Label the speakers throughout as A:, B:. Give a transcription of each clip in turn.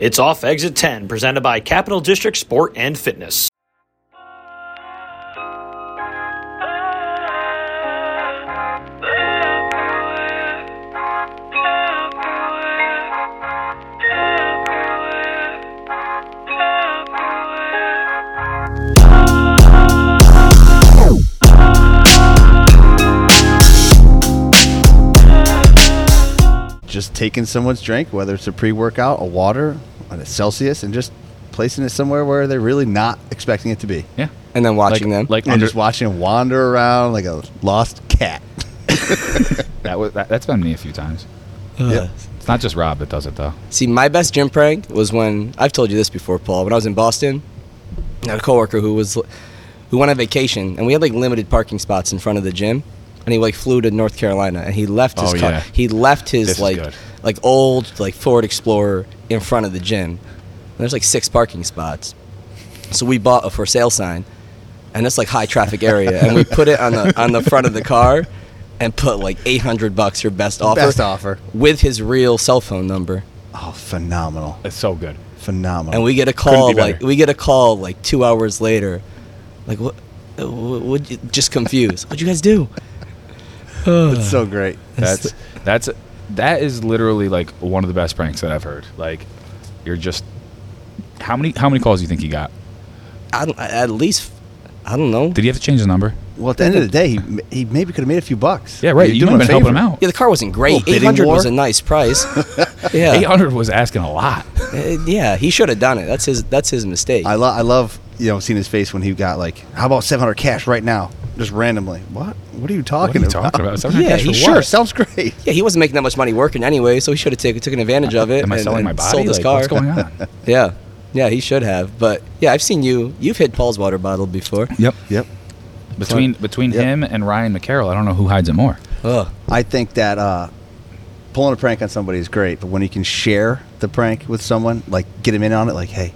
A: It's off exit 10, presented by Capital District Sport and Fitness.
B: Taking someone's drink, whether it's a pre-workout, a water, a Celsius, and just placing it somewhere where they're really not expecting it to be,
C: Yeah.
D: and then watching
C: like,
D: them.
C: Like
B: and
C: under,
B: just watching them wander around like a lost cat.
C: that, was, that. That's been me a few times.
B: Uh, yep.
C: It's not just Rob that does it though.
D: See, my best gym prank was when I've told you this before, Paul. When I was in Boston, I had a coworker who was who went on vacation, and we had like limited parking spots in front of the gym, and he like flew to North Carolina, and he left his
C: Oh,
D: car.
C: yeah.
D: He left his
C: This
D: like like old like Ford Explorer in front of the gym. And there's like six parking spots, so we bought a for sale sign, and it's like high traffic area, and we put it on the on the front of the car. And put like 800 bucks your best offer
B: Best offer.
D: with his real cell phone number.
B: Oh, phenomenal,
C: It's so good.
B: phenomenal.
D: and we get a call
C: be
D: like we get a call like two hours later, like what? What? what you, just confused. What'd you guys do?
B: It's so great.
C: That's that's that is literally like one of the best pranks that I've heard. Like, you're just how many how many calls do you think he got?
D: I don't, at least I don't know.
C: Did he have to change the number?
B: Well, at the end of the day, he, he maybe could have made a few bucks.
C: Yeah, right.
B: You're
C: You
B: doing
C: might have been helping him out.
D: Yeah, the car wasn't great. Eight hundred was a nice price. Yeah, eight
C: hundred was asking a lot.
D: Uh, yeah. He should have done it. That's his. That's his mistake.
B: I love, I love, you know, seeing his face when he got like, how about 700 cash right now, just randomly. What? What are you
C: What are
B: talking
C: you
B: about?
C: talking about? 700
D: Yeah, he
B: Sure,
C: what?
B: sounds great.
D: yeah, he wasn't making that much money working anyway, so he should have taken taken advantage of it.
C: Am I
D: and,
C: selling
D: and
C: my body?
D: Sold his
C: Like,
D: car.
C: What's going on?
D: Yeah, yeah, he should have. But yeah, I've seen you. You've hit Paul's water bottle before.
C: yep.
B: Yep.
C: Between between
B: Yep.
C: him and Ryan McCarroll, I don't know who hides it more.
D: Ugh.
B: I think that uh, pulling a prank on somebody is great, but when you can share the prank with someone, like get him in on it, like, hey,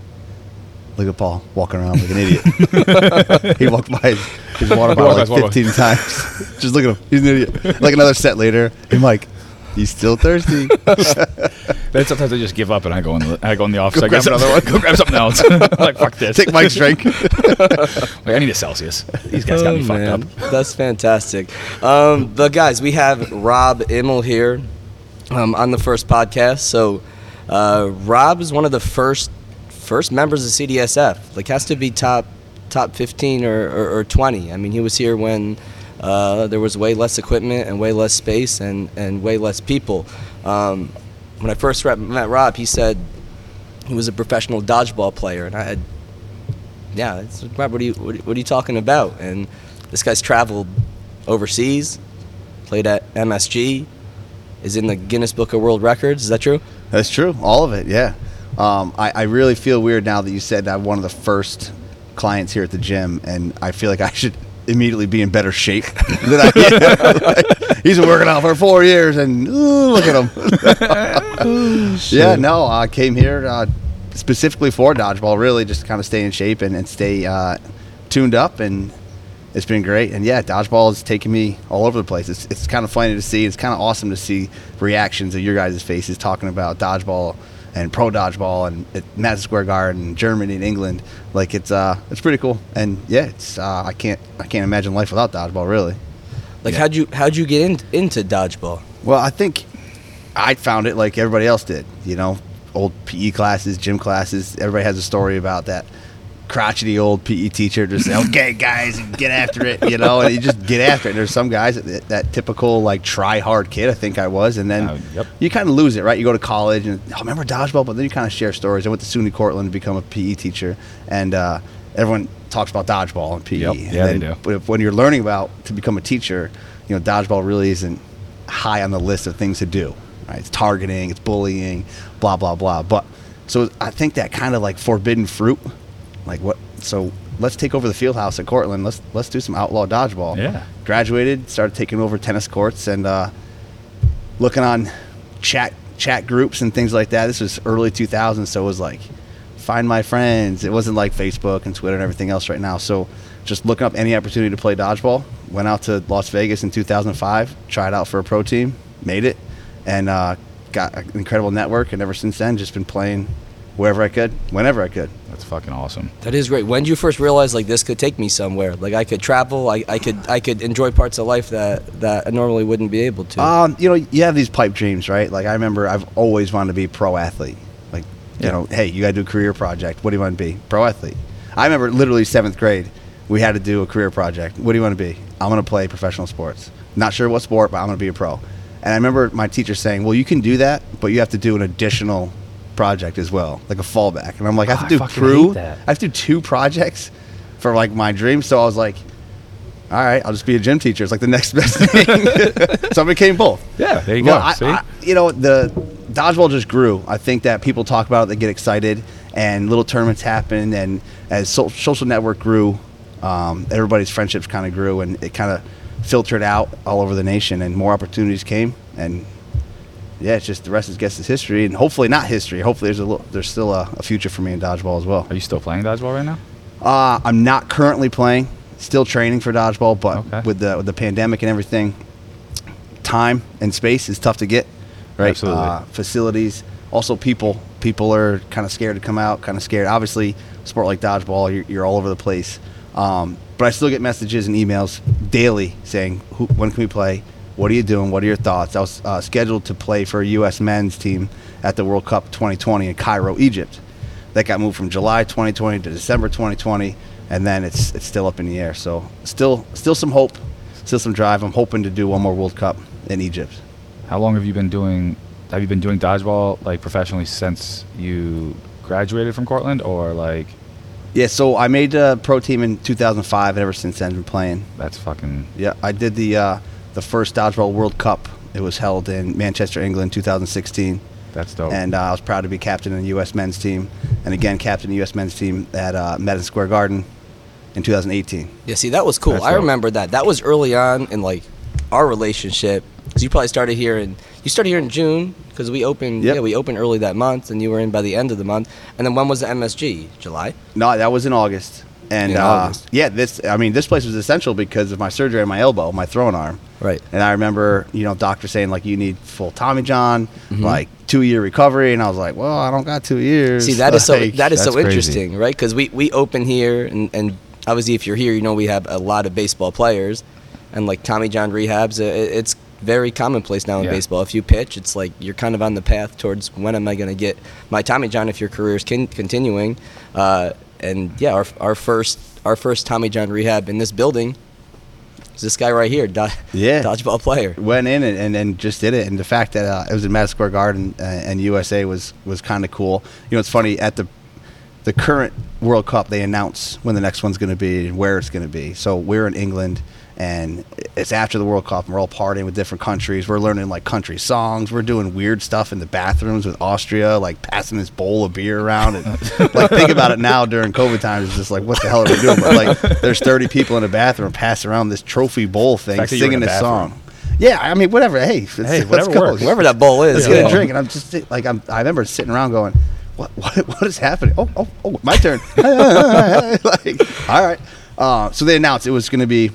B: look at Paul walking around like an idiot. he walked by his, his water bottle like
C: by his water
B: 15 times. Just look at him. He's an idiot. Like another set later, I'm like, he's still thirsty.
C: Then sometimes I just give up and I go in the I go in the office.
B: Go
C: I grab
B: grab
C: another one. Go grab something else. like fuck this.
B: Take Mike's drink.
C: Like, I need a Celsius. These guys got me
D: Oh,
C: fucked up.
D: That's fantastic. Um, but guys, we have Rob Immel here um, on the first podcast. So uh, Rob is one of the first first members of CDSF. Like has to be top top 15 or, or, or 20. I mean, he was here when uh, there was way less equipment and way less space and, and way less people. Um, when I first met Rob, he said he was a professional dodgeball player, and I had yeah, Rob, what are you what, what are you talking about? And this guy's traveled overseas, played at MSG, is in the Guinness Book of World Records. Is that true?
B: That's true. All of it, yeah. Um, I, I really feel weird now that you said I'm one of the first clients here at the gym, and I feel like I should immediately be in better shape than I am. Like, he's been working out for four years, and ooh, look at him. yeah, no, I came here uh, specifically for dodgeball, really, just to kind of stay in shape and, and stay uh, tuned up, and it's been great. And yeah, dodgeball has taken me all over the place. It's, it's kind of funny to see. It's kind of awesome to see reactions of your guys' faces talking about dodgeball and pro dodgeball and at Madison Square Garden, Germany and England. Like it's uh, it's pretty cool. And yeah, it's uh, I can't I can't imagine life without dodgeball. Really.
D: Like
B: Yeah.
D: how'd you how'd you get in, into dodgeball?
B: Well, I think I found it like everybody else did. You know, old PE classes, gym classes. Everybody has a story about that crotchety old PE teacher just say, "Okay, guys, get after it," you know, and you just get after it. And there's some guys that, that typical like try hard kid. I think I was, and then
C: Uh, yep.
B: you kind of lose it, right? You go to college and oh, remember dodgeball, but then you kind of share stories. I went to SUNY Cortland to become a PE teacher, and uh, everyone talks about dodgeball and PE.
C: Yep.
B: And
C: Yeah, they do.
B: But if, when you're learning about to become a teacher, you know, dodgeball really isn't high on the list of things to do. Right? It's targeting, it's bullying, blah blah blah. But so I think that kind of like forbidden fruit, like what? So let's take over the field house at Cortland. Let's let's do some outlaw dodgeball.
C: Yeah.
B: Graduated, started taking over tennis courts and uh, looking on chat chat groups and things like that. This was early 2000s, so it was like find my friends. It wasn't like Facebook and Twitter and everything else right now. So just looking up any opportunity to play dodgeball. Went out to Las Vegas in 2005, tried out for a pro team, made it, and uh, got an incredible network. And ever since then, just been playing wherever I could, whenever I could.
C: That's fucking awesome.
D: That is great. When did you first realize like this could take me somewhere? Like I could travel, I, I could I could enjoy parts of life that that I normally wouldn't be able to.
B: Um, you know, you have these pipe dreams, right? Like I remember, I've always wanted to be a pro athlete. Like, you
C: Yeah.
B: know, hey, you got to do a career project. What do you want to be? Pro athlete. I remember literally seventh grade, we had to do a career project. What do you want to be? I'm going to play professional sports. Not sure what sport, but I'm going to be a pro. And I remember my teacher saying, "Well, you can do that, but you have to do an additional project as well, like a fallback." And I'm like, "I
C: Oh,
B: have to do
C: fucking
B: crew. I have to do two projects for like my dream." So I was like, "All right, I'll just be a gym teacher. It's like the next best thing." so I became both.
C: Yeah, there you
B: Well,
C: go.
B: I-
C: See?
B: I- you know, the dodgeball just grew. I think that people talk about it, they get excited, and little tournaments happen. And as so- social network grew, um, everybody's friendships kind of grew, and it kind of filtered out all over the nation, and more opportunities came. And yeah, it's just the rest is guess is history, and hopefully not history. Hopefully there's a little, there's still a, a future for me in dodgeball as well.
C: Are you still playing dodgeball right now?
B: Uh, I'm not currently playing, still training for dodgeball, but
C: Okay.
B: with the with the pandemic and everything, time and space is tough to get. Right,
C: Absolutely.
B: Uh, facilities, also people. People are kind of scared to come out, kind of scared. Obviously, sport like dodgeball, you're, you're all over the place. Um, but I still get messages and emails daily saying, Who, "When can we play? What are you doing? What are your thoughts?" I was uh, scheduled to play for a U.S. men's team at the World Cup 2020 in Cairo, Egypt that got moved from July 2020 to December 2020, and then it's it's still up in the air. So still still some hope, still some drive. I'm hoping to do one more World Cup in Egypt.
C: How long have you been doing? Have you been doing dodgeball like professionally since you graduated from Cortland, or like
B: Yeah, so I made a pro team in 2005, and ever since then been playing.
C: that's fucking
B: Yeah, I did the uh, the first dodgeball World Cup. It was held in Manchester, England, 2016.
C: that's dope.
B: And uh, I was proud to be captain of the U.S. men's team, and again captain of the U.S. men's team at uh, Madison Square Garden in 2018.
D: Yeah, see, that was cool.
C: That's
D: I
C: dope.
D: remember that. That was early on in like our relationship because you probably started here in you started here in June because we opened.
B: Yep.
D: Yeah, we opened early that month, and you were in by the end of the month. And then when was the MSG? July.
B: No, that was in August. And uh, yeah, this I mean this place was essential because of my surgery on my elbow, my throwing arm.
D: Right.
B: And I remember, you know, doctor saying like you need full Tommy John,
D: Mm-hmm.
B: like two year recovery, and I was like, well, I don't got two years.
D: See, that is so
B: Like,
D: that is so
C: that's crazy.
D: interesting, right? Because we we open here, and and obviously if you're here, you know we have a lot of baseball players, and like Tommy John rehabs, uh, it, it's very commonplace now in
C: Yeah.
D: baseball. If you pitch, it's like you're kind of on the path towards when am I going to get my Tommy John if your career is con- continuing. Uh, and yeah, our our first our first Tommy John rehab in this building is this guy right here, do-
B: Yeah.
D: dodgeball player.
B: went in and, and, and just did it. And the fact that uh, it was in Madison Square Garden uh, and USA was was kind of cool. You know, it's funny at the the current World Cup they announce when the next one's going to be and where it's going to be. So we're in England and it's after the World Cup and we're all partying with different countries. We're learning like country songs. We're doing weird stuff in the bathrooms with Austria, like passing this bowl of beer around. And like think about it now during COVID times, it's just like what the hell are we doing? But like there's 30 people in a bathroom passing around this trophy bowl thing,
C: fact that you were in
B: singing this song. Yeah, I mean, whatever. Hey, let's,
C: Hey,
B: let's
C: whatever
B: go.
C: works.
D: Wherever that bowl is,
B: Let's
D: yeah.
B: get a drink. And I'm just like, I'm, I remember sitting around going, what, what, what is happening? Oh, oh, oh, my turn. like, all right. Uh, so they announced it was going to be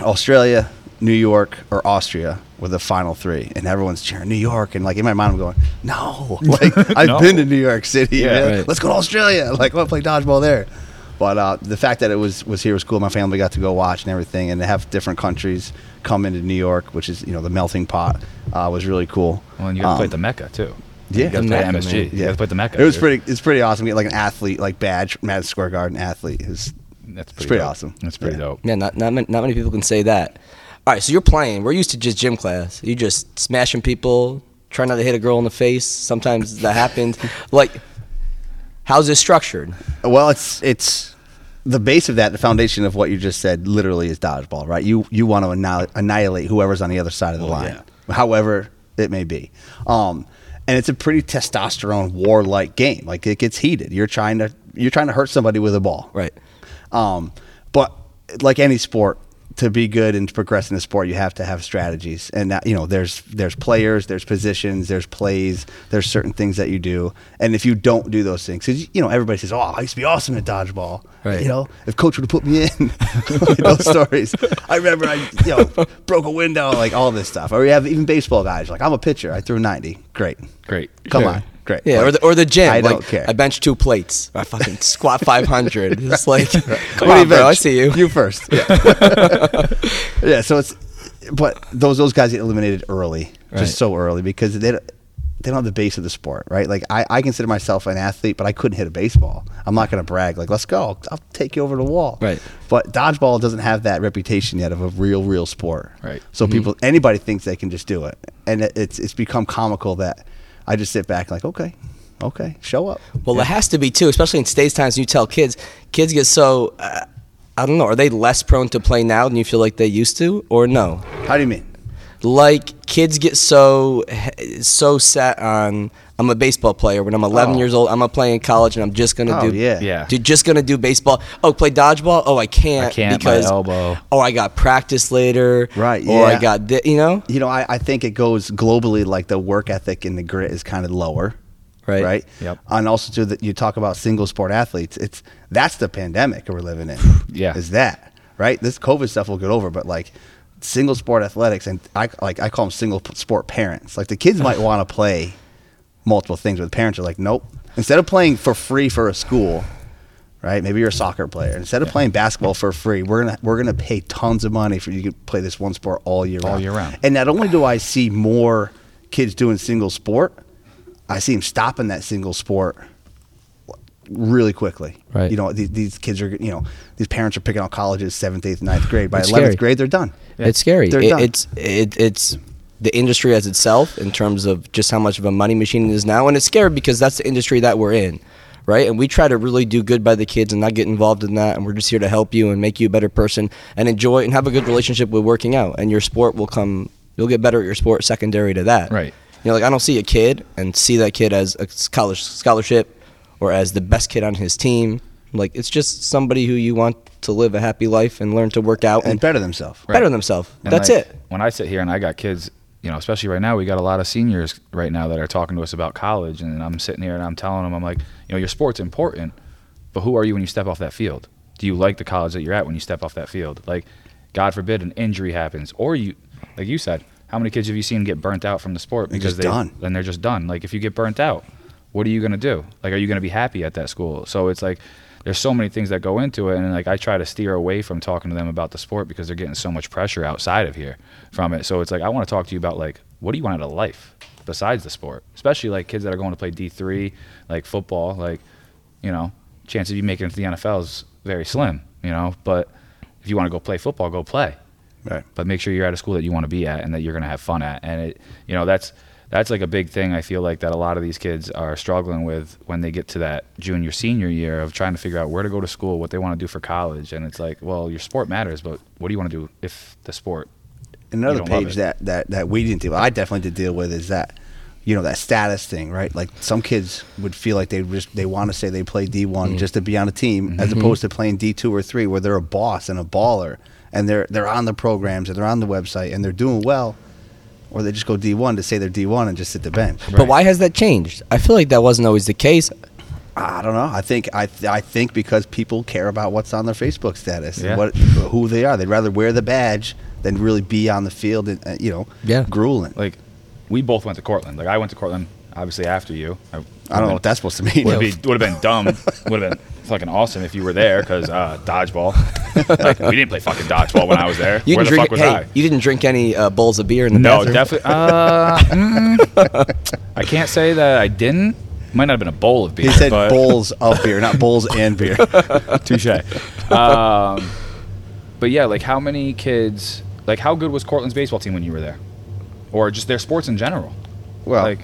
B: Australia, New York, or Austria with the final three, and everyone's cheering New York. And like in my mind, I'm going, no, like I've
C: No.
B: been to New York City.
C: Yeah,
D: right.
B: Let's go to Australia. Like, I want to play dodgeball there. But uh, the fact that it was was here was cool. My family got to go watch and everything, and to have different countries come into New York, which is you know the melting pot, uh, was really cool.
C: well, and you got to
B: Um,
C: play at the Mecca too.
B: yeah.
C: you got to
D: The
C: play MSG.
D: man.
C: You got to play the Mecca.
B: It was
C: dude.
B: pretty. It's pretty awesome. Get like an athlete, like badge, Madison Square Garden athlete. It was
C: That's
B: it's pretty awesome.
C: That's pretty
B: Yeah.
C: dope.
D: Yeah, not not many, not many people can say that. All right, so you're playing. We're used to just gym class. You just smashing people, trying not to hit a girl in the face. Sometimes that happens. Like, how's this structured?
B: Well, it's it's the base of that, the foundation of what you just said, literally is dodgeball, right? You you want to annihilate, annihilate whoever's on the other side of the
C: Well,
B: line,
C: yeah.
B: however it may be. Um, and it's a pretty testosterone war-like game. Like it gets heated. You're trying to you're trying to hurt somebody with a ball,
D: Right.
B: Um, but like any sport, to be good and to progress in the sport, you have to have strategies. And that, you know, there's there's players, there's positions, there's plays, there's certain things that you do. And if you don't do those things, because you know everybody says, "Oh, I used to be awesome at dodgeball."
D: Right.
B: You know, if coach would have put me in, those stories. I remember I, you know, broke a window, like all this stuff. Or you have even baseball guys, like I'm a pitcher, I threw 90. Great.
C: Great.
B: Come
C: Yeah.
B: on. Great.
D: Yeah, or the, or the gym.
B: I
D: like,
B: don't care.
D: I bench two plates. I fucking squat 500. It's like, come on, bro. I see you.
B: You first. Yeah. yeah. So it's, but those those guys get eliminated early,
D: Right.
B: just so early because they don't- they don't have the base of the sport, right? Like I, I consider myself an athlete, but I couldn't hit a baseball. I'm not going to brag. Like let's go, I'll take you over the wall.
D: Right.
B: But dodgeball doesn't have that reputation yet of a real, real sport.
C: Right.
B: So mm-hmm. people, anybody thinks they can just do it, and it, it's it's become comical that I just sit back like, okay, okay, show up.
D: Well, it has to be too, especially in today's times. You tell kids, kids get so, uh, I don't know, are they less prone to play now than you feel like they used to, or no?
B: How do you mean?
D: Like kids get so so set on I'm a baseball player when I'm 11
B: Oh.
D: years old. I'm gonna play in college and I'm just gonna
B: Oh,
D: do
B: yeah.
C: Yeah.
D: Dude, just gonna do baseball. Oh, play dodgeball. Oh, I can't.
C: I can't, my
D: because
C: elbow.
D: Oh, I got practice later.
B: Right,
D: Or I got thi- you know.
B: you know, I, I think it goes globally. Like the work ethic and the grit is kind of lower,
D: Right.
B: Right.
C: Yep.
B: And also too that you talk about single sport athletes. It's that's the pandemic we're living in.
C: Yeah.
B: Is that right? This COVID stuff will get over, but like single sport athletics and I like I call them single sport parents. Like the kids might want to play multiple things, but the parents are like, nope. Instead of playing for free for a school. Right, maybe you're a soccer player. Instead of playing basketball for free, we're gonna we're gonna pay tons of money for you to play this one sport all year
C: All
B: round.
C: year round.
B: And not only do I see more kids doing single sport, I see them stopping that single sport really quickly.
D: Right.
B: You know, these, these kids are, you know, these parents are picking out colleges seventh, eighth, ninth grade. By
D: It's
B: eleventh
D: scary.
B: grade, they're done.
D: It's scary.
B: They're
D: It-
B: done.
D: it's it, it's the industry as itself in terms of just how much of a money machine it is now, and it's scary because that's the industry that we're in, right? And we try to really do good by the kids and not get involved in that, and we're just here to help you and make you a better person and enjoy and have a good relationship with working out, and your sport will come. You'll get better at your sport secondary to that.
C: Right.
D: You know, like I don't see a kid and see that kid as a college scholarship or as the best kid on his team. Like it's just somebody who you want to live a happy life and learn to work out
B: and better themselves.
D: better themselves. That's
C: like,
D: it.
C: When I sit here and I got kids, you know, especially right now, we got a lot of seniors right now that are talking to us about college, and I'm sitting here and I'm telling them, I'm like, you know, your sport's important, but who are you when you step off that field? Do you like the college that you're at when you step off that field? Like, God forbid an injury happens, or you, like you said, how many kids have you seen get burnt out from the sport because
B: They're
C: because
B: just
C: they
B: done.
C: then they're just done. Like, if you get burnt out, what are you gonna do? Like, are you gonna be happy at that school? So it's like. There's so many things that go into it, and like I try to steer away from talking to them about the sport because they're getting so much pressure outside of here from it. So it's like I want to talk to you about like what do you want out of life besides the sport, especially like kids that are going to play D three, like football. Like you know, chance of you making it to the NFL is very slim. You know, but if you want to go play football, go play.
B: Right.
C: But make sure you're at a school that you want to be at and that you're going to have fun at. And it, you know, that's that's like a big thing. I feel like that a lot of these kids are struggling with when they get to that junior senior year of trying to figure out where to go to school, what they want to do for college. And it's like, well, your sport matters, but what do you want to do if the sport
B: Another page that, that, that we didn't deal I definitely did deal with is that, you know, that status thing, right? Like some kids would feel like they just they want to say they play D one mm-hmm. just to be on a team, mm-hmm. as opposed to playing D two or three where they're a boss and a baller and they're they're on the programs and they're on the website and they're doing well, or they just go D one to say they're D one and just sit the bench.
D: But why has that changed? I feel like that wasn't always the case.
B: I don't know. I think I th- I think because people care about what's on their Facebook status
C: Yeah.
B: and what who they are. They'd rather wear the badge than really be on the field and uh, you know
D: Yeah.
B: grueling.
C: like we both went to Cortland. Like I went to Cortland obviously after you. I,
B: I don't know what that's supposed to mean.
C: would have been, would have been dumb. would have been fucking awesome if you were there because uh, dodgeball. like we didn't play fucking dodgeball when I was there.
D: You
C: Where
D: didn't
C: the
D: drink.
C: fuck was
D: hey,
C: I?
D: you didn't drink any uh, bowls of beer in the
C: No,
D: bathroom.
C: definitely. Uh, mm, I can't say that I didn't. Might not have been a bowl of beer.
B: He said
C: but
B: bowls of beer, not bowls and beer.
C: Touche. Um, but yeah, like how many kids? Like how good was Cortland's baseball team when you were there, or just their sports in general?
B: Well,
C: like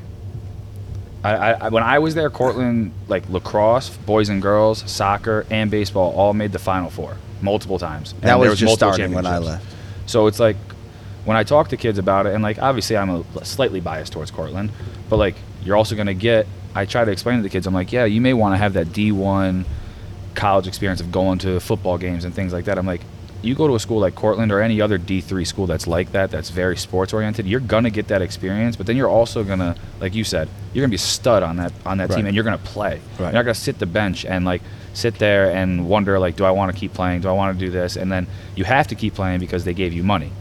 C: I, I, when I was there, Cortland like lacrosse, boys and girls, soccer, and baseball all made the Final Four multiple times. And
B: that
C: there
B: was,
C: was
B: just starting when I left.
C: So it's like when I talk to kids about it, and like obviously I'm a slightly biased towards Cortland, but like you're also gonna get. I try to explain to the kids, I'm like, yeah, you may want to have that D1 college experience of going to football games and things like that. I'm like, you go to a school like Cortland or any other D3 school that's like that, that's very sports oriented, you're gonna get that experience, but then you're also gonna, like you said, you're gonna be a stud on that on that
B: Right.
C: team, and you're gonna play.
B: Right.
C: You're not gonna sit the bench and like sit there and wonder like, do I want to keep playing? Do I want to do this? And then you have to keep playing because they gave you money.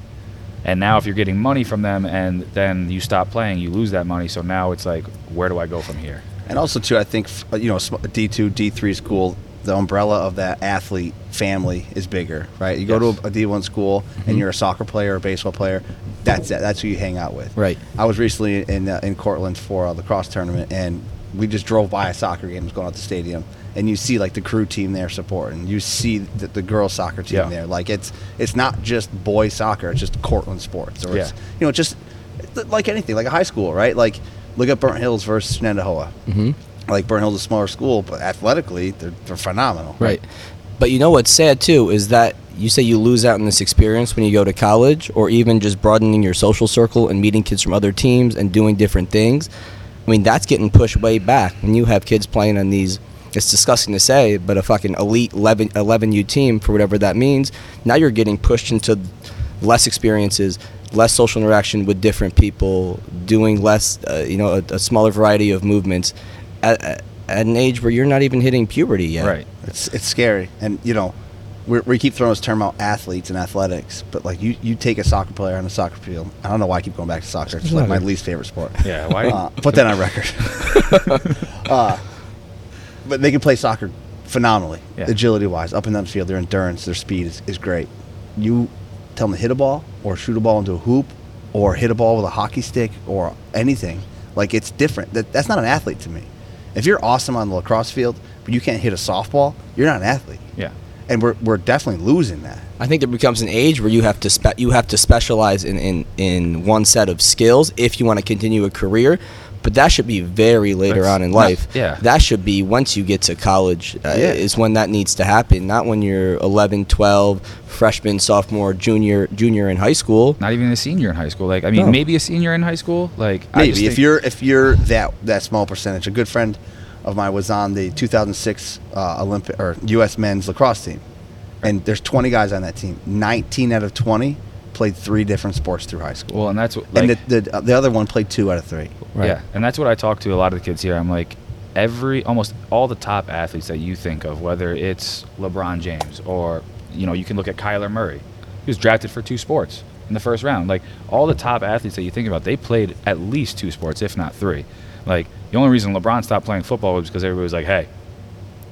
C: And now if you're getting money from them and then you stop playing, you lose that money. So now it's like, where do I go from here?
B: And also too, I think you know D two D three school, the umbrella of that athlete family is bigger, right? You go
C: Yes.
B: to a D one school and you're a soccer player or a baseball player. That's it. That's who you hang out with.
D: Right.
B: I was recently in uh, in Cortland for a lacrosse tournament, and we just drove by a soccer game. Was going out the stadium, and you see like the crew team there supporting. You see the, the girls soccer team
C: Yeah.
B: there. Like it's it's not just boys soccer. It's just Cortland sports, or it's
C: Yeah.
B: you know just like anything, like a high school, right? Like look at Burnt Hills versus Shenendehowa. Mm-hmm. Like Burnt Hills is a smaller school, but athletically they're, they're phenomenal.
D: Right. But you know what's sad too is that you say you lose out in this experience when you go to college or even just broadening your social circle and meeting kids from other teams and doing different things. I mean, that's getting pushed way back when you have kids playing on these it's disgusting to say, but a fucking elite 11, 11U team for whatever that means. Now you're getting pushed into less experiences, less social interaction with different people, doing less, uh, you know, a, a smaller variety of movements at at an age where you're not even hitting puberty yet.
C: Right.
B: It's it's scary, and you know, we we keep throwing this term out, athletes and athletics. But like you, you take a soccer player on a soccer field. I don't know why I keep going back to soccer. It's like my least favorite sport.
C: Yeah. Why?
B: Uh, put that on record. uh, but they can play soccer phenomenally,
C: Yeah.
B: agility wise, up and down the field. Their endurance, their speed is, is great. You tell them to hit a ball or shoot a ball into a hoop or hit a ball with a hockey stick or anything. Like it's different. That, that's not an athlete to me. If you're awesome on the lacrosse field, but you can't hit a softball, you're not an athlete.
C: yeah.
B: And we're, we're definitely losing that.
D: I think there becomes an age where you have to spe- you have to specialize in, in, in one set of skills if you want to continue a career. But that should be very later
C: That's
D: on in
C: not-
D: life.
C: yeah.
D: That should be once you get to college uh,
B: Yeah.
D: is when that needs to happen, not when you're 11, 12, freshman, sophomore, junior, junior in high school.
C: Not even a senior in high school. Like I mean,
D: No.
C: maybe a senior in high school. Like I
B: Maybe
C: just
B: if
C: think-
B: you're if you're that that small percentage. A good friend of mine was on the 2006 uh, Olympic or U.S. men's lacrosse team, and there's 20 guys on that team. 19 out of 20 played three different sports through high school,
C: Well, and that's what. Like,
B: and the, the the other one played two out of three. Right.
C: Yeah, and that's what I talk to a lot of the kids here. I'm like, every almost all the top athletes that you think of, whether it's LeBron James or you know, you can look at Kyler Murray. He was drafted for two sports in the first round. Like all the top athletes that you think about, they played at least two sports, if not three. Like the only reason LeBron stopped playing football was because everybody was like, "Hey,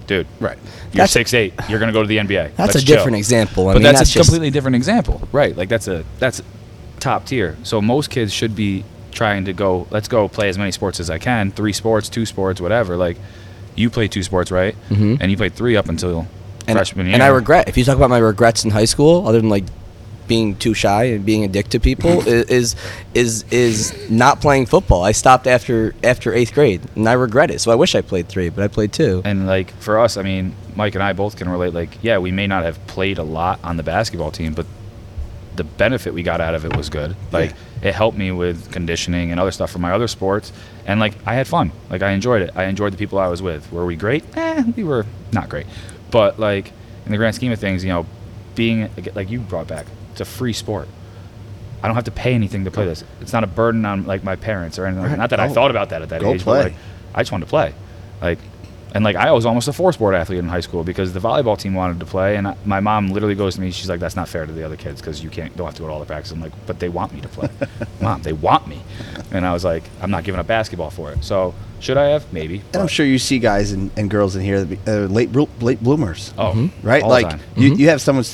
C: dude,
B: Right.
C: you're
D: That's-
C: six eight. You're gonna go to the NBA."
D: That's
C: Let's
D: a
C: chill."
D: different example. I
C: but
D: mean,
C: that's,
D: that's
C: a
D: just-
C: completely different example, right? Like that's a that's top tier. So most kids should be trying to go. Let's go play as many sports as I can. Three sports, two sports, whatever. Like you played two sports, right?
D: Mhm.
C: And you played three up until
D: and,
C: freshman year.
D: and I regret if you talk about my regrets in high school, other than like being too shy and being a dick to people, is is is not playing football. I stopped after after eighth grade, and I regret it. So I wish I played three, but I played two.
C: And like for us, I mean, Mike and I both can relate. Like, yeah, we may not have played a lot on the basketball team, but the benefit we got out of it was good. Like, it helped me with conditioning and other stuff for my other sports. And like, I had fun. Like, I enjoyed it. I enjoyed the people I was with. Were we great? Eh, we were not great. But like, in the grand scheme of things, you know, being like you brought back, it's a free sport. I don't have to pay anything to play this. It's not a burden on like my parents or anything.
B: Right.
C: Not that I thought about that at that
B: go
C: age,
B: play.
C: but like, I just wanted to play. Like, and like I was almost a four sport athlete in high school because the volleyball team wanted to play, and I, my mom literally goes to me. She's like, "That's not fair to the other kids because you can't don't have to go to all the practice." I'm like, "But they want me to play, mom. They want me," and I was like, "I'm not giving up basketball for it." So should I have? Maybe.
B: And I'm sure you see guys and, and girls in here that be, uh, late late bloomers.
C: Oh,
B: right?
C: all
B: like you, you have someone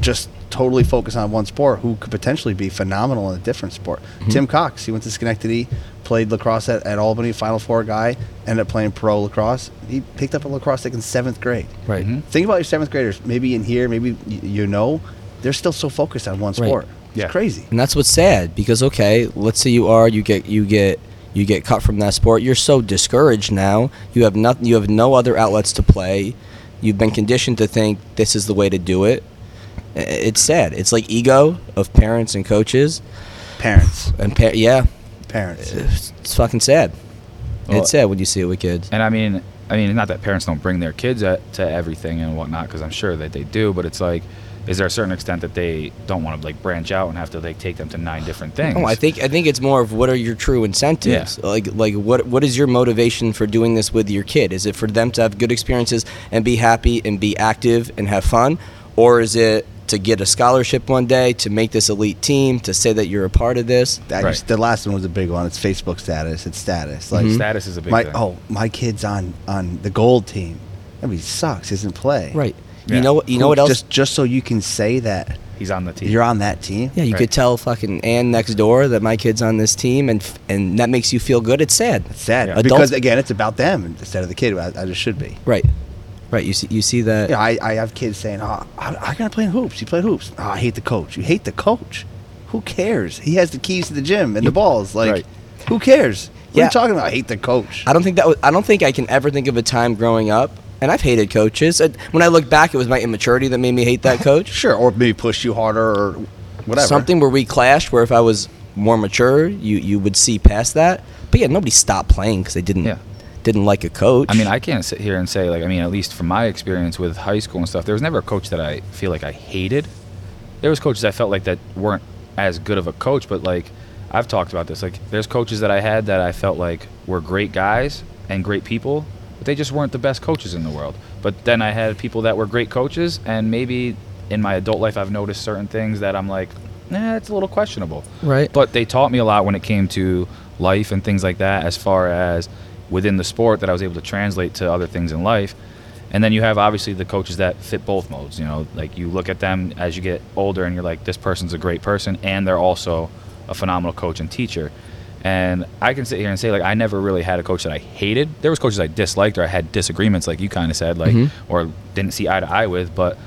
B: just totally focused on one sport who could potentially be phenomenal in a different sport. Tim Cox, he went to Schenectady, played lacrosse at, at Albany, Final Four guy, ended up playing pro lacrosse. He picked up a lacrosse stick in seventh grade.
D: Right.
C: Mhm.
B: Think about your seventh graders. Maybe in here, maybe y- you know, they're still so focused on one
D: Right.
B: sport. It's
C: Yeah.
B: crazy.
D: And that's what's sad because okay, let's say you are you get you get you get cut from that sport. You're so discouraged now. You have nothing. You have no other outlets to play. You've been conditioned to think this is the way to do it. I- It's sad. It's like ego of parents and coaches.
B: Parents,
D: And pa- yeah,
B: parents.
D: it's, it's fucking sad.
C: Well-
D: it's sad when you see it with kids.
C: And I mean, I mean, not that parents don't bring their kids at, to everything and whatnot, because I'm sure that they do. But it's like, is there a certain extent that they don't want to like branch out and have to like take them to nine different things?
D: No, I think I think it's more of what are your true incentives? Like like what what is your motivation for doing this with your kid? Is it for them to have good experiences and be happy and be active and have fun, or is it to get a scholarship one day, to make this elite team, to say that you're a part of this.
B: That
C: Right.
B: just- the last one was a big one. It's Facebook status. It's status. Mhm. Like
C: Status is a big
B: my
C: thing.
B: oh my kid's on on the gold team. I mean, he sucks. He doesn't play.
D: Right.
C: Yeah.
D: You know what? You know what else?
B: Just just so you can say that
C: He's on the team.
B: you're on that team.
D: yeah, you
C: Right.
D: could tell fucking Ann next door that my kid's on this team, and and that makes you feel good. It's sad.
B: It's sad
C: Yeah.
B: because again, it's about them instead of the kid. As as it should be.
D: Right. Right. You see. You see that.
B: Yeah, I, I have kids saying, "Oh, I, I gotta play in hoops. You play hoops. Oh, I hate the coach. You hate the coach. Who cares? He has the keys to the gym and the balls. Like,
C: Right.
B: who cares? What are
D: Yeah.
B: you talking about? I hate the coach.
D: I don't think that was, I don't think I can ever think of a time growing up, and I've hated coaches. And When I look back, it was my immaturity that made me hate that coach.
B: Sure, or maybe push you harder or whatever.
D: Something where we clashed, where if I was more mature, you you would see past that. But yeah, nobody stopped playing because they didn't
C: Yeah.
D: Didn't like a coach.
C: I mean, I can't sit here and say like I mean, at least from my experience with high school and stuff, there was never a coach that I feel like I hated. There was coaches I felt like that weren't as good of a coach, but like I've talked about this. Like there's coaches that I had that I felt like were great guys and great people, but they just weren't the best coaches in the world. But then I had people that were great coaches, and maybe in my adult life I've noticed certain things that I'm like, nah, it's a little questionable.
D: Right.
C: But they taught me a lot when it came to life and things like that, as far as within the sport that I was able to translate to other things in life. And then you have obviously the coaches that fit both modes. You know, like you look at them as you get older and you're like, this person's a great person, and they're also a phenomenal coach and teacher. And I can sit here and say, like, I never really had a coach that I hated. There was coaches I disliked or I had disagreements, like you kind of said, like,
D: Mhm.
C: or didn't see eye to eye with. But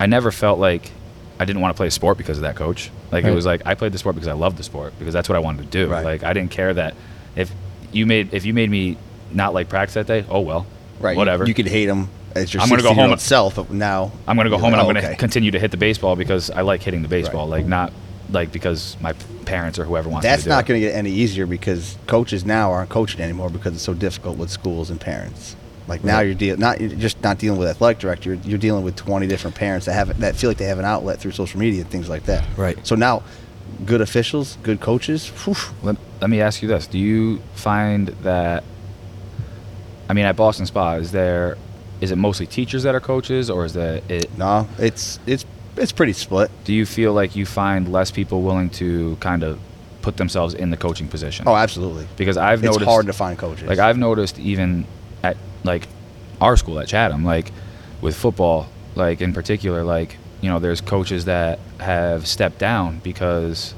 C: I never felt like I didn't want to play a sport because of that coach. Like it was like I played the sport because I loved the sport because that's what I wanted to do.
B: Right.
C: Like I didn't care that if you made if you made me not like practice that day, oh well,
B: right?
C: whatever.
B: You, could hate him as your
C: I'm gonna go home-
B: self, now
C: I'm gonna go
B: you're
C: home and I'm
B: oh,
C: gonna
B: okay.
C: continue to hit the baseball because I like hitting the baseball.
B: Right.
C: Like not like because my parents or whoever wants. me
B: That's
C: to
B: not going to get any easier because coaches now aren't coaching anymore because it's so difficult with schools and parents. Like now
D: Right.
B: you're dealing not you're just not dealing with athletic director. You're, you're dealing with 20 different parents that have that feel like they have an outlet through social media and things like that.
D: Right.
B: So now, good officials, good coaches. whew,
C: Let, let me ask you this: Do you find that? I mean, at Ballston Spa, is there is it mostly teachers that are coaches, or is that it?
B: no, it's it's it's pretty split.
C: Do you feel like you find less people willing to kind of put themselves in the coaching position?
B: Oh, absolutely.
C: because I've
B: It's
C: noticed
B: hard to find coaches.
C: Like I've noticed even at like our school at Chatham, like with football, like in particular, like you know, there's coaches that have stepped down because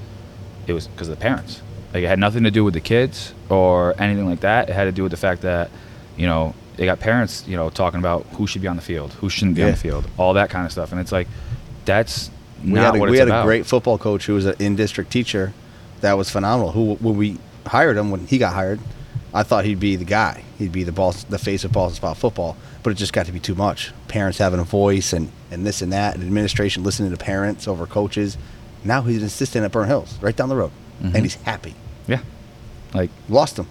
C: it was because of the parents. Like it had nothing to do with the kids or anything like that. It had to do with the fact that you know they got parents, you know, talking about who should be on the field, who shouldn't be on the field, all that kind of stuff, and it's like that's
B: we
C: not
B: had a,
C: what
B: we had
C: about.
B: a great football coach who was an in-district teacher that was phenomenal who when we hired him when he got hired i thought he'd be the guy he'd be the ball the face of Ballston Spa football but it just got to be too much parents having a voice and, and this and that and administration listening to parents over coaches now he's an assistant at Burnt Hills right down the road
C: Mhm.
B: and he's happy
C: yeah, like
B: lost him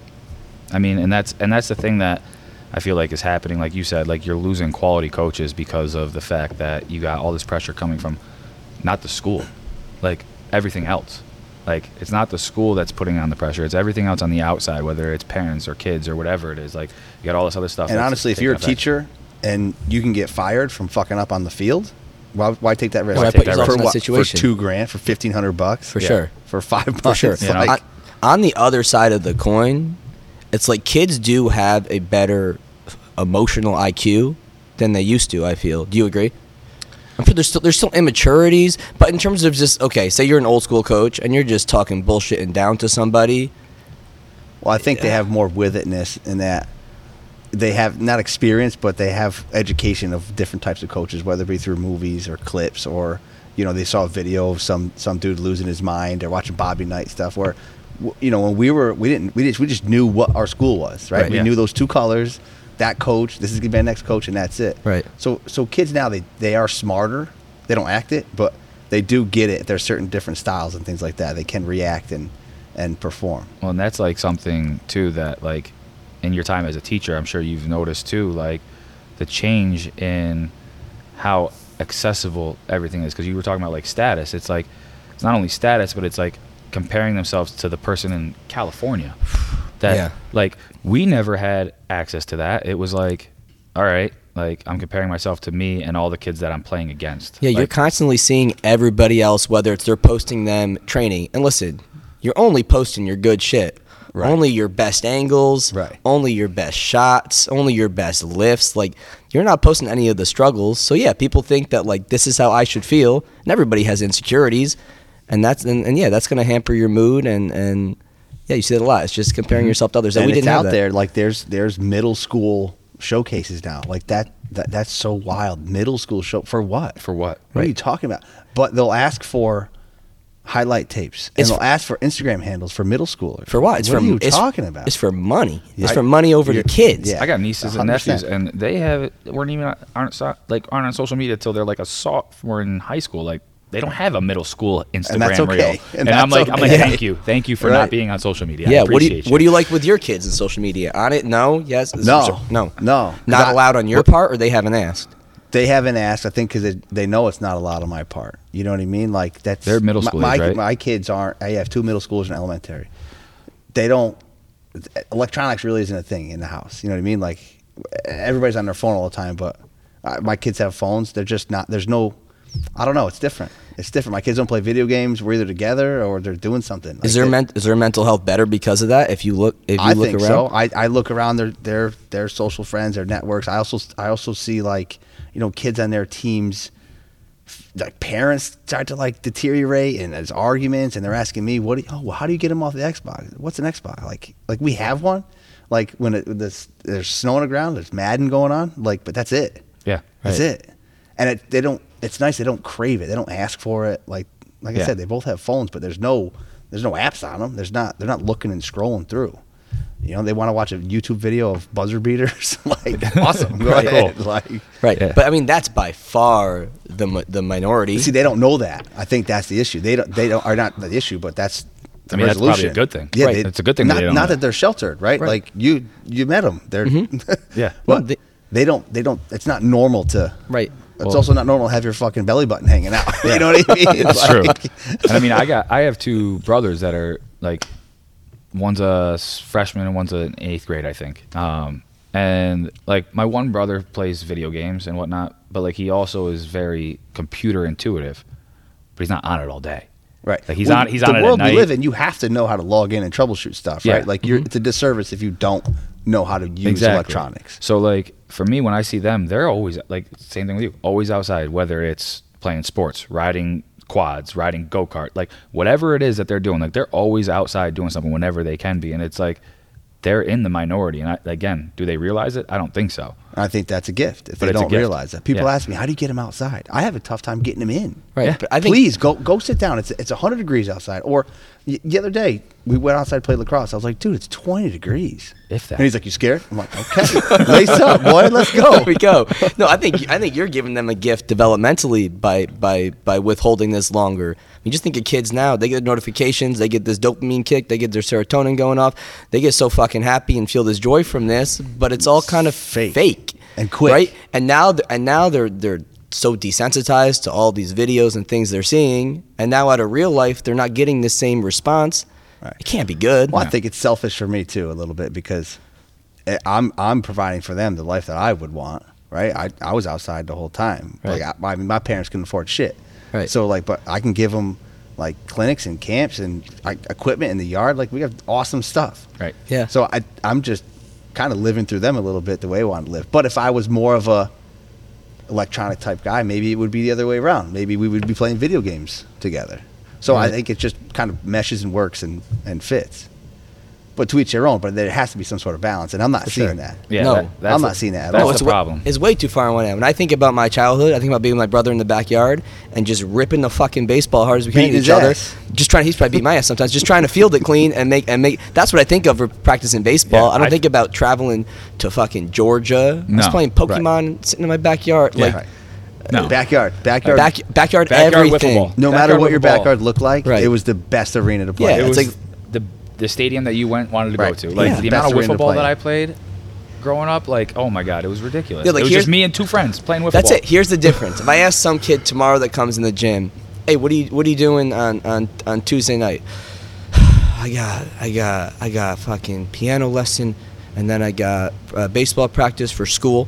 C: I mean, and that's and that's the thing that I feel like is happening. Like you said, like you're losing quality coaches because of the fact that you got all this pressure coming from not the school, like everything else. Like it's not the school that's putting on the pressure; it's everything else on the outside, whether it's parents or kids or whatever it is. Like you got all this other stuff.
B: and honestly if you're a
C: effect.
B: teacher and you can get fired from fucking up on the field why, why take that risk
D: Why
C: put
B: for
C: yourself in
D: that
B: what
D: situation?
B: for two grand for 1500 bucks
D: for
C: Yeah.
D: sure.
B: for five months
D: For sure.
C: You know?
B: like,
D: on, on the other side of the coin, it's like kids do have a better emotional IQ than they used to. I feel. Do you agree? I'm sure there's still there's still immaturities, but in terms of just okay, say you're an old school coach and you're just talking bullshit and down to somebody.
B: Well, I think they have more with itness in that they have not experience, but they have education of different types of coaches, whether it be through movies or clips or you know they saw a video of some some dude losing his mind or watching Bobby Knight stuff. Where you know when we were we didn't we just we just knew what our school was right.
D: Right.
B: we
C: Yeah.
B: knew those two colors, that coach. This is gonna be our next coach, and that's it.
D: Right.
B: So so kids now they they are smarter. They don't act it, but they do get it. There's certain different styles and things like that. They can react and and perform.
C: Well, and that's like something too that like in your time as a teacher, I'm sure you've noticed too, like the change in how accessible everything is. Because you were talking about like status. It's like it's not only status, but it's like comparing themselves to the person in California. That
D: Yeah.
C: like we never had access to that. It was like, all right, like I'm comparing myself to me and all the kids that I'm playing against.
D: Yeah, you're constantly seeing everybody else, whether it's they're posting them training. And listen, you're only posting your good shit.
B: Right.
D: Only your best angles.
B: Right.
D: Only your best shots. Only your best lifts. Like you're not posting any of the struggles. So yeah, people think that like this is how I should feel, and everybody has insecurities, and that's and, and yeah, that's gonna hamper your mood and and yeah, you see it a lot. It's just comparing mm-hmm. yourself to others. And,
B: and
D: we didn't have
B: out
D: that.
B: there. Like there's there's middle school showcases now. Like that, that that's so wild. Middle school show for what?
C: For what?
B: What are you talking about? But they'll ask for highlight tapes and
D: It's
B: they'll
D: for-
B: ask for Instagram handles for middle schoolers.
D: For what? It's
B: what
D: for
B: are you
D: it's,
B: talking about?
D: It's for money. It's
B: I-
D: for money over the
B: you're-
D: kids.
B: yeah.
C: I got nieces and
B: 100%.
C: nephews, and they have weren't even aren't like aren't on social media till they're like a sophomore in high school. Like they don't have a middle school Instagram
B: that's okay.
C: reel.
B: And
C: And, I'm
B: that's
C: like, I'm like, thank you, thank you for
B: Right.
C: not being on social media. I
D: Yeah, what do you
C: appreciate
D: what do you like with your kids in social media? On it? No, yes,
B: No.
D: no,
B: No.
D: Not
B: I-
D: allowed on your part, or they haven't asked.
B: They haven't asked, I think, because they, they know it's not allowed on my part. You know what I mean? Like that's
C: They're middle
B: my-
C: schoolers,
B: My,
C: right?
B: my kids aren't. I have two middle schoolers and elementary. They don't. Electronics really isn't a thing in the house. You know what I mean? Like everybody's on their phone all the time, but uh, my kids have phones. They're just not. There's no. I don't know. It's different. It's different. My kids don't play video games. We're either together or they're doing something.
D: Is
B: Like,
D: their
B: they-
D: men- is their mental health better because of that? If you look, if you
B: I
D: look
B: think
D: around,
B: so. I, I look around their their their social friends, their networks. I also I also see like you know kids on their teams, like parents start to like deteriorate and there's arguments and they're asking me what do you, oh well, how do you get them off the Xbox? What's an Xbox like? Like we have one. Like when it, this, there's snow on the ground, there's Madden going on. Like but that's it.
C: Yeah,
B: That's it. And it, they don't. It's nice they don't crave it. They don't ask for it. Like like I said, they both have phones, but there's no there's no apps on them. There's not. They're not looking and scrolling through. You know, they want to watch a YouTube video of buzzer beaters. like awesome, go
C: Right.
B: ahead.
C: Cool.
B: Like
D: right?
C: Yeah.
D: But I mean, that's by far the the minority.
B: see, they don't know that. I think that's the issue. They don't. They don't are not the issue, but that's. The
C: I mean, that's probably a good thing.
B: Yeah,
C: Right.
B: they-
C: It's a good thing that
B: Not,
C: they don't
B: that they're sheltered, right?
D: Right.
B: Like you, you met them. They're mm-hmm.
C: Yeah.
B: Well,
D: No, they-
B: they, don't. They don't. It's not normal to.
D: Right.
B: It's
C: Well-
B: also not normal to have your fucking belly button hanging out. you know what I mean?
C: That's
B: Like-
C: true. And I mean, I got I have two brothers that are like, one's a freshman and one's an eighth grade, I think. Um, and like my one brother plays video games and whatnot, but like he also is very computer intuitive, but he's not on it all day.
B: Right.
C: Like he's
B: Well,
C: on he's
B: the
C: on it
B: world we live in. You have to know how to log in and troubleshoot stuff,
C: Yeah.
B: right? Like you're,
C: Mhm.
B: it's a disservice if you don't know how to use
C: Exactly.
B: electronics.
C: So like for me, when I see them, they're always like same thing with you, always outside. Whether it's playing sports, riding quads, riding go kart, like whatever it is that they're doing, like they're always outside doing something whenever they can be, and it's like they're in the minority. And I, again, do they realize it? I don't think so.
B: I think that's a gift if
C: But
B: they don't realize that. People
C: Yeah.
B: ask me, "How do you get them outside?" I have a tough time getting them in.
D: Right.
C: Yeah.
D: But I think
B: Please go go sit down. It's it's 100 degrees outside. Or y- the other day we went outside to play lacrosse. I was like, "Dude, it's 20 degrees."
C: If that.
B: And he's like, "You scared?" I'm like, "Okay, lace up, boy. Let's go."
D: there we go. No, I think I think you're giving them a gift developmentally by by by withholding this longer. Mean, just think of kids now. They get notifications. They get this dopamine kick. They get their serotonin going off. They get so fucking happy and feel this joy from this. But it's all kind of
B: Fake.
D: fake
B: And quick.
D: right? And now and now they're they're so desensitized to all these videos and things they're seeing. And now out of real life, they're not getting the same response.
B: Right.
D: It can't be good.
B: Well, I think it's selfish for me too, a little bit, because eh, I'm I'm providing for them the life that I would want. Right? I, I was outside the whole time.
D: Right.
B: Like I, I mean, my parents couldn't afford shit.
D: Right.
B: So like, but I can give them like clinics and camps and like, equipment in the yard. Like we have awesome stuff.
C: Right.
D: Yeah.
B: So I I'm just kind of living through them a little bit the way I want to live. But if I was more of a electronic type guy, maybe it would be the other way around. Maybe we would be playing video games together. So I think it just kind of meshes and works and, and fits. But to each their own. But there has to be some sort of balance, and I'm not seeing
D: sure.
B: that.
C: Yeah,
D: No.
C: that- that's
B: I'm
C: the-
B: not seeing that at
C: That's
B: all.
C: the
D: it's wa-
C: problem.
D: It's way too far on one end. When I think about my childhood, I think about being with my brother in the backyard and just ripping the fucking baseball hard as we can
B: Beating
D: at each other.
B: ass.
D: Just trying. He's probably beat my ass sometimes. Just trying to field it clean and make and make. That's what I think of for practicing baseball.
C: Yeah,
D: I don't
C: I-
D: think about traveling to fucking Georgia. I was
C: No.
D: playing Pokemon sitting in my backyard.
B: Yeah.
D: like
B: Right.
C: No.
B: Backyard, backyard.
D: back, backyard,
C: Backyard
D: everything.
C: ball.
B: no matter what your
C: ball.
B: backyard looked like,
D: Right.
B: it was the best arena to play.
D: Yeah,
C: it
D: it's
C: was
D: like-
C: the the stadium that you went wanted to go to. Like
D: Yeah.
C: the amount of wiffle ball that. I played growing up, like oh my god, it was ridiculous.
D: Yeah, like
C: it was just me and two friends playing wiffle
D: That's
C: ball.
D: it. Here's the difference. if I ask some kid tomorrow that comes in the gym, "Hey, what are you what are you doing on on, on Tuesday night?" I got I got I got fucking piano lesson, and then I got uh, baseball practice for school,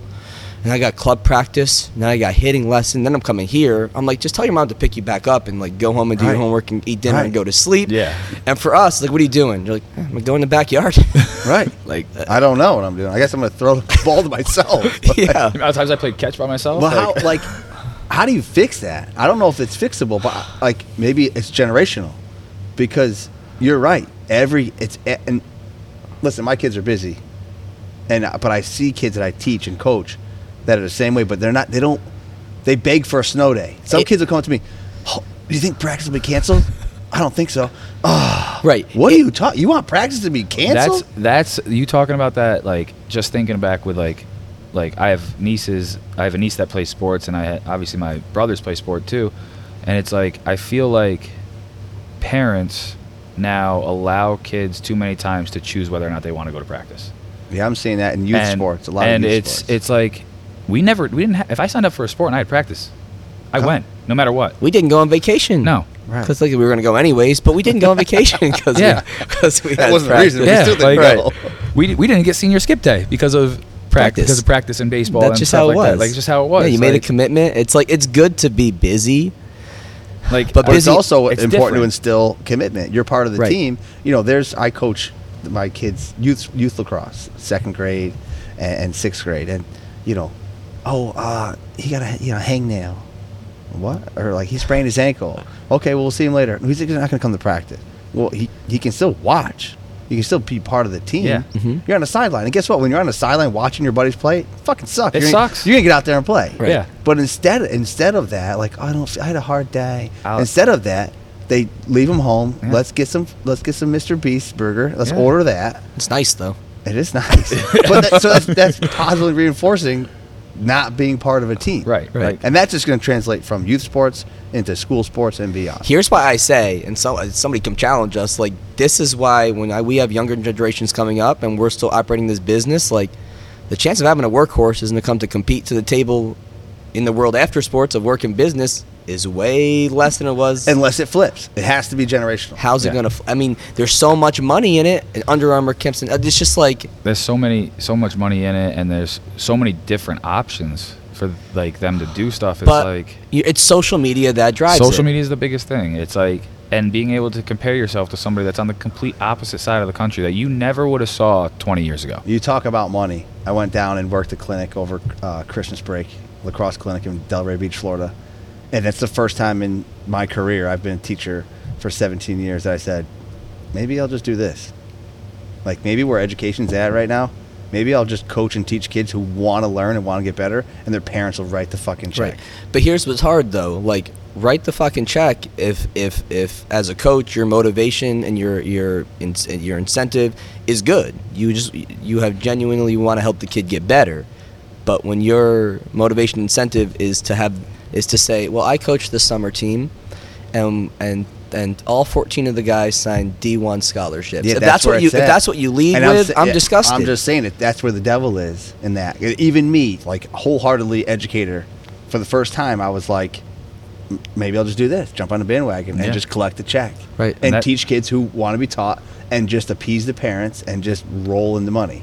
D: and I got club practice, and then I got hitting lesson, then I'm coming here. I'm like, just tell your mom to pick you back up and like go home and do your homework and eat dinner and go to sleep.
C: Yeah.
D: And for us, like, what are you doing? You're like, eh, I'm gonna in the backyard.
B: Right.
D: like, uh,
B: I don't know what I'm doing. I guess I'm gonna throw the ball to myself.
D: yeah.
C: The amount of times I played catch by myself.
B: Well,
C: like-
B: how like how do you fix that? I don't know if it's fixable, but like maybe it's generational, because you're right. Every it's and listen, my kids are busy, and but I see kids that I teach and coach that are the same way, but they're not. They don't. They beg for a snow day. Some
D: It-
B: kids will come up to me. Oh, do you think practice will be canceled? I don't think so. Oh,
D: Right.
B: What
D: It-
B: are you talking? You want practice to be canceled?
C: That's that's you talking about that like just thinking back with like like I have nieces. I have a niece that plays sports, and I obviously my brothers play sport too, and it's like I feel like parents now allow kids too many times to choose whether or not they want to go to practice.
B: yeah, I'm seeing that in youth
C: and,
B: sports. A lot
C: and it's
B: sports.
C: it's like we never we didn't ha- if I signed up for a sport and I had practice, I
B: Huh.
C: went no matter what.
D: We didn't go on vacation.
C: No.
B: Right.
D: Because like we were gonna go anyways, but we didn't go on vacation because
C: Yeah.
D: because we
B: That
D: had
B: wasn't the
D: practice.
B: reason. We
C: Yeah,
B: still didn't
C: like-
B: go.
C: We, we didn't get senior skip day because of practice,
D: Practice.
C: because of practice in baseball.
D: That's
C: and
D: just
C: stuff
D: how it
C: like
D: was.
C: That. Like just how it was.
D: Yeah, you made a commitment. It's like it's good to be busy.
C: like
D: but
B: But it's also
C: it's
B: important to instill commitment. You're part of the
D: Right.
B: team. You know, there's I coach my kids youth youth lacrosse, second grade and, and sixth grade, and you know, oh, uh, he got a you know hangnail, what? Or like he sprained his ankle. Okay, well we'll see him later. He's not going to come to practice. Well, he he can still watch. You can still be part of the team.
C: Yeah.
D: Mhm.
B: You're on the sideline, and guess what? When you're on the sideline watching your buddies play, it fucking sucks.
C: It
B: you're gonna-
C: sucks.
B: You're gonna get out there and play.
C: Right. Yeah.
B: But instead, instead of that, like I don't, I had a hard day.
C: I'll-
B: instead of that, they leave him home.
C: Yeah.
B: Let's get some. Let's get some Mr. Beast burger. Let's
C: Yeah.
B: order that.
D: It's nice though.
B: It is nice, but that, so that's, that's positively reinforcing not being part of a team.
C: Right,
D: Right.
C: right.
B: And that's just going to translate from youth sports into school sports and beyond.
D: Here's why I say, and so, uh, somebody can challenge us. Like this is why when I, we have younger generations coming up and we're still operating this business, like the chance of having a workhorse is going to come to compete to the table in the world after sports of work and business is way less than it was.
B: Unless it flips, it has to be generational.
D: How's it
C: Yeah.
D: gonna? F- I mean, there's so much money in it. And Under Armour, Kempson. uh, It's just like
C: There's so many, so much money in it, and there's so many different options for like them to do stuff. It's
D: but
C: like
D: you, it's social media that drives
C: social
D: it.
C: media is the biggest thing. It's like and being able to compare yourself to somebody that's on the complete opposite side of the country that you never would have saw 20 years ago.
B: You talk about money. I went down and worked a clinic over uh, Christmas break, lacrosse clinic in Delray Beach, Florida. And it's the first time in my career, I've been a teacher for 17 years, that I said, maybe I'll just do this. Like maybe where education's at right now, maybe I'll just coach and teach kids who want to learn and want to get better, and their parents will write the fucking check.
D: Right. But here's what's hard though. Like write the fucking check if if if as a coach your motivation and your your your incentive is good. You just you have genuinely want to help the kid get better. But when your motivation incentive is to have is to say, well, I coach the summer team, and and and all 14 of the guys signed D1 scholarships.
B: Yeah,
D: if
B: that's
D: that's,
B: where
D: what you
B: it's
D: if
B: at.
D: that's what you lead
B: And
D: with,
B: sa-
D: I'm
B: yeah,
D: disgusted.
B: I'm just saying it. That's where the devil is in that. Even me, like wholeheartedly educator, for the first time, I was like, maybe I'll just do this, jump on the bandwagon,
C: Yeah.
B: and just collect the check,
D: Right.
B: And,
C: And that-
B: teach kids who want to be taught, and just appease the parents, and just roll in the money,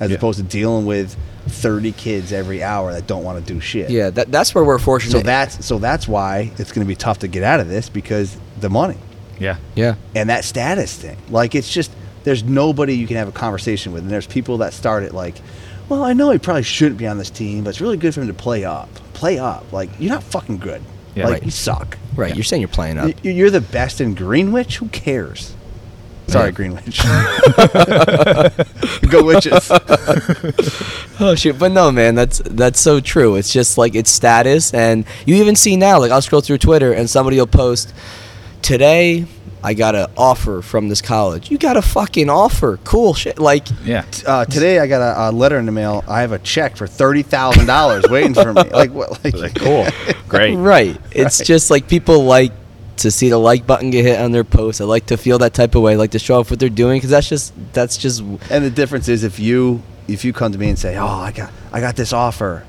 B: as
C: Yeah.
B: opposed to dealing with 30 kids every hour that don't want to do shit.
D: yeah, that, that's where we're fortunate.
B: So that's so that's why it's going to be tough to get out of this because the money
C: Yeah.
D: yeah.
B: and that status thing. Like it's just there's nobody you can have a conversation with, and there's people that start it like, well, I know he probably shouldn't be on this team, but it's really good for him to play up. Play up, like you're not fucking good.
C: Yeah.
B: like
C: Right.
B: you suck.
D: Right. You're saying you're playing up.
B: You're the best in Greenwich. Who cares? Sorry,
C: Yeah.
B: Greenwich. Go witches.
D: Oh shit! But no, man, that's that's so true. It's just like it's status, and you even see now. Like I'll scroll through Twitter, and somebody will post, "Today, I got an offer from this college. You got a fucking offer? Cool shit. Like,
C: Yeah.
B: Uh, today I got a, a letter in the mail. I have a check for thirty thousand dollars waiting for me. Like what? Like,
C: Like, cool. Great.
D: right? It's
B: Right.
D: just like people like to see the like button get hit on their post. I like to feel that type of way. like to show off what they're doing because that's just that's just
B: And the difference is if you if you come to me and say, "Oh, I got I got this offer,"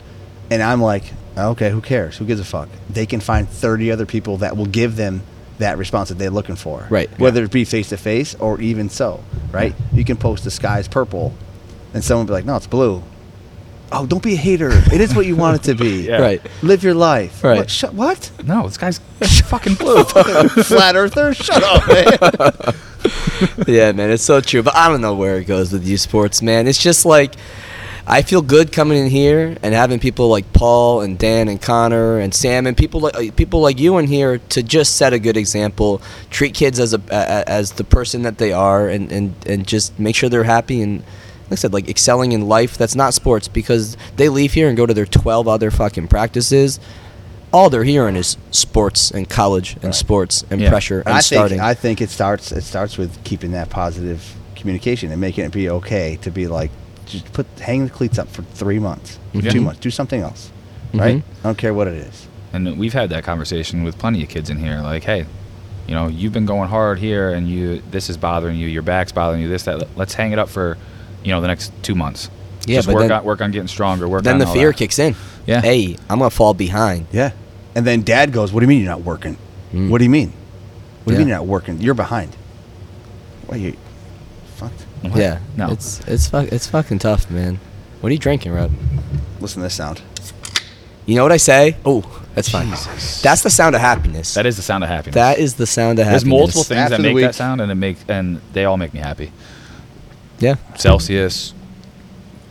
B: and I'm like, "Okay, who cares? Who gives a fuck?" They can find 30 other people that will give them that response that they're looking for.
D: Right.
B: Whether it be face to face or even so, right? You can post the sky's purple, and someone will be like, "No, it's blue." Oh, don't be a hater. It is what you want it to be.
C: Yeah.
D: Right.
B: Live your life.
D: Right.
B: What? Shut, what?
C: No, this guy's fucking blue.
B: Flat earther? Shut up, man.
D: yeah, man, it's so true. But I don't know where it goes with you sports, man. It's just like I feel good coming in here and having people like Paul and Dan and Connor and Sam and people like uh, people like you in here to just set a good example, treat kids as a a- as the person that they are, and and and just make sure they're happy and. Like I said, like excelling in life, that's not sports because they leave here and go to their 12 other fucking practices. All they're hearing is sports and college and sports and
C: Yeah.
D: pressure and
B: I
D: starting.
B: think I think it starts it starts with keeping that positive communication and making it be okay to be like just put hang the cleats up for three months,
C: Yeah.
B: two months, do something else, right?
D: Mhm.
B: I don't care what it is.
C: And we've had that conversation with plenty of kids in here. Like, hey, you know, you've been going hard here, and you this is bothering you. Your back's bothering you. This that. Let's hang it up for, you know, the next two months.
D: Yeah,
C: Just
D: but
C: work
D: then-
C: on work on getting stronger. Work
D: then
C: on
D: the
C: all
D: fear
C: that.
D: kicks in.
C: Yeah.
D: Hey, I'm gonna fall behind.
B: Yeah, and then Dad goes, "What do you mean you're not working?
D: Mm.
B: What do you mean? What do you mean you're not working? You're behind. What you fucked?
C: What?
D: Yeah.
C: No.
D: It's it's fuck, it's fucking tough, man. What are you drinking, Rob?
B: Listen to this sound.
D: You know what I say? Oh, that's fine. That's the sound of happiness.
C: that is the sound of happiness.
D: that is the sound of happiness.
C: There's multiple things
B: After
C: that
B: the
C: make that sound, and it make and they all make me happy.
D: Yeah.
C: Celsius.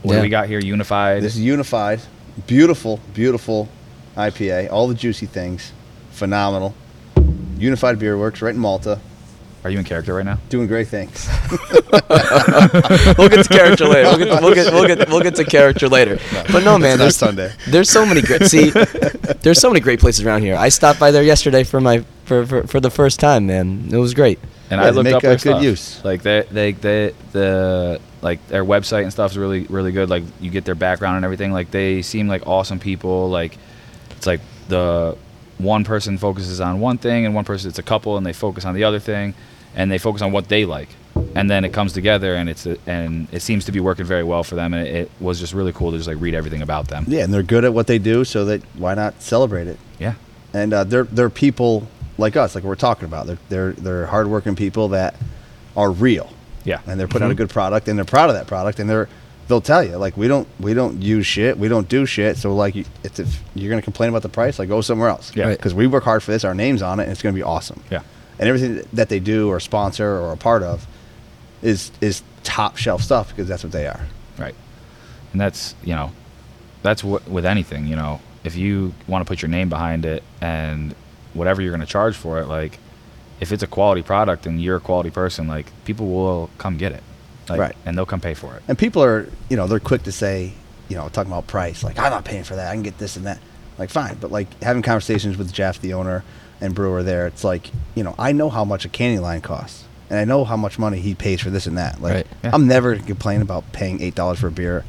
C: What
D: Yeah.
C: do we got here? Unified.
B: This is unified, beautiful, beautiful IPA. All the juicy things, phenomenal. Unified Beer Works, right in Malta,
C: Are you in character right now?
B: doing great things.
D: we'll get to character later. We'll get, we'll get we'll get we'll get to character later. But no, man,
B: not
D: there's
B: Sunday.
D: There's so many great. See, there's so many great places around here. I stopped by there yesterday for my for for, for the first time, man. It was great.
C: And
B: Yeah,
C: I looked
B: make,
C: up their
B: good
C: stuff.
B: use.
C: Like they, they, they, the like their website and stuff is really, really good. Like you get their background and everything. Like they seem like awesome people. Like it's like the one person focuses on one thing and one person it's a couple and they focus on the other thing, and they focus on what they like, and then it comes together and it's a, and it seems to be working very well for them. And it, it was just really cool to just like read everything about them.
B: Yeah, and they're good at what they do, so that why not celebrate it?
C: Yeah.
B: And uh, they're they're people like us, like we're talking about. They're they're they're hardworking people that are real,
C: Yeah.
B: and they're putting out a mm-hmm. good product, and they're proud of that product, and they're they'll tell you like we don't we don't use shit, we don't do shit. So like you- it's if you're gonna complain about the price, like go somewhere else.
C: Yeah. Right.
B: because we work hard for this, our names on it, and it's gonna be awesome.
C: Yeah.
B: and everything that they do or sponsor or a part of is is top shelf stuff because that's what they are.
C: Right. And that's, you know, that's what with anything, you know, if you want to put your name behind it and whatever you're going to charge for it, like if it's a quality product and you're a quality person, like people will come get it. Like,
B: Right.
C: And they'll come pay for it.
B: And people are, you know, they're quick to say, you know, talking about price, like I'm not paying for that. I can get this and that. Like fine, but like having conversations with Jeff, the owner, and brewer there, it's like, you know, I know how much a canning line costs, and I know how much money he pays for this and that. Like
D: Right.
C: Yeah.
B: I'm never gonna about paying eight dollars for a beer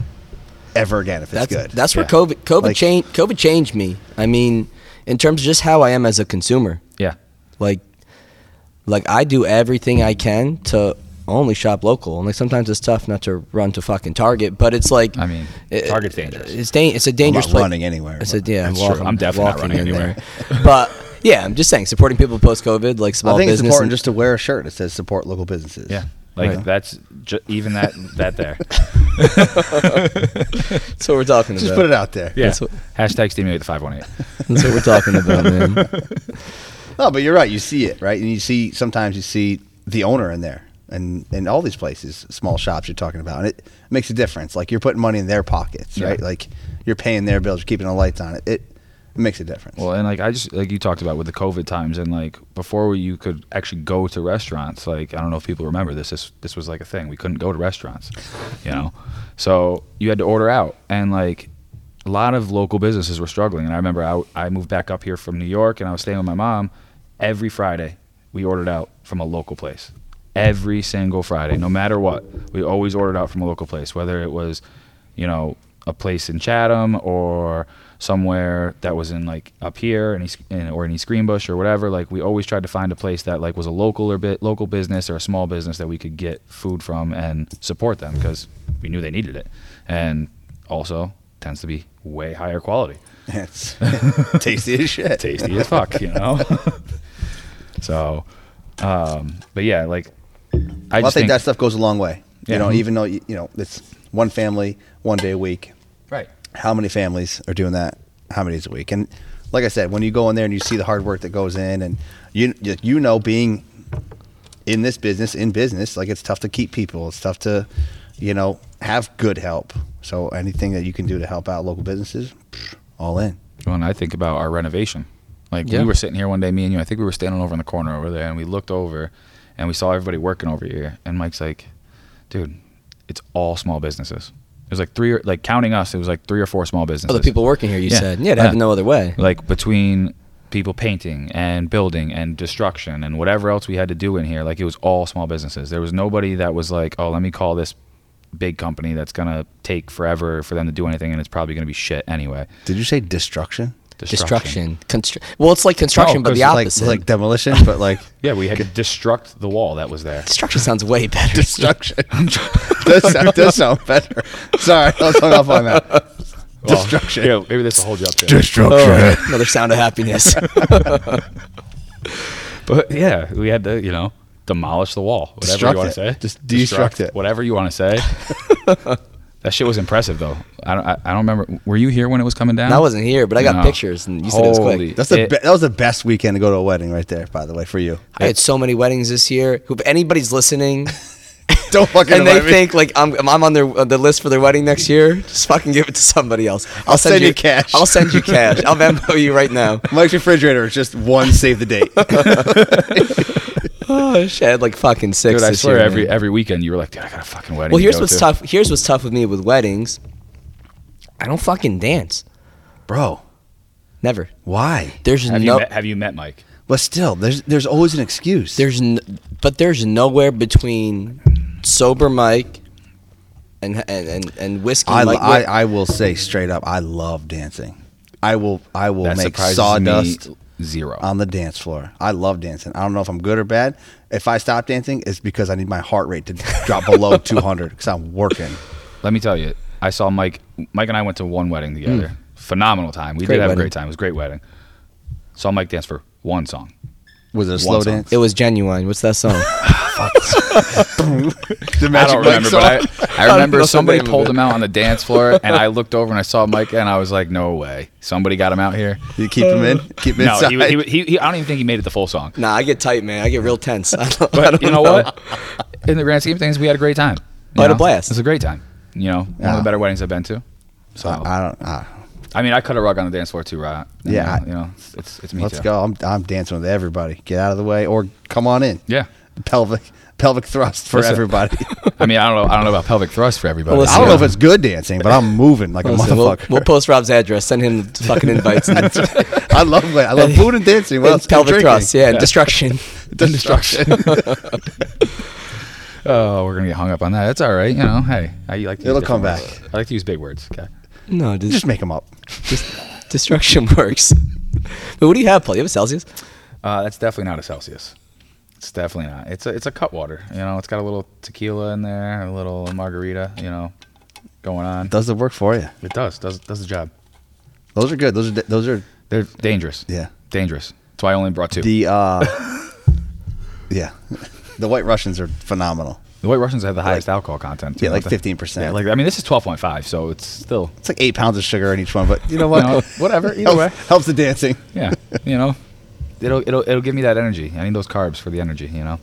B: ever again if it's
D: That's
B: good.
D: that's where
C: Yeah.
D: COVID COVID
B: Like-
D: changed COVID changed me. I mean, in terms of just how I am as a consumer.
C: Yeah.
D: Like, like I do everything I can to only shop local. And like sometimes it's tough not to run to fucking Target, but it's like
C: I mean,
D: it-
C: Target's dangerous.
D: It's da- It's a
B: I'm not
D: place.
B: running anywhere.
D: I said, yeah, I'm
B: That's true.
D: walking.
C: I'm definitely not running anywhere.
D: but yeah, I'm just saying, supporting people post COVID, like small
B: I think it's important
D: and-
B: just to wear a shirt that says support local businesses.
C: Yeah. Like
D: Right.
C: that's ju- even that, that there.
D: that's what we're talking
B: Just
D: about.
B: Just put it out there.
C: Yeah.
D: That's what-
C: Hashtag stimulate the 518.
D: That's what we're talking about, man.
B: No, but you're right. You see it, right? And you see sometimes you see the owner in there, and in all these places, small shops you're talking about, and it makes a difference. Like you're putting money in their pockets,
C: Yeah.
B: right? Like you're paying their bills, you're keeping the lights on it. It, it makes a difference.
C: Well, and like I just like you talked about with the COVID times, and like before you could actually go to restaurants. Like I don't know if people remember this. This this was like a thing. We couldn't go to restaurants, you know. So you had to order out, and like a lot of local businesses were struggling. And I remember I I moved back up here from New York, and I was staying with my mom. Every Friday, we ordered out from a local place. Every single Friday, no matter what, we always ordered out from a local place, whether it was, you know, a place in Chatham or somewhere that was in like up here East, in, or in East Greenbush or whatever. Like we always tried to find a place that like was a local or bit local business or a small business that we could get food from and support them because we knew they needed it, and also tends to be way higher quality,
B: it's tasty as shit.
C: tasty as fuck, you know. so, um, but yeah, like I
B: Well, I
C: just
B: think, that stuff goes a long way.
C: Yeah.
B: You know,
C: Mhm.
B: even though you know it's one family, one day a week.
C: Right.
B: how many families are doing that how many days a week and like i said when you go in there and you see the hard work that goes in and you you- you know being in this business in business like it's tough to keep people it's tough to you know have good help so anything that you can do to help out local businesses all in
C: When I think about our renovation, like
D: Yeah.
C: we were sitting here one day, me and you. I think we were standing over in the corner over there, and we looked over, and we saw everybody working over here. And Mike's like, "Dude, it's all small businesses." There's like three, or, like counting us, it was like three or four small oh, businesses.
D: Other people working here, you
C: Yeah.
D: said. Yeah, to have
C: Yeah.
D: no other way.
C: like between people painting and building and destruction and whatever else we had to do in here like it was all small businesses there was nobody that was like oh let me call this big company that's gonna take forever for them to do anything and it's probably gonna be shit anyway
B: did you say destruction
D: Destruction. Constr- well, it's like construction,
C: No,
D: but the
C: 'cause
B: like
D: opposite.
B: like demolition but like
C: yeah we had to destruct the wall that was there.
D: Destruction sounds way better.
B: destruction. Does, sound, does sound better. Sorry i was hung up on that.
C: Well,
B: destruction.
C: yeah maybe this will hold you up to
B: destruction
D: Oh, another sound of happiness.
C: but yeah we had to you know demolish the wall whatever
B: Destruct
C: you want to say.
B: Just destruct it.
C: whatever you want to say that shit was impressive though I don't, I, I don't remember were you here when it was coming down
D: I wasn't here, but I got
C: No.
D: pictures, and you said it was
C: Holy-
D: quick.
B: That's the
C: It-
B: be- that was the best weekend to go to a wedding right there. By the way, for you.
D: I had so many weddings this year. If anybody's listening
B: Don't fucking
D: and they
B: invite me.
D: think like I'm, I'm on their on the list for their wedding next year, just fucking give it to somebody else. I'll,
B: send you cash.
D: I'll send you cash. I'll Venmo you right now.
B: Mike's refrigerator is just one save the date.
D: Oh shit, I had like fucking six.
C: Dude, I
D: this
C: swear
D: year,
C: every
D: man.
C: every weekend you were like, dude, I got a fucking wedding.
D: Well,
C: to
D: here's
C: go
D: what's
C: to."
D: tough. Here's what's tough with me with weddings. I don't fucking dance.
B: Bro,
D: Never.
B: why?
D: There's
C: Have
D: no.
C: you met, have you met Mike?
B: But still, there's there's always an excuse.
D: There's n- but there's nowhere between sober Mike and and and, and whiskey
B: I,
D: Mike.
B: I I will say straight up, I love dancing. I will I will
C: That
B: make sawdust
C: me zero.
B: on the dance floor. I love dancing. I don't know if I'm good or bad. If I stop dancing, it's because I need my heart rate to drop below 200 because I'm working.
C: Let me tell you, I saw Mike. Mike and I went to one wedding together. Mm. Phenomenal time. We
D: Great
C: did have
D: wedding.
C: a great time. It was a great wedding. Saw Mike dance for one song.
B: Was it a
C: One
B: slow
C: song.
B: dance?
D: it was genuine. What's that song?
B: the
C: I don't remember,
B: song?
C: but I, I remember
D: the
C: somebody pulled him out on the dance floor, and I looked over and I saw Mike, and I was like, "No way! Somebody got him out here."
B: you keep him in. Keep him
C: No,
B: inside.
C: he, he, he, he, I don't even think he made it the full song.
D: nah, I get tight, man. I get real tense. I don't, I
C: But
D: don't
C: you know what? In the grand scheme of things, we had a great time. You
D: I had a blast.
C: It was a great time. You know, one
B: Yeah.
C: of the better weddings I've been to. So
B: I, I don't. Uh,
C: I mean, I cut a rug on the dance floor too, right? You
B: Yeah, I-
C: you know, it's it's, it's me
B: let's
C: too.
B: go. I'm I'm dancing with everybody. Get out of the way or come on in.
C: Yeah.
B: Pelvic pelvic thrust for
C: Listen.
B: everybody.
C: I mean, I don't know. I don't know about pelvic thrust for everybody.
D: Well,
B: I don't know if it's good dancing, but I'm moving like a
D: Listen, we'll,
B: motherfucker.
D: we'll post Rob's address. Send him the fucking invites. And,
B: I love it. I love food and dancing. What
D: and?
B: And
D: pelvic thrust, yeah, and destruction.
B: Destruction.
C: oh, we're gonna get hung up on that. That's all right. You know, hey, I like. To
B: It'll
C: different
B: come
C: words. I like to use big words. Okay.
D: No, dis-
B: Just make them up.
D: Just, destruction works. but what do you have, Paul? You have a Celsius?
C: Uh, that's definitely not a Celsius. It's definitely not. It's a it's a Cutwater. You know, it's got a little tequila in there, a little margarita. You know, going on.
B: Does it work for you?
C: It does. Does does the job.
B: Those are good. Those are those are
C: They're dangerous.
B: yeah.
C: Dangerous. That's why I only brought two.
B: The uh, yeah, the White Russians are phenomenal.
C: the White Russians have the highest alcohol content. too,
B: Yeah, like 15%.
C: Yeah, like I mean, this is twelve point five, so it's still
B: It's like eight pounds of sugar in each one, but you know what?
C: You know, whatever, either
B: helps,
C: way.
B: helps the dancing.
C: yeah. You know, it'll it'll it'll give me that energy. I need those carbs for the energy. You know.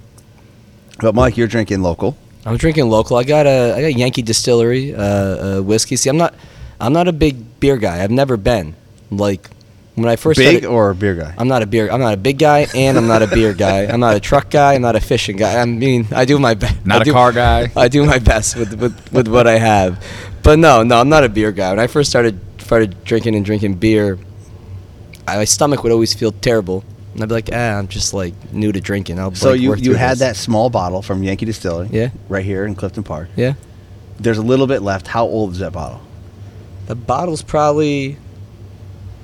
B: But Mike, you're drinking local.
D: I'm drinking local. I got a I got Yankee Distillery uh, uh, whiskey. See, I'm not I'm not a big beer guy. I've never been. Like when I first
B: Big
D: started,
B: or a beer guy?
D: I'm not a beer. I'm not a big guy, and I'm not a beer guy. I'm not a truck guy. I'm not a fishing guy. I mean, I do my best.
C: Not
D: a
C: a car guy.
D: I do my best with, with with what I have, but no, no, I'm not a beer guy. When I first started started drinking and drinking beer, I, my stomach would always feel terrible, and I'd be like, ah, I'm just like new to drinking. I'll
B: so
D: like,
B: you
D: work
B: you
D: through
B: had
D: this."
B: that small bottle from Yankee Distillery.
D: Yeah.
B: Right here in Clifton Park.
D: Yeah,
B: There's a little bit left. How old is that bottle?
D: the bottle's probably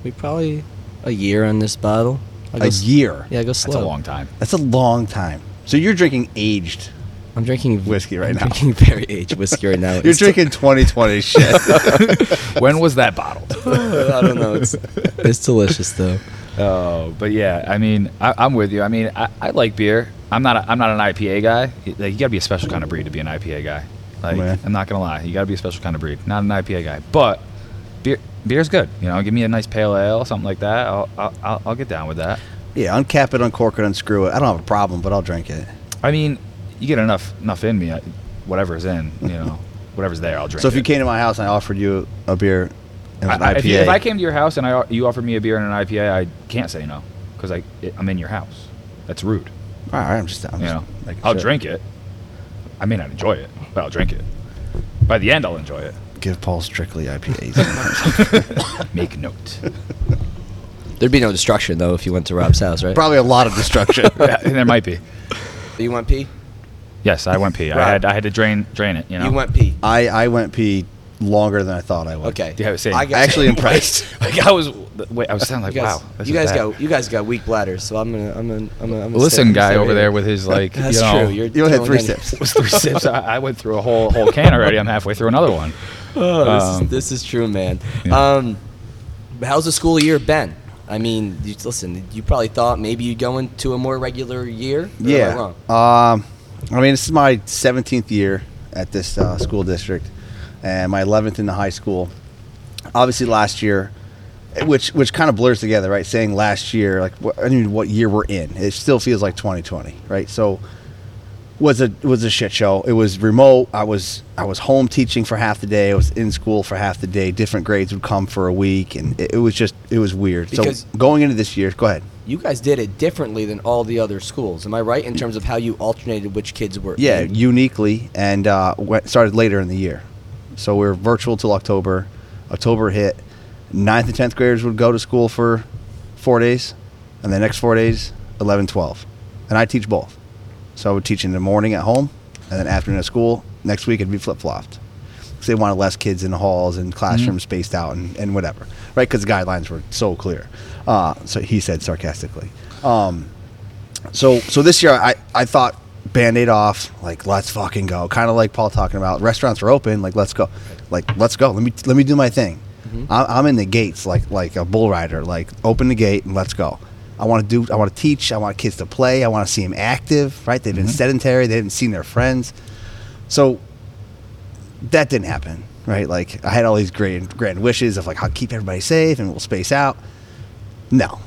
D: we probably a year on this bottle. I go
B: A
D: s-
B: year.
D: Yeah, go slow.
C: That's
D: slow.
C: a long time.
B: That's a long time. So you're drinking aged.
D: I'm drinking
B: Whiskey right
D: I'm
B: now.
D: Drinking very aged whiskey right now.
B: You're
D: It's-
B: drinking 2020 shit.
C: when was that bottled?
D: I don't know. It's it's delicious though.
C: Oh, but yeah, I mean, I, I'm with you. I mean, I, I like beer. I'm not. A, I'm not an IPA guy. Like, you got to be a special kind of breed to be an IPA guy. Like,
B: Man.
C: I'm not gonna lie, you got to be a special kind of breed. Not an IPA guy, but beer beer's good. You know, give me a nice pale ale, something like that. I'll I'll, I'll, get down with that.
B: Yeah, uncap it, uncork it, unscrew it. I don't have a problem, but I'll drink it.
C: I mean, you get enough enough in me. I, whatever's in, you know, whatever's there, I'll drink. It.
B: So if you came to my house and I offered you a beer and an
C: I,
B: IPA,
C: if, you, if I came to your house and I you offered me a beer and an IPA, I can't say no because I it, I'm in your house. That's rude.
B: all right, I'm just, I'm
C: You
B: just
C: know,
B: making
C: I'll
B: sure.
C: drink it. I may not enjoy it, but I'll drink it. By the end, I'll enjoy it.
B: Give Paul strictly IPAs.
C: Make note.
D: There'd be no destruction though if you went to Rob's house, right?
B: Probably a lot of destruction.
C: Yeah, there might be.
D: You went pee.
C: Yes, I went pee. I had I had to drain drain it. You know.
D: You went pee.
B: I, I went pee longer than I thought I would.
D: Okay.
C: Yeah, same.
D: I got-
B: Actually impressed.
C: like I was. Wait, I was sounding like
D: you guys,
C: wow. this
D: you
C: is
D: guys
C: bad.
D: got you guys got weak bladders, so I'm gonna I'm gonna I'm gonna. I'm gonna
C: Listen,
D: stay-
C: guy
D: stay
C: over
D: right
C: there with his like.
D: That's
C: you know,
D: true. You're
B: You only had three
D: throwing in-
B: sips.
C: was three sips. I, I went through a whole whole can already. I'm halfway through another one.
D: Oh, this,
C: Um,
D: is, this is true, man.
C: yeah.
D: Um, but how's the school year been? I mean, you, listen, you probably thought maybe you'd go into a more regular year. Or am I
B: Yeah.
D: wrong?
B: Um, I mean, this is my 17th year at this uh, school district, and my 11th in the high school. Obviously, last year, which which kind of blurs together, right? Saying last year, like what, I mean, what year we're in, it still feels like 2020, right? So, was a was a shit show. It was remote. I was I was home teaching for half the day. I was in school for half the day. Different grades would come for a week, and it, it was just it was weird.
D: Because-
B: so going into this year, go ahead.
D: You guys did it differently than all the other schools. Am I right in terms of how you alternated which kids were?
B: Yeah,
D: in?
B: uniquely, and uh, went, started later in the year. So we are virtual till October. October hit. Ninth and tenth graders would go to school for four days, and the next four days, 11, 12. And I teach both. So I would teach in the morning at home, and then afternoon at school. Next week it'd be flip flopped. Because they wanted less kids in the halls and classrooms spaced out and, and whatever, right? Because the guidelines were so clear. Uh, so he said sarcastically. Um, so so this year I, I thought band-aid off like let's fucking go. Kind of like paul talking about restaurants are open like let's go. Like let's go. Let me let me do my thing. Mm-hmm. I'm, I'm in the gates like like a bull rider. Like open the gate and let's go. I want to do i want to teach. I want kids to play. I want to see them active right? They've been mm-hmm. sedentary. They haven't seen their friends. So that didn't happen right? Like i had all these great grand wishes of like i'll keep everybody safe and we'll space out. No.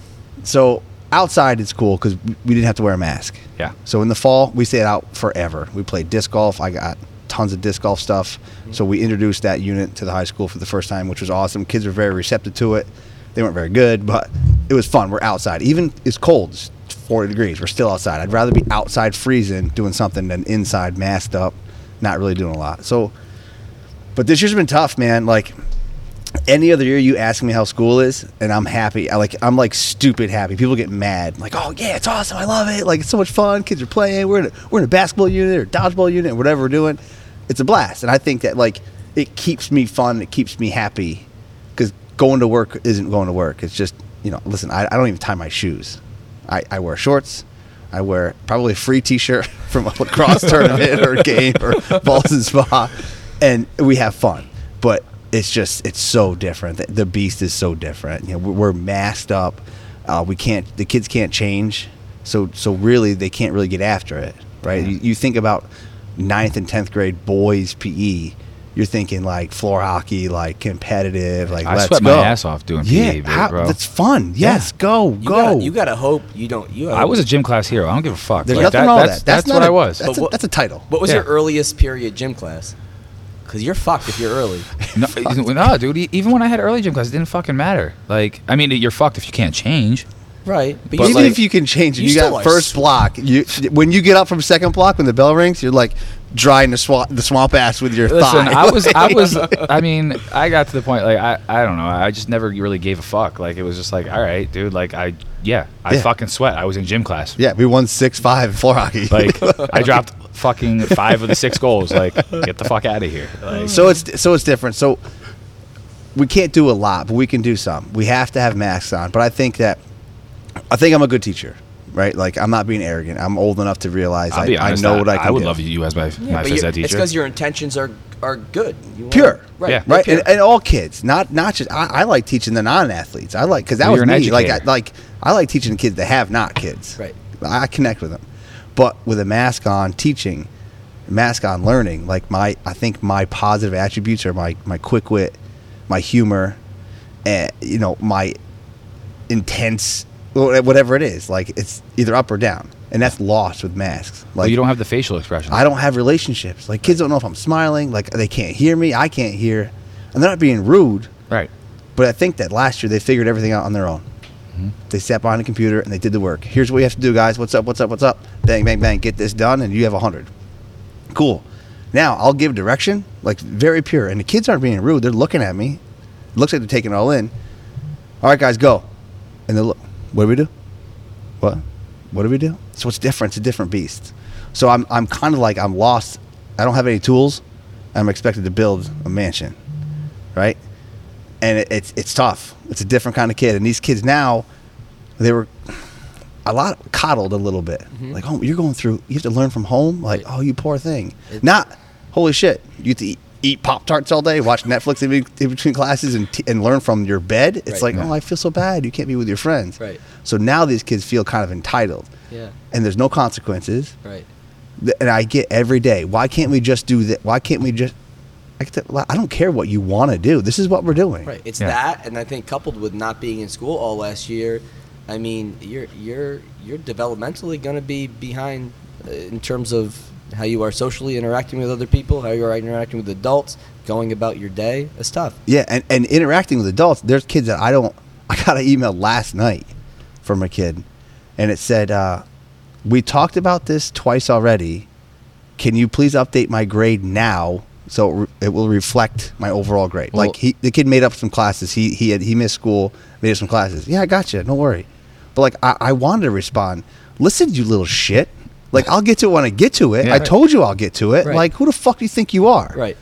B: So outside it's cool because we didn't have to wear a mask
C: Yeah.
B: so in the fall, we stayed out forever. We played disc golf. I got tons of disc golf stuff. So we introduced that unit to the high school for the first time, which was awesome. Kids were very receptive to it. They weren't very good, but it was fun. We're outside. Even it's cold, it's 40 degrees. We're still outside. I'd rather be outside freezing doing something than inside masked up, not really doing a lot. So, but this year's been tough, man. Like any other year you ask me how school is and i'm happy I like i'm like stupid happy people get mad like oh yeah it's awesome i love it like it's so much fun kids are playing we're in a, we're in a basketball unit or dodgeball unit or whatever we're doing it's a blast and i think that like it keeps me fun it keeps me happy because going to work isn't going to work it's just you know listen i, I don't even tie my shoes I, I wear shorts I wear probably a free T-shirt from a lacrosse tournament or a game or Ballston Spa, and we have fun. But it's just it's so different. The, the beast is so different. You know, we're, we're masked up. Uh, we can't. The kids can't change. So so really, they can't really get after it, right? You, you think about ninth and tenth grade boys PE. You're thinking like floor hockey, like competitive, like
C: I
B: let's
C: sweat
B: go.
C: my ass off doing
B: yeah,
C: PE,
B: how-
C: bro.
B: that's fun. Yes, go
D: You
B: go.
D: Gotta, you gotta hope you don't. You.
C: I was a gym class hero. I don't give a fuck.
B: There's
C: Like,
B: nothing
C: that-
B: wrong with
C: that's,
B: that. That's,
C: That's,
B: not
C: what
B: a-
C: I was.
B: That's,
D: But
B: a, that's a title.
D: What was
C: Yeah.
D: your earliest period gym class? Because you're fucked if you're early.
C: No, no, dude. e- Even when I had early gym class, it didn't fucking matter. Like, I mean, you're fucked if you can't change.
D: Right.
C: But
B: Even
C: like-
B: if you can change
D: You
B: you, got first block. You when you get up from second block when the bell rings, you're like drying the swamp the swamp ass with your
C: Listen,
B: thigh.
C: I was, I was, I mean, I got to the point like I, I don't know. I just never really gave a fuck. Like it was just like, all right, dude. Like I, yeah, I
B: Yeah.
C: fucking sweat. I was in gym class.
B: yeah, we won six five in floor hockey.
C: Like I dropped fucking five of the six goals. Like get the fuck out of here. Like,
B: so it's so it's different. So we can't do a lot, but we can do some. We have to have masks on. But I think that I think I'm a good teacher, right? Like I'm not being arrogant. I'm old enough to realize
C: I'll
B: I,
C: be honest.
B: I know what I can
C: I would
B: do.
C: love you as my
D: Yeah,
C: my
D: but
C: phys
D: you're-
C: ed
D: it's because your intentions are are good. You want-
B: Pure.
D: Right.
C: Yeah.
B: right
D: pure.
B: and, and all kids not not just I, I like teaching the non-athletes i like because that
C: Well,
B: was
C: you're
B: me like I, like i like teaching the kids that have not kids
D: Right.
B: i connect with them but with a mask on teaching mask on learning like my i think my positive attributes are my my quick wit my humor uh, you know, my intense, Eh, whatever it is. Like it's either up or down, and that's lost with masks. Like
C: Well, you don't have the facial expression.
B: I don't have relationships. Like kids don't know if I'm smiling. Like they can't hear me. I can't hear, and they're not being rude.
C: right.
B: But I think that last year they figured everything out on their own. Mm-hmm. They sat behind a computer and they did the work. Here's what you have to do, guys. What's up? What's up? What's up? Bang, bang, bang. Get this done, and you have a hundred. Cool. Now I'll give direction, like very pure, and the kids aren't being rude. They're looking at me. It looks like they're taking it all in. All right, guys, go. And they look. What do we do? What? What do we do? So it's different. It's a different beast. So I'm I'm kind of like I'm lost. I don't have any tools. I'm expected to build a mansion, right? And it, it's it's tough. It's a different kind of kid. And these kids now, they were a lot coddled a little bit. Mm-hmm. Like, oh, you're going through. You have to learn from home. Like, oh, you poor thing.
D: It-
B: Not holy shit. You have to eat, eat pop tarts all day, watch Netflix in, between classes, and t- and learn from your bed. It's
D: Right.
B: like, oh, I feel so bad. You can't be with your friends.
D: Right.
B: So now these kids feel kind of entitled,
D: Yeah.
B: and there's no consequences.
D: Right.
B: And I get every day. Why can't we just do that? Why can't we just? I, get to- I don't care what you want to do. This is what we're doing.
D: Right. It's
C: Yeah.
D: that, and I think coupled with not being in school all last year, I mean, you're you're you're developmentally going to be behind uh, in terms of how you are socially interacting with other people, how you are interacting with adults, going about your day. It's tough.
B: Yeah, and, and interacting with adults, there's kids that I don't. I got an email last night from a kid, and it said, uh, "We talked about this twice already. Can you please update my grade now so it, re- it will reflect my overall grade?"
C: Well-
B: like he, the kid made up some classes. He he had he missed school, made up some classes. Yeah, I got you. Don't worry. But like I, I wanted to respond. Listen, you little shit. Like I'll get to it when I get to it.
C: Yeah.
B: I told you I'll get to it.
D: Right.
B: Like who the fuck do you think you are?
D: Right.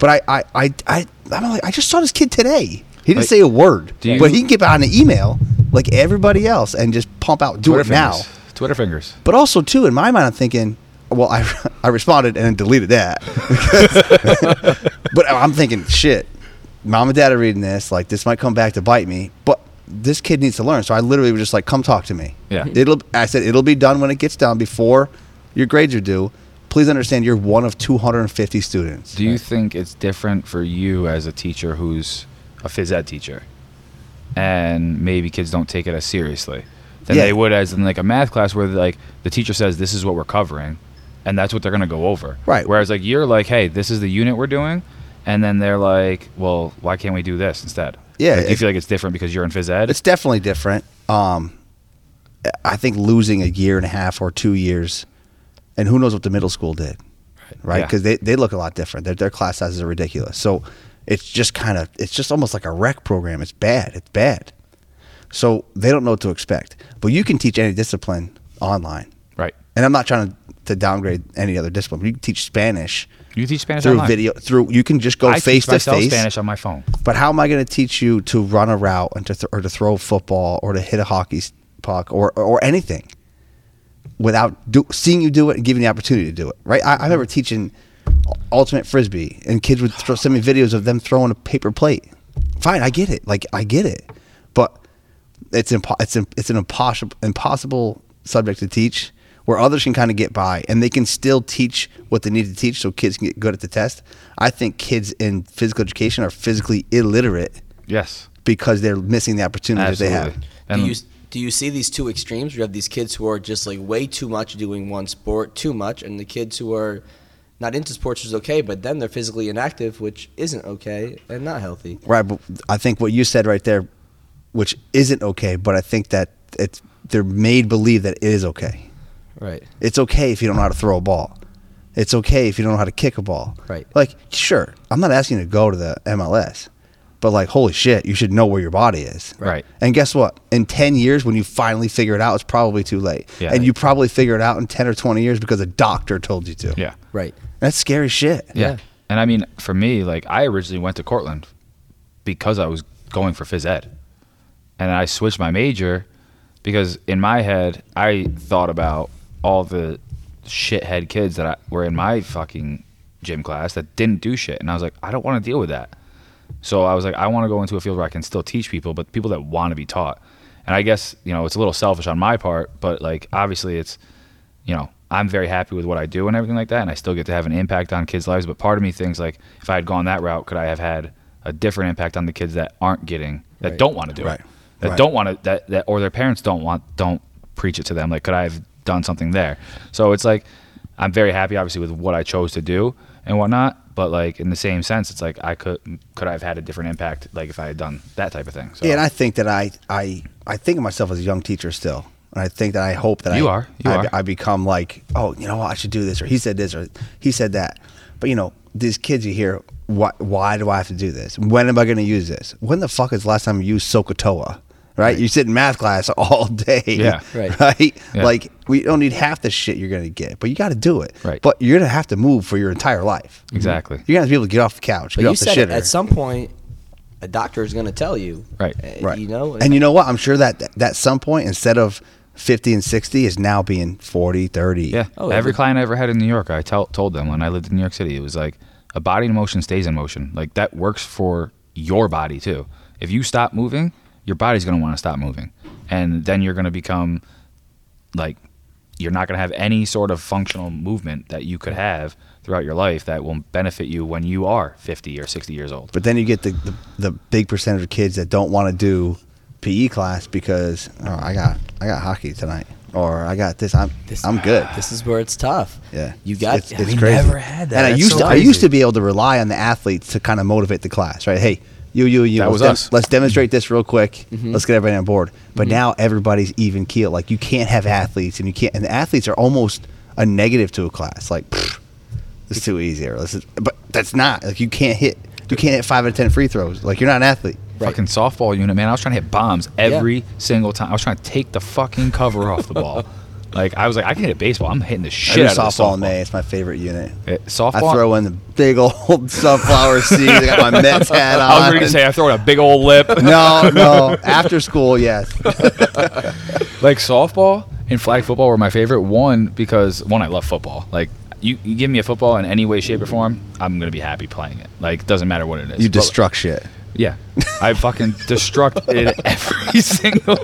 B: But I, I, I, I, I'm like, I just saw this kid today. He didn't
C: Like,
B: say a word,
C: you-
B: but he can get behind an email like everybody else and just pump out, do
C: Twitter
B: it now.
C: fingers. Twitter fingers.
B: But also too, in my mind, I'm thinking, well, I, I responded and then deleted that. but I'm thinking, shit, mom and dad are reading this. Like this might come back to bite me. But this kid needs to learn. So I literally was just like, come talk to me.
C: Yeah.
B: It'll. I said it'll be done when it gets done before your grades are due. Please understand, you're one of 250 students.
C: Do you think it's different for you as a teacher who's a phys ed teacher, and maybe kids don't take it as seriously than
B: Yeah.
C: they would as in like a math class where like the teacher says this is what we're covering, and that's what they're gonna go over.
B: Right.
C: Whereas like you're like, hey, this is the unit we're doing, and then they're like, well, why can't we do this instead?
B: Yeah,
C: do you feel like it's different because you're in phys ed?
B: It's definitely different. Um, I think losing a year and a half or two years, and who knows what the middle school did, right?
C: Yeah.
B: Because they, they look a lot different. Their, their class sizes are ridiculous. So it's just kind of it's just almost like a rec program. It's bad. It's bad. So they don't know what to expect. But you can teach any discipline online,
C: right.
B: and I'm not trying to, to downgrade any other discipline. You can teach Spanish
C: You teach Spanish
B: through
C: online.
B: video. Through you can just go
C: I
B: face
C: teach
B: to face.
C: Spanish on my phone.
B: But how am I going to teach you to run a route and to th- or to throw football or to hit a hockey puck or or anything without do- seeing you do it and giving the opportunity to do it? Right? I, I remember teaching ultimate frisbee, and kids would throw, send me videos of them throwing a paper plate. Fine, I get it. Like I get it, but it's impo- it's it's an impossible impossible subject to teach where others can kind of get by and they can still teach what they need to teach so kids can get good at the test. I think kids in physical education are physically illiterate
C: Yes.
B: because they're missing the opportunities that they have.
C: Absolutely. And
D: do you do you see these two extremes? You have these kids who are just like way too much doing one sport, too much, and the kids who are not into sports is okay, but then they're physically inactive, which isn't okay and not healthy.
B: Right, but I think what you said right there, which isn't okay, but I think that it's they're made believe that it is okay.
D: Right.
B: It's okay if you don't know how to throw a ball. It's okay if you don't know how to kick a ball.
D: Right.
B: Like, sure, I'm not asking you to go to the MLS, but like, holy shit, you should know where your body is.
C: Right.
B: And guess what? In 10 years, when you finally figure it out, it's probably too late.
C: Yeah.
B: And you probably figure it out in 10 or 20 years because a doctor told you to.
C: Yeah.
D: Right.
B: That's scary shit.
C: Yeah.
D: Yeah.
C: And I mean, for me, like I originally went to Cortland because I was going for phys ed. And I switched my major because in my head, I thought about all the shithead kids that I, were in my fucking gym class that didn't do shit. And I was like, I don't want to deal with that. So I was like, I want to go into a field where I can still teach people, but people that want to be taught. And I guess, you know, it's a little selfish on my part, but like obviously it's, you know, I'm very happy with what I do and everything like that, and I still get to have an impact on kids' lives. But part of me thinks like, if I had gone that route, could I have had a different impact on the kids that aren't getting that
D: Right.
C: don't want to do
B: Right.
C: it, that
B: Right.
C: don't want to that, that or their parents don't want don't preach it to them. Like, could I have done something there? So it's like I'm very happy, obviously, with what I chose to do and whatnot. But like in the same sense, it's like I could could I have had a different impact like if I had done that type of thing. So
B: Yeah, and I think that I, I, I think of myself as a young teacher still, and I think that I hope that
C: You
B: I,
C: are. You
B: I,
C: are.
B: I become like, oh, you know what, I should do this, or he said this, or he said that. But you know, these kids you hear, why, why do I have to do this? When am I going to use this? When the fuck is the last time you used SOHCAHTOA? Right? You sit in math class all day.
C: Yeah.
D: Right.
B: Right?
C: Yeah.
B: Like we don't need half the shit you're going to get, but you got to do it.
C: Right.
B: But you're going to have to move for your entire life.
C: exactly.
B: You're going to have to be able to get off the couch,
D: But
B: get
D: you
B: off the
D: said it,
B: shitter.
D: at some point, a doctor is going to tell you.
C: Right.
D: uh,
B: Right.
D: You know.
B: and you know what? I'm sure that that some point, instead of 50 and 60, is now being 40, 30.
C: Yeah.
D: Oh,
C: Every
D: yeah.
C: client I ever had in New York, I tell, told them when I lived in New York City, it was like a body in motion stays in motion. Like that works for your body too. If you stop moving, your body's going to want to stop moving. And then you're going to become like, you're not going to have any sort of functional movement that you could have throughout your life that will benefit you when you are 50 or 60 years old.
B: But then you get the, the, the big percentage of kids that don't want to do PE class because oh, I got I got hockey tonight or I got this. I'm
D: This-
B: I'm good.
D: Ah, this is where it's tough.
B: Yeah,
D: You got.
B: It's, it's
D: we
B: crazy.
D: never had that.
B: And I used
D: so
B: to I used to be able to rely on the athletes to kind of motivate the class, right? Hey, you, you, you.
C: That
B: let's
C: was
B: dem-
C: us.
B: Let's demonstrate this real quick.
D: Mm-hmm.
B: Let's get everybody on board. But now everybody's even keel. Like you can't have athletes, and you can't. And the athletes are almost a negative to a class. Like, pfft, it's too easy. Or this is, but that's not. Like you can't hit. You can't hit five out of ten free throws. Like you're not an athlete.
D: Right.
C: Fucking softball unit, man. I was trying to hit bombs every single time. I was trying to take the fucking cover off the ball. Like I was like, I can hit a baseball. I'm hitting the
B: I
C: shit
B: do
C: out of the
B: softball
C: softball.
B: in May. It's my favorite unit.
C: Eh, softball I
B: throw in the big old sunflower seeds. I got my Mets hat on.
C: I was going to say I throw in a big old lip.
B: no, no. After school, yes.
C: like softball and flag football were my favorite. One because one, I love football. Like you, you give me a football in any way, shape, or form, I'm gonna be happy playing it. Like doesn't matter what it is.
B: You
C: But-
B: destruct shit.
C: Yeah, I fucking destructed every single.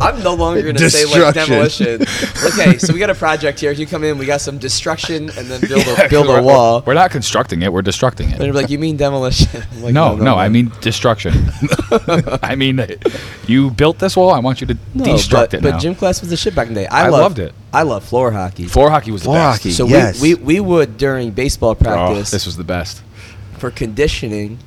D: I'm no longer going to say like demolition. okay, so we got a project here. You come in, we got some destruction, and then build
C: Yeah,
D: a build a
C: we're-
D: wall.
C: We're not constructing it. We're destructing it.
D: you're like, you mean demolition? I'm like,
C: No, no, I mean destruction. I mean, you built this wall. I want you to
D: no,
C: destruct
D: but,
C: it
D: but
C: now.
D: gym class was the shit back in the day. I,
C: I
D: loved,
C: loved it.
D: I love floor hockey.
C: Floor hockey was the
B: Floor
C: best.
B: hockey.
D: so
B: Yes.
D: we, we we would during baseball
C: Oh,
D: practice
C: this was the best.
D: for conditioning.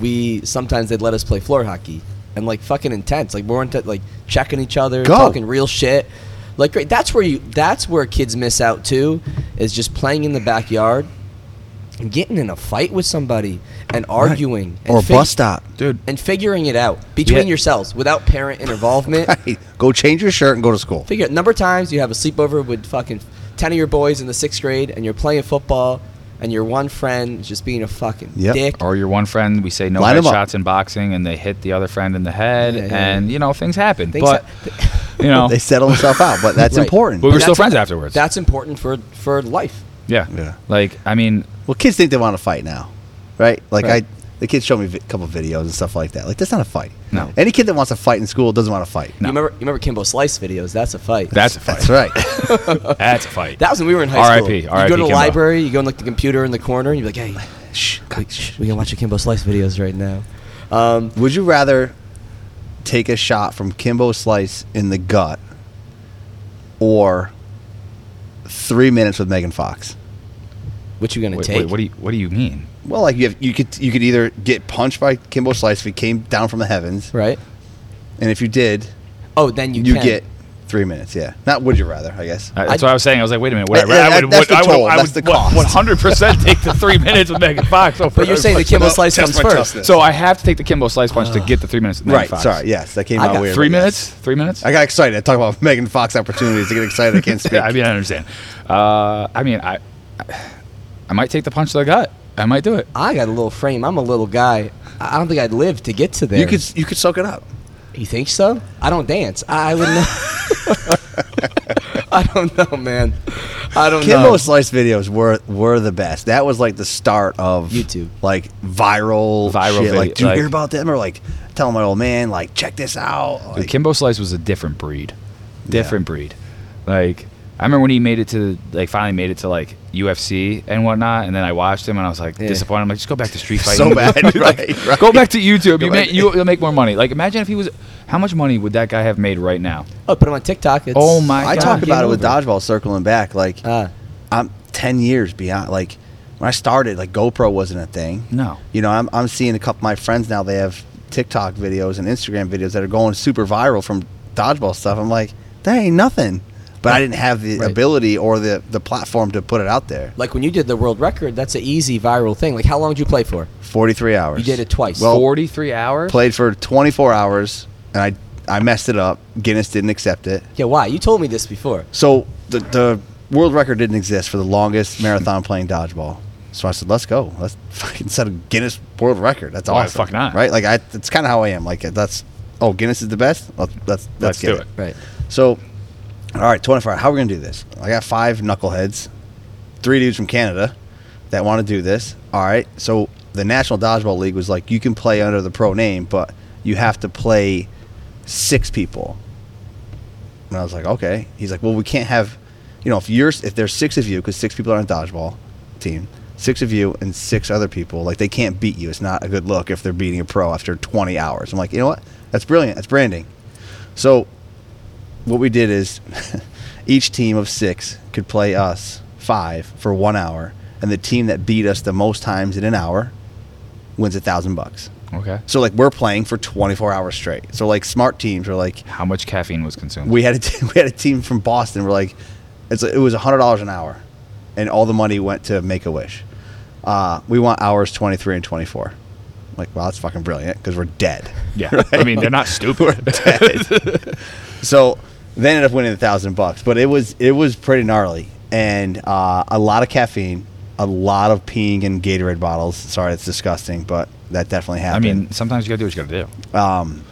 D: We sometimes they'd let us play floor hockey and like fucking intense. Like we're into like checking each other,
B: Go.
D: talking real shit. Like great. That's where you. That's where kids miss out too. Is just playing in the backyard and getting in a fight with somebody and arguing and
B: Or a
D: fig-
B: bus stop.
C: Dude,
D: and figuring it out between
C: Yeah.
D: yourselves without parent involvement.
B: Go change your shirt and go to school.
D: Figure number of times you have a sleepover with fucking ten of your boys in the sixth grade, and you're playing football, and your one friend just being a fucking
B: Yep.
D: dick.
C: or your one friend, we say no
B: Line 'em up.
C: headshots in boxing, and they hit the other friend in the head,
D: Yeah, yeah,
C: and you know things happen.
D: Things
C: but
D: ha-
C: you know,
B: They settle themselves out, but that's
D: Right.
B: important.
C: But we're still friends afterwards.
D: That's important for for life.
C: yeah,
B: Yeah.
C: Like I mean,
B: Well, kids think they want to fight now, right? Like
D: Right.
B: I, the kids show me a couple videos and stuff like that. Like that's not a fight.
C: No.
B: Any kid that wants to fight in school doesn't want to fight.
C: No.
D: You remember you remember Kimbo Slice videos? That's a fight.
C: that's a fight.
B: That's right.
C: That's a fight.
D: that was when we were in high school.
C: R.I.P.,
D: You go to the
C: Kimbo.
D: library, you go in like the computer in the corner, and you're like, hey, shh, we, shh, we can watch your Kimbo Slice videos right now. Um,
B: Would you rather take a shot from Kimbo Slice in the gut, or three minutes with Megan Fox?
D: what you gonna
C: wait,
D: take?
C: wait, what do you What do you mean?
B: Well, like you, have, you could you could either get punched by Kimbo Slice if he came down from the heavens,
D: right?
B: and if you did,
D: Oh, then you
B: you,
D: can.
B: get three minutes. Yeah, not would you rather? I guess.
C: Uh, That's
D: I-
C: what I was saying. I was like, wait a minute. Would I,
B: That- that-
C: I would,
B: that's
C: would,
B: the
C: I would,
B: toll.
C: I
B: That's
C: would
B: the cost.
C: One hundred percent take the three minutes with Megan Fox. over
D: But you're saying the. Kimbo
B: No,
D: Slice
B: test
D: comes first.
B: toughness.
C: So I have to take the Kimbo Slice punch to get the three minutes. With Megan
B: right.
C: Fox.
B: Sorry. Yes, that came
D: I
B: out
D: got
B: weird.
C: Three
B: but yes.
C: minutes. Three minutes.
B: I got excited. I talk about Megan Fox opportunities. I get excited. I can't speak.
C: Yeah, I mean, I understand. Uh, I mean, I, I might take the punch to the gut. I might do it.
D: I got a little frame. I'm a little guy. I I don't think I'd live to get to there.
B: you could you could soak it up.
D: You think so? I don't dance. I wouldn't know. I don't know, man. I don't
B: Kimbo
D: know.
B: Kimbo Slice videos were were the best. That was like the start of
D: YouTube.
B: like viral,
C: Viral
B: shit.
C: video,
B: Like, do you
C: like-
B: hear about them? Or like telling my old oh, man, like, check this out.
C: Dude,
B: Like,
C: Kimbo Slice was a different breed. Different breed. Like I remember when he made it to like finally made it to like UFC and whatnot, and then I watched him and I was like
D: Yeah.
C: disappointed. I'm like, just go back to street fighting.
B: So bad,
C: Like,
B: right, right.
C: Go back to YouTube.
B: Go
C: You
B: back-
C: may, you, you'll make more money. Like imagine if he was. How much money would that guy have made right now?
D: Oh, put him on TikTok. It's,
C: Oh my
B: I
C: God,
B: talk about it with
C: over.
B: dodgeball circling back. Like
D: Ah.
B: I'm ten years beyond. Like when I started, like GoPro wasn't a thing.
C: No.
B: You know, I'm I'm seeing a couple of my friends now. They have TikTok videos and Instagram videos that are going super viral from dodgeball stuff. I'm like, that ain't nothing. But I didn't have the
D: Right.
B: ability or the the platform to put it out there.
D: Like when you did the world record, that's an easy viral thing. Like how long did you play for?
B: 43 hours.
D: You did it twice.
B: Well,
C: 43 hours.
B: played for 24 hours, and I I messed it up. Guinness didn't accept it.
D: Yeah, why? You told me this before.
B: So the the world record didn't exist for the longest marathon playing dodgeball. So I said, let's go. Let's fucking set a Guinness world record. That's
C: Why the fuck not?
B: Right? Like I, that's kind of how I am. Like that's oh Guinness is the best. Let's let's, let's,
C: Let's
B: get
C: do
B: it.
C: it.
D: Right.
B: So, all right, 24. How are we gonna do this? I got five knuckleheads, three dudes from Canada that want to do this. All right. So the National Dodgeball League was like, you can play under the pro name, but you have to play six people. And I was like, okay. He's like, well, we can't have, you know, if you're if there's six of you, because six people are on a dodgeball team, six of you and six other people, like they can't beat you. It's not a good look if they're beating a pro after 20 hours. I'm like, you know what? That's brilliant. That's branding. So what we did is each team of six could play us five for one hour, and the team that beat us the most times in an hour wins a thousand bucks.
C: Okay.
B: So like we're playing for 24 hours straight. So like smart teams are like
C: How much caffeine was consumed?
B: we had a t- we had a team from Boston. We're like, it's it was hundred dollars an hour, and all the money went to Make a Wish. Uh, we want hours 23 and 24. Like, wow, that's fucking brilliant because we're dead.
C: yeah. I mean, they're not stupid.
B: So they ended up winning a thousand bucks, but it was it was pretty gnarly and uh, a lot of caffeine, a lot of peeing in Gatorade bottles. Sorry, it's disgusting, but that definitely happened.
C: I mean, sometimes you gotta do what you gotta do.
B: Um,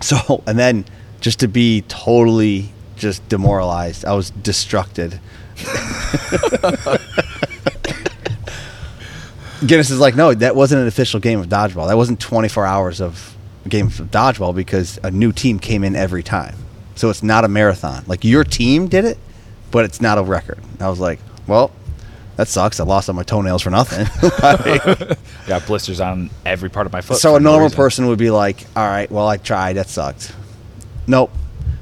B: so and then just to be totally just demoralized, I was destructed. Guinness is like, no, that wasn't an official game of dodgeball. That wasn't 24 hours of game of dodgeball because a new team came in every time. So it's not a marathon. Like your team did it, but it's not a record. I was like, well, that sucks. I lost all my toenails for nothing. Like,
C: Got blisters on every part of my foot.
B: so a normal
C: reason.
B: person would be like, "All right, well, I tried. That sucked." Nope.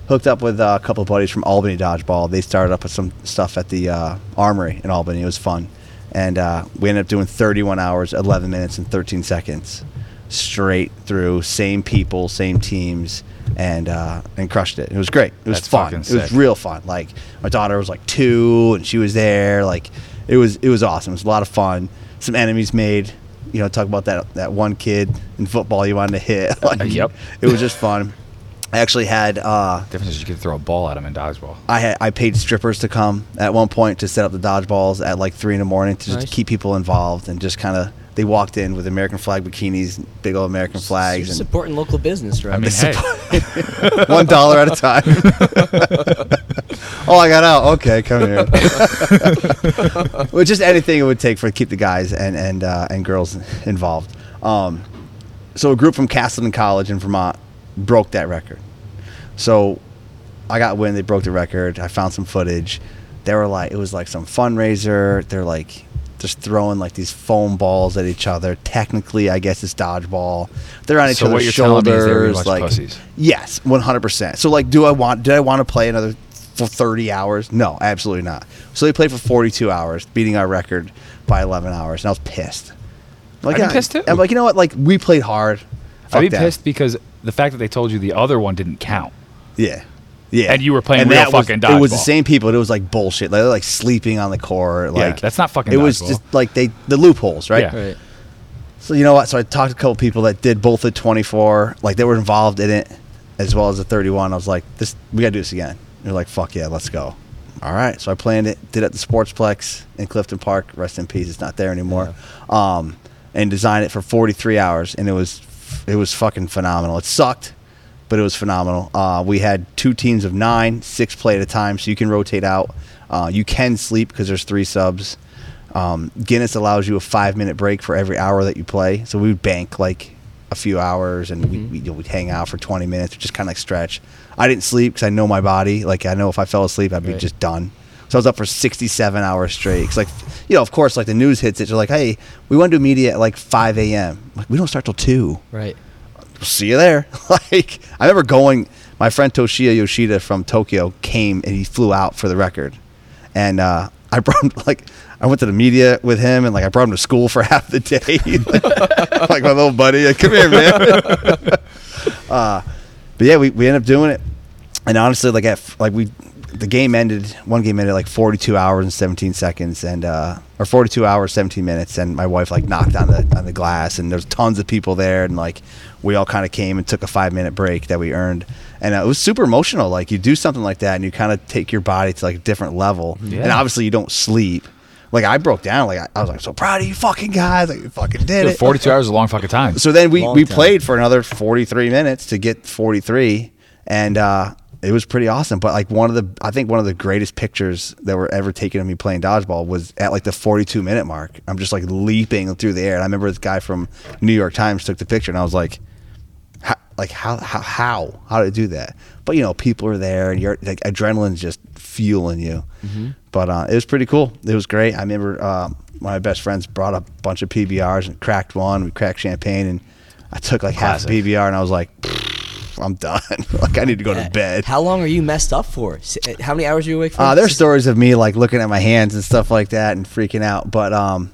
B: Hooked up with uh, a couple of buddies from Albany Dodgeball. They started up with some stuff at the uh, Armory in Albany. It was fun, and uh, we ended up doing 31 hours, 11 minutes, and 13 seconds, straight through. Same people, same teams, and uh, and crushed it. It was great. It was
C: That's
B: fun.
C: fucking
B: It was real fun. Like my daughter was like two, and she was there. Like it was it was awesome. It was a lot of fun. Some enemies made. You know, talk about that that one kid in football you wanted to hit. like,
C: Yep.
B: It was just fun. I actually had uh,
C: difference is you could throw a ball at him in dodgeball.
B: I had I paid strippers to come at one point to set up the dodgeballs at like three in the morning to just
D: Nice.
B: keep people involved and just kind of they walked in with American flag bikinis, big old American
D: You're
B: flags, and
D: supporting local business, right?
C: I mean, hey,
B: one dollar at a time. oh, I got out. Okay, come here. well, just anything it would take for to keep the guys and and uh, and girls involved. Um, so a group from Castleton College in Vermont broke that record. So I got wind they broke the record. I found some footage. They were like, it was like some fundraiser. They're like just throwing like these foam balls at each other. Technically, I guess it's dodgeball. They're on each
C: So what
B: other's
C: you're telling me is they were a
B: shoulders. Like,
C: pussies.
B: yes, one hundred percent. So like, do I want? Did I want to play another for thirty hours? No, absolutely not. So they played for forty-two hours, beating our record by eleven hours, and I was pissed. Like, yeah,
C: pissed too.
B: I'm like, you know what? Like, we played hard.
C: I'd be
B: that.
C: pissed because the fact that they told you the other one didn't count.
B: Yeah. Yeah.
C: And you were playing
B: and
C: real
B: that was-
C: fucking
B: It was the same people. It was like bullshit. Like, they're like sleeping on the court. Like
C: that's not fucking
B: It was just like they the loopholes, right?
C: Yeah.
D: right.
B: So you know what? So I talked to a couple people that did both the 24, like they were involved in it, as well as the 31. I was like, this we gotta do this again. They're like, fuck yeah, let's go. All right. So I planned it, did it at the Sportsplex in Clifton Park. Rest in peace. It's not there anymore. Um, and designed it for 43 hours, and it was it was fucking phenomenal. It sucked, but it was phenomenal. Uh, we had two teams of nine, six play at a time, so you can rotate out. Uh, you can sleep because there's three subs. Um, Guinness allows you a five minute break for every hour that you play. So we would bank like a few hours and we, we, you know, we'd hang out for 20 minutes, just kind of like stretch. I didn't sleep because I know my body. Like I know if I fell asleep, I'd be
D: Right.
B: just done. So I was up for 67 hours straight. 'Cause, like, you know, of course, like the news hits it. They're like, hey, we want to do media at like 5 a.m. Like, we don't start till 2.
D: Right.
B: See you there. like, I remember going, my friend Toshiya Yoshida from Tokyo came and he flew out for the record. And uh, I brought him, like, I went to the media with him and, like, I brought him to school for half the day. like, my little buddy, like, come here, man. uh, but yeah, we, we ended up doing it. And honestly, like, at, like, we, the game ended, one game ended like 42 hours and 17 seconds and, uh, or 42 hours, 17 minutes. And my wife, like, knocked on the, on the glass and there's tons of people there. And, like, we all kind of came and took a five minute break that we earned. And uh, it was super emotional. Like, you do something like that and you kind of take your body to, like, a different level.
C: Yeah.
B: And obviously, you don't sleep. Like, I broke down. Like, I, I was like, so proud of you fucking guys. Like, you fucking did
C: Dude,
B: it.
C: 42 hours is a long fucking time.
B: So then we,
D: Long
B: we
D: time.
B: played for another 43 minutes to get 43 and uh, it was pretty awesome but like one of the i think one of the greatest pictures that were ever taken of me playing dodgeball was at like the 42 minute mark i'm just like leaping through the air and i remember this guy from new york times took the picture and i was like how, like how, how how? How to do that? But you know people are there and you're like adrenaline's just fueling you. But uh, it was pretty cool. It was great. I remember uh, my best friends brought a bunch of pbrs and cracked one. We cracked champagne and i took like
C: Classic.
B: half a pbr and i was like i'm done. Like i need to go to bed.
D: How long are you messed up for? Uh, How many hours are you awake for?
B: uh, there's stories of me like looking at my hands and stuff like that and freaking out. But um,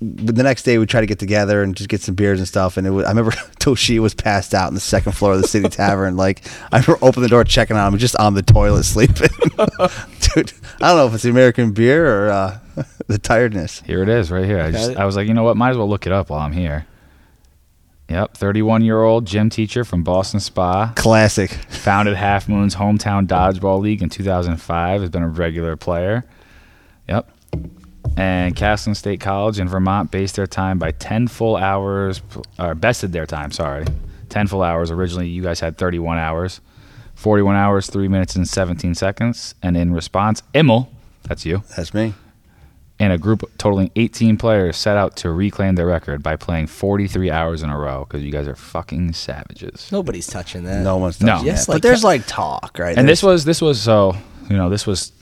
B: the next day we tried to get together and just get some beers and stuff. And it was, I remember Toshi was passed out on the second floor of the city tavern. Like I remember opening the door, checking on him, just on the toilet sleeping. Dude, I don't know if it's the American beer or uh, the tiredness.
C: Here it is, right here. I, just. I was like, you know what? Might as well look it up while I'm here. Yep, 31 year old gym teacher from Ballston Spa.
B: Classic.
C: Founded Halfmoon's hometown dodgeball league in 2005. Has been a regular player. Yep. And Castleton State College in Vermont based their time by 10 full hours, or bested their time, sorry. 10 full hours. Originally, you guys had 31 hours. 41 hours, 3 minutes, and 17 seconds. And in response, Immel, that's you,
B: That's me.
C: and a group totaling 18 players set out to reclaim their record by playing 43 hours in a row because you guys are fucking savages.
D: Nobody's touching that.
B: No one's
C: No.
B: touching
D: Yes,
B: that.
D: like
B: but there's like talk, right?
C: And this was this was so you know this was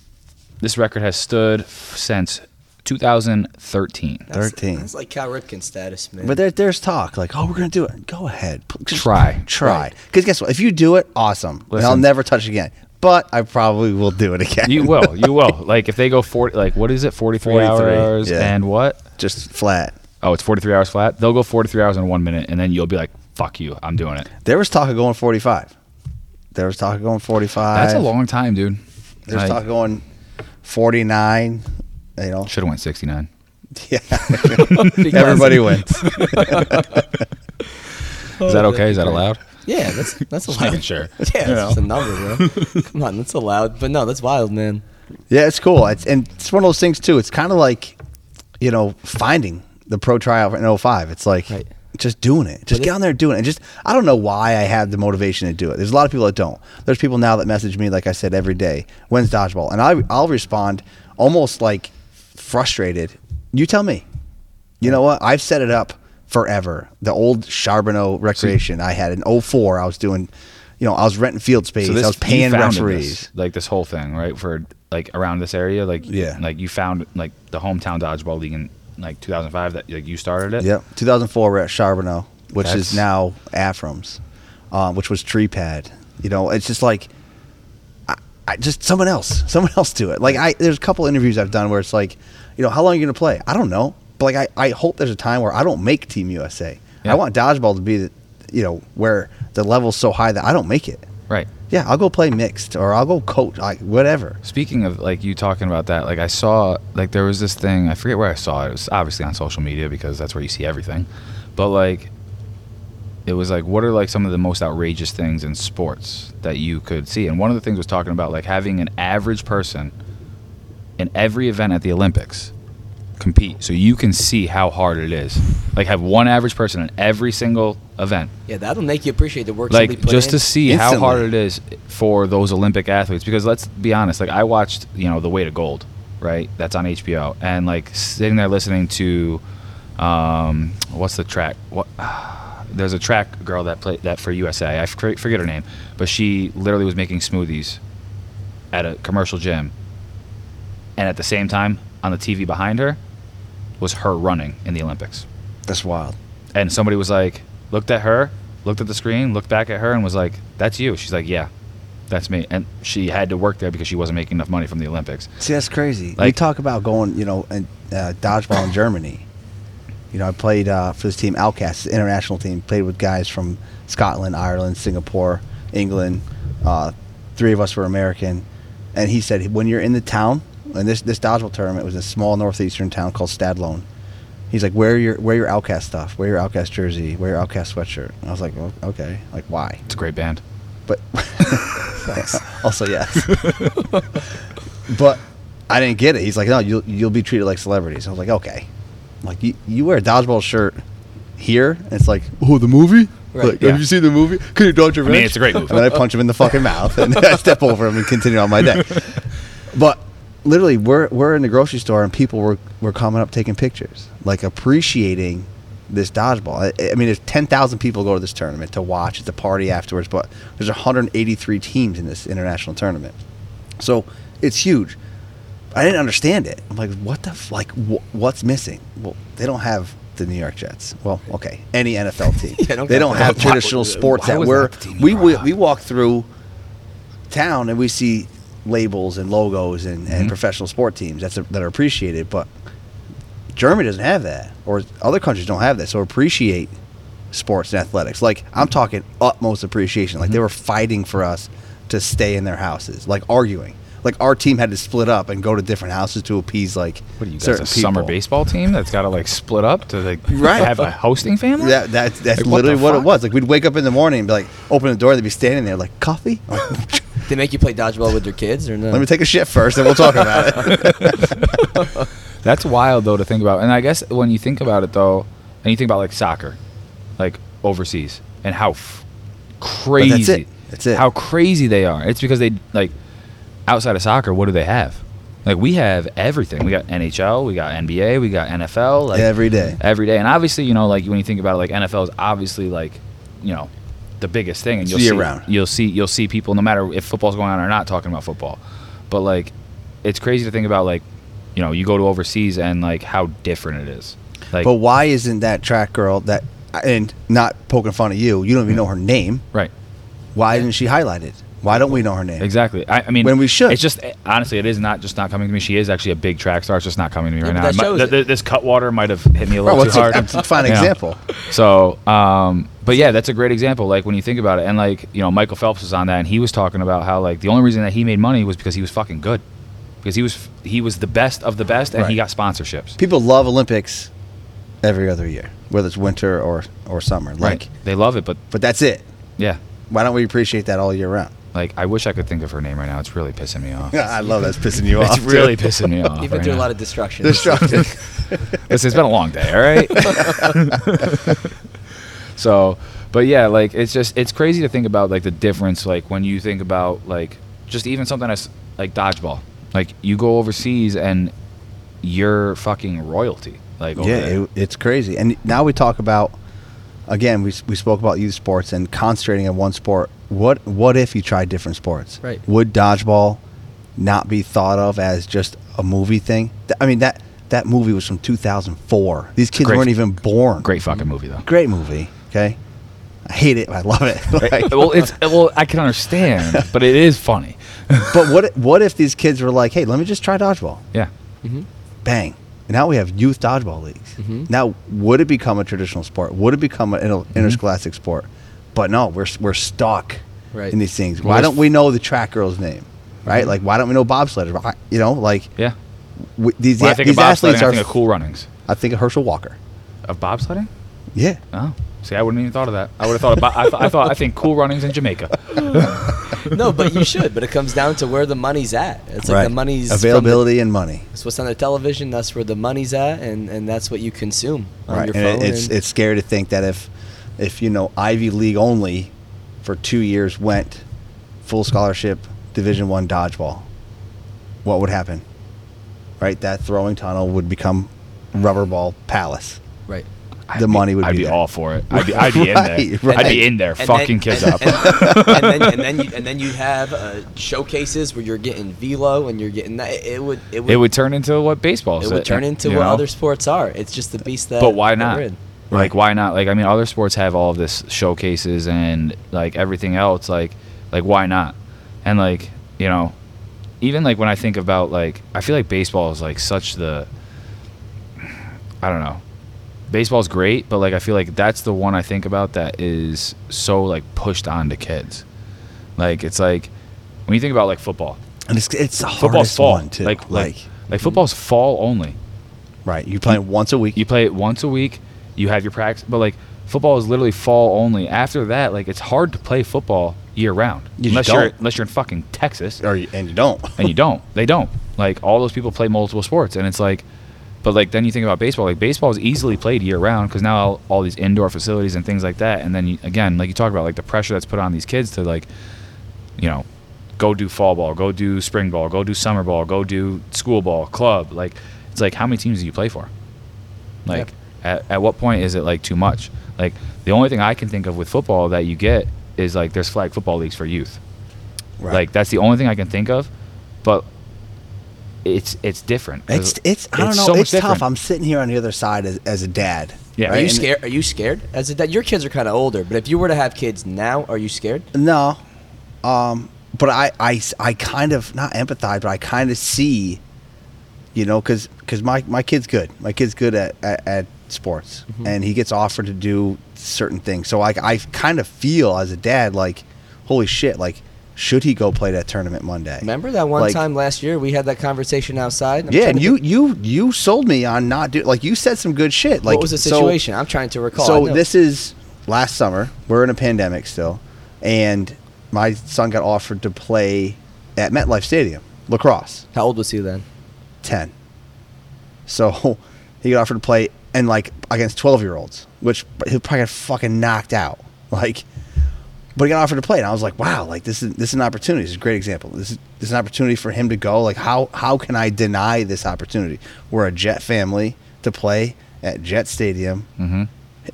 C: this record has stood since 2013.
D: That's-
B: 13.
D: That's like Cal Ripken status, man.
B: But there, there's talk like, oh, we're gonna do it. Go ahead, just
C: Try.
B: try. Because guess what? If you do it, awesome. And I'll never touch it again. But I probably will do it again.
C: You will, you will. Like if they go 40, like what is it, 43,
B: 43,
C: hours
B: yeah.
C: and what?
B: just flat.
C: Oh, it's 43 hours flat. They'll go 43 hours in one minute, and then you'll be like, "Fuck you, I'm doing it."
B: There was talk of going 45. There was talk of going 45.
C: That's a long time, dude.
B: There's talk of going 49. You know,
C: Should have went 69.
B: yeah. Everybody wins.
C: Is that oh, okay? Is that allowed?
D: Yeah, that's that's
C: Just making
D: allowed.
C: sure.
D: Yeah,
C: You
D: it's just a number, bro. Come on, that's allowed. But no, that's wild, man.
B: Yeah, it's cool. It's and it's one of those things too. It's kind of like, you know, finding the pro tryout in 05. It's like
D: Right.
B: just doing it. Just
D: But
B: get
D: it-
B: on there and doing it. And just I don't know why I had the motivation to do it. There's a lot of people that don't. There's people now that message me like I said every day, when's dodgeball? And I I'll respond almost like frustrated. You tell me. You know what? I've set it up forever. The old Charbonneau recreation I had in 04, I was doing you know, I was renting field space. I was
C: you
B: paying
C: founded
B: referees.
C: this, like this whole thing, right? For like around this area, like
B: Yeah.
C: like you found like the hometown dodgeball league in like 2005 that like you started it.
B: Yep. 2004, we're at Charbonneau, which
C: That's-
B: is now Afrim's, um, which was Tree Pad. You know, it's just like, I, just someone else, someone else do it. Like I, there's a couple interviews I've done where it's like, you know, how long are you gonna play? I don't know, but like I, I hope there's a time where I don't make Team USA.
C: Yeah.
B: I want dodgeball to be, the, you know, where the level's so high that I don't make it.
C: Right.
B: Yeah, I'll go play mixed or I'll go coach, like whatever.
C: Speaking of like you talking about that, like I saw like there was this thing, I forget where I saw it. It was obviously on social media because that's where you see everything. But like it was like what are like some of the most outrageous things in sports that you could see? And one of the things was talking about like having an average person in every event at the Olympics compete so you can see how hard it is. Like have one average person in every single event
D: Yeah, that'll make you appreciate the work.
C: like
D: put
C: just to see how hard it is for those Olympic athletes. Because let's be honest, like I watched, you know, The Weight of Gold, right? That's on HBO, and like sitting there listening to, um, what's the track? What? There's a track girl that played that for USA. I forget her name, but she literally was making smoothies at a commercial gym and at the same time on the TV behind her was her running in the Olympics.
B: That's wild.
C: And somebody was like, looked at her, looked at the screen, looked back at her, and was like, "That's you." She's like, "Yeah, that's me." And she had to work there because she wasn't making enough money from the Olympics.
B: See, that's crazy. we
C: Like-
B: talk about going, you know, and uh, dodgeball in Germany. You know, I played uh, for this team, Outcasts, international team. Played with guys from Scotland, Ireland, Singapore, England. Uh, three of us were American, and he said when you're in the town, and this this dodgeball tournament was in a small northeastern town called Stadtlohn. He's like, wear your wear your Outcast stuff, wear your Outcast jersey, wear your Outcast sweatshirt. And I was like, well, okay, like why?
C: It's a great band.
B: But also yes. but I didn't get it. He's like, no, you'll you'll be treated like celebrities. I was like, okay. Like you, you wear a dodgeball shirt here, and it's like, oh, the movie.
D: Right,
B: Like,
C: yeah.
B: Have you seen the movie? Can you dodge your
C: I mean, it's a great movie.
B: And then I punch him in the fucking mouth, and I step over him and continue on my day. But literally, we're we're in the grocery store, and people were were coming up taking pictures, like appreciating this dodgeball. I, I mean, there's ten thousand people go to this tournament to watch. It's a party afterwards, but there's 183 teams in this international tournament, so it's huge. I didn't understand it. I'm like, what the f- like? Wh- what's missing? Well, they don't have the New York Jets. Well, okay, any NFL team.
D: Yeah, don't
B: they don't have traditional
C: why
B: sports that we're
C: that the
B: we we, we walk through town and we see labels and logos and, and
C: Mhm.
B: professional sport teams that's that are appreciated, but Germany doesn't have that, or other countries don't have that. So appreciate sports and athletics. Like I'm talking utmost appreciation. Like they were fighting for us to stay in their houses, like arguing. Like our team had to split up and go to different houses to appease like
C: What are you guys, a summer baseball team that's got to like split up to like
B: Right.
C: have a hosting family?
B: Yeah, that's that's
C: Like,
B: literally
C: the
B: what, it was. Like we'd wake up in the morning and be like, open the door, they'd be standing there like coffee.
D: They make you play dodgeball with your kids or no?
B: Let me take a shit first, and we'll talk about it.
C: That's wild though to think about. And I guess when you think about it though, and you think about like soccer, like overseas, and how f- crazy
B: it. That's it.
C: how crazy they are. It's because they like outside of soccer, what do they have? Like we have everything. We got NHL, we got NBA, we got NFL. Like
B: Every day.
C: every day. And obviously, you know, like when you think about it, like NFL is obviously like, you know, the biggest thing. And you'll
B: Year
C: see,
B: round.
C: you'll see, you'll see people, no matter if football's going on or not, talking about football. But like, it's crazy to think about like, you know, you go to overseas and like how different it is. Like,
B: but why isn't that track girl that? And not poking fun at you. You don't even mm-hmm. know her name.
C: right.
B: Why didn't she highlight it? Why don't we know her name?
C: Exactly. I, I mean,
B: When we should.
C: It's just honestly, it is not just not coming to me. She is actually a big track star. It's just not coming to me right now. might- th- th- this Cutwater might have hit me a little too
B: what's a-
C: hard.
B: that's a fine
C: Yeah.
B: example.
C: So, um, but yeah, that's a great example. Like when you think about it, and like you know, Michael Phelps was on that, and he was talking about how like the only reason that he made money was because he was fucking good, because he was he was the best of the best, and he got sponsorships.
B: People love Olympics every other year, whether it's winter or or summer. Like,
C: Right. They love it, but
B: but that's it.
C: yeah,
B: Why don't we appreciate that all year round?
C: Like I wish I could think of her name right now. It's really pissing me off.
B: Yeah, I love that's pissing you off.
C: It's really pissing me off.
D: You've been
C: right
D: through a lot of destruction.
B: destruction.
C: Listen, it's been a long day, all right? so, but yeah, like it's just it's crazy to think about like the difference like when you think about like just even something as like dodgeball. Like you go overseas and you're fucking royalty. Like
B: yeah, it, it's crazy. And now we talk about again. We, we spoke about youth sports and concentrating on one sport. What what if you tried different sports?
D: Right.
B: Would dodgeball not be thought of as just a movie thing? I mean that that movie was from 2004. These kids
C: great-
B: weren't even born.
C: great fucking movie though.
B: great movie. Okay, I hate it. I love it. Like-
C: well, it's well, I can understand, but it is funny.
B: but what what if these kids were like, hey, let me just try dodgeball?
C: yeah. Mm-hmm.
B: bang. And now we have youth dodgeball leagues.
C: Mm-hmm.
B: Now, would it become a traditional sport? Would it become an inter- interscholastic sport? But no, we're, we're stuck
D: Right.
B: in these things. Why don't we know the track girl's name? Right? Like, why don't we know bobsledders? Why- You know, like
C: Yeah.
B: w- these,
C: When I
B: a-
C: think
B: these
C: of bobsledding,
B: athletes
C: I
B: are.
C: think of cool runnings.
B: I think of Herschel Walker.
C: Of bobsledding?
B: Yeah.
C: Oh, see, I wouldn't even thought of that. I would have thought about. I, th- I thought I think cool runnings in Jamaica.
D: no, but you should. But it comes down to where the money's at. It's like the money's from the-
B: availability and money.
D: It's what's on the television. That's where the money's at, and, and that's what you consume on
B: Right.
D: your
B: And
D: phone.
B: it, it's
D: and-
B: it's scary to think that if if you know Ivy League only for two years went full scholarship Division One dodgeball, what would happen? Right, that throwing tunnel would become rubber ball palace.
D: right.
B: The money would
C: I'd
B: be
C: be
B: there.
C: all for it. I'd be, I'd be in there.
B: Right, right.
C: I'd be in there,
D: And
C: fucking
D: then-
C: kids
D: and,
C: up.
D: And, and then and then you, and then you have uh, showcases where you're getting velo and you're getting that. It would it would
C: it would turn into what baseball
D: it
C: is.
D: would turn into
C: you
D: what
C: know?
D: other sports are. It's just the beast that.
C: But why not?
D: we're in.
C: Like why not? Like I mean, other sports have all of this showcases and like everything else. Like like why not? And like you know, even like when I think about like I feel like baseball is like such the I don't know. Baseball's great, but like I feel like that's the one I think about that is so like pushed on to kids. Like it's like when you think about like football,
B: and it's it's the
C: football's fall.
B: one too.
C: Like like like football's fall only.
B: right, you play it once a week.
C: You play it once a week. You have your practice, but like football is literally fall only. After that, like it's hard to play football year round
B: You
C: unless you're unless you're in fucking Texas
B: or you, and you don't.
C: and you don't. They don't. Like all those people play multiple sports, and it's like, but like then you think about baseball. Like baseball is easily played year round because now all, all these indoor facilities and things like that. And then you, again, like you talk about, like the pressure that's put on these kids to like, you know, go do fall ball, go do spring ball, go do summer ball, go do school ball, club. Like it's like how many teams do you play for? Like at, at what point is it like too much? Like the only thing I can think of with football that you get is like there's flag football leagues for youth.
B: Right.
C: Like that's the only thing I can think of, but it's it's different. 'cause
B: it's it's I don't know.
C: so
B: it's tough.
C: different.
B: I'm sitting here on the other side as, as a dad.
C: Yeah.
D: Are you scared? Are you scared? As a dad, your kids are kind of older, but if you were to have kids now, are you scared?
B: No, um, but I, I, I kind of not empathize, but I kind of see, you know, because my my kid's good. My kid's good at at, at sports,
C: Mm-hmm.
B: and he gets offered to do certain things. So like I kind of feel as a dad, like, holy shit, like should he go play that tournament Monday?
D: Remember that one
B: Like-
D: time last year we had that conversation outside? I'm
B: yeah, and you you you sold me on not do like you said some good shit. Like
D: what was the
B: so-
D: situation? I'm trying to recall.
B: So this is last summer. We're in a pandemic still, and my son got offered to play at MetLife Stadium lacrosse.
D: How old was he then?
B: Ten. So he got offered to play and like against twelve year olds, which he probably got fucking knocked out. Like, but he got offered to play, and I was like, wow, like this is this is an opportunity. This is a great example. This is this is an opportunity for him to go. Like, how how can I deny this opportunity? We're a Jet family to play at Jet Stadium.
C: hmm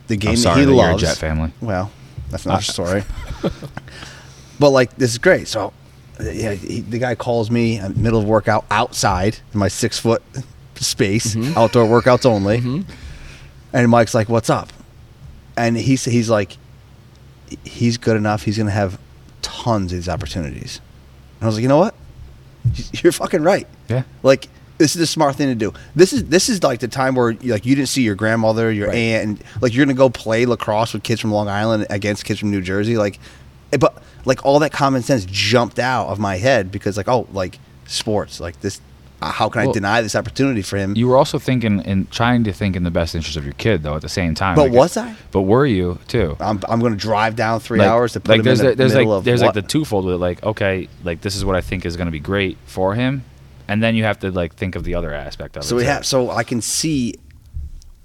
B: The game
C: I'm
B: that he
C: that a
B: loves.
C: Jet family.
B: Well, that's another story. but like, this is great. So, uh, yeah, he, the guy calls me in the middle of workout outside in my six foot space, outdoor workouts only. And Mike's like, "What's up?" And he's he's like, he's good enough. He's gonna have tons of these opportunities. And I was like, you know what? You're fucking right.
C: Yeah.
B: Like this is a smart thing to do. This is this is like the time where like you didn't see your grandmother, your
D: Right.
B: aunt, and like you're gonna go play lacrosse with kids from Long Island against kids from New Jersey. Like, eh, but like all that common sense jumped out of my head because like oh like sports like this. Uh, How can I deny this opportunity for him?
C: You were also thinking and trying to think in the best interest of your kid, though, at the same time.
B: But
C: Like,
B: was I?
C: But were you too?
B: I'm I'm gonna drive down three
C: Like-
B: hours to put
C: like
B: him
C: there's
B: in the
C: the- there's
B: middle
C: like
B: of
C: there's
B: what?
C: like the twofold with it. Like okay, like this is what I think is going to be great for him, and then you have to like think of the other aspect of
B: So
C: it.
B: we
C: too.
B: have so I can see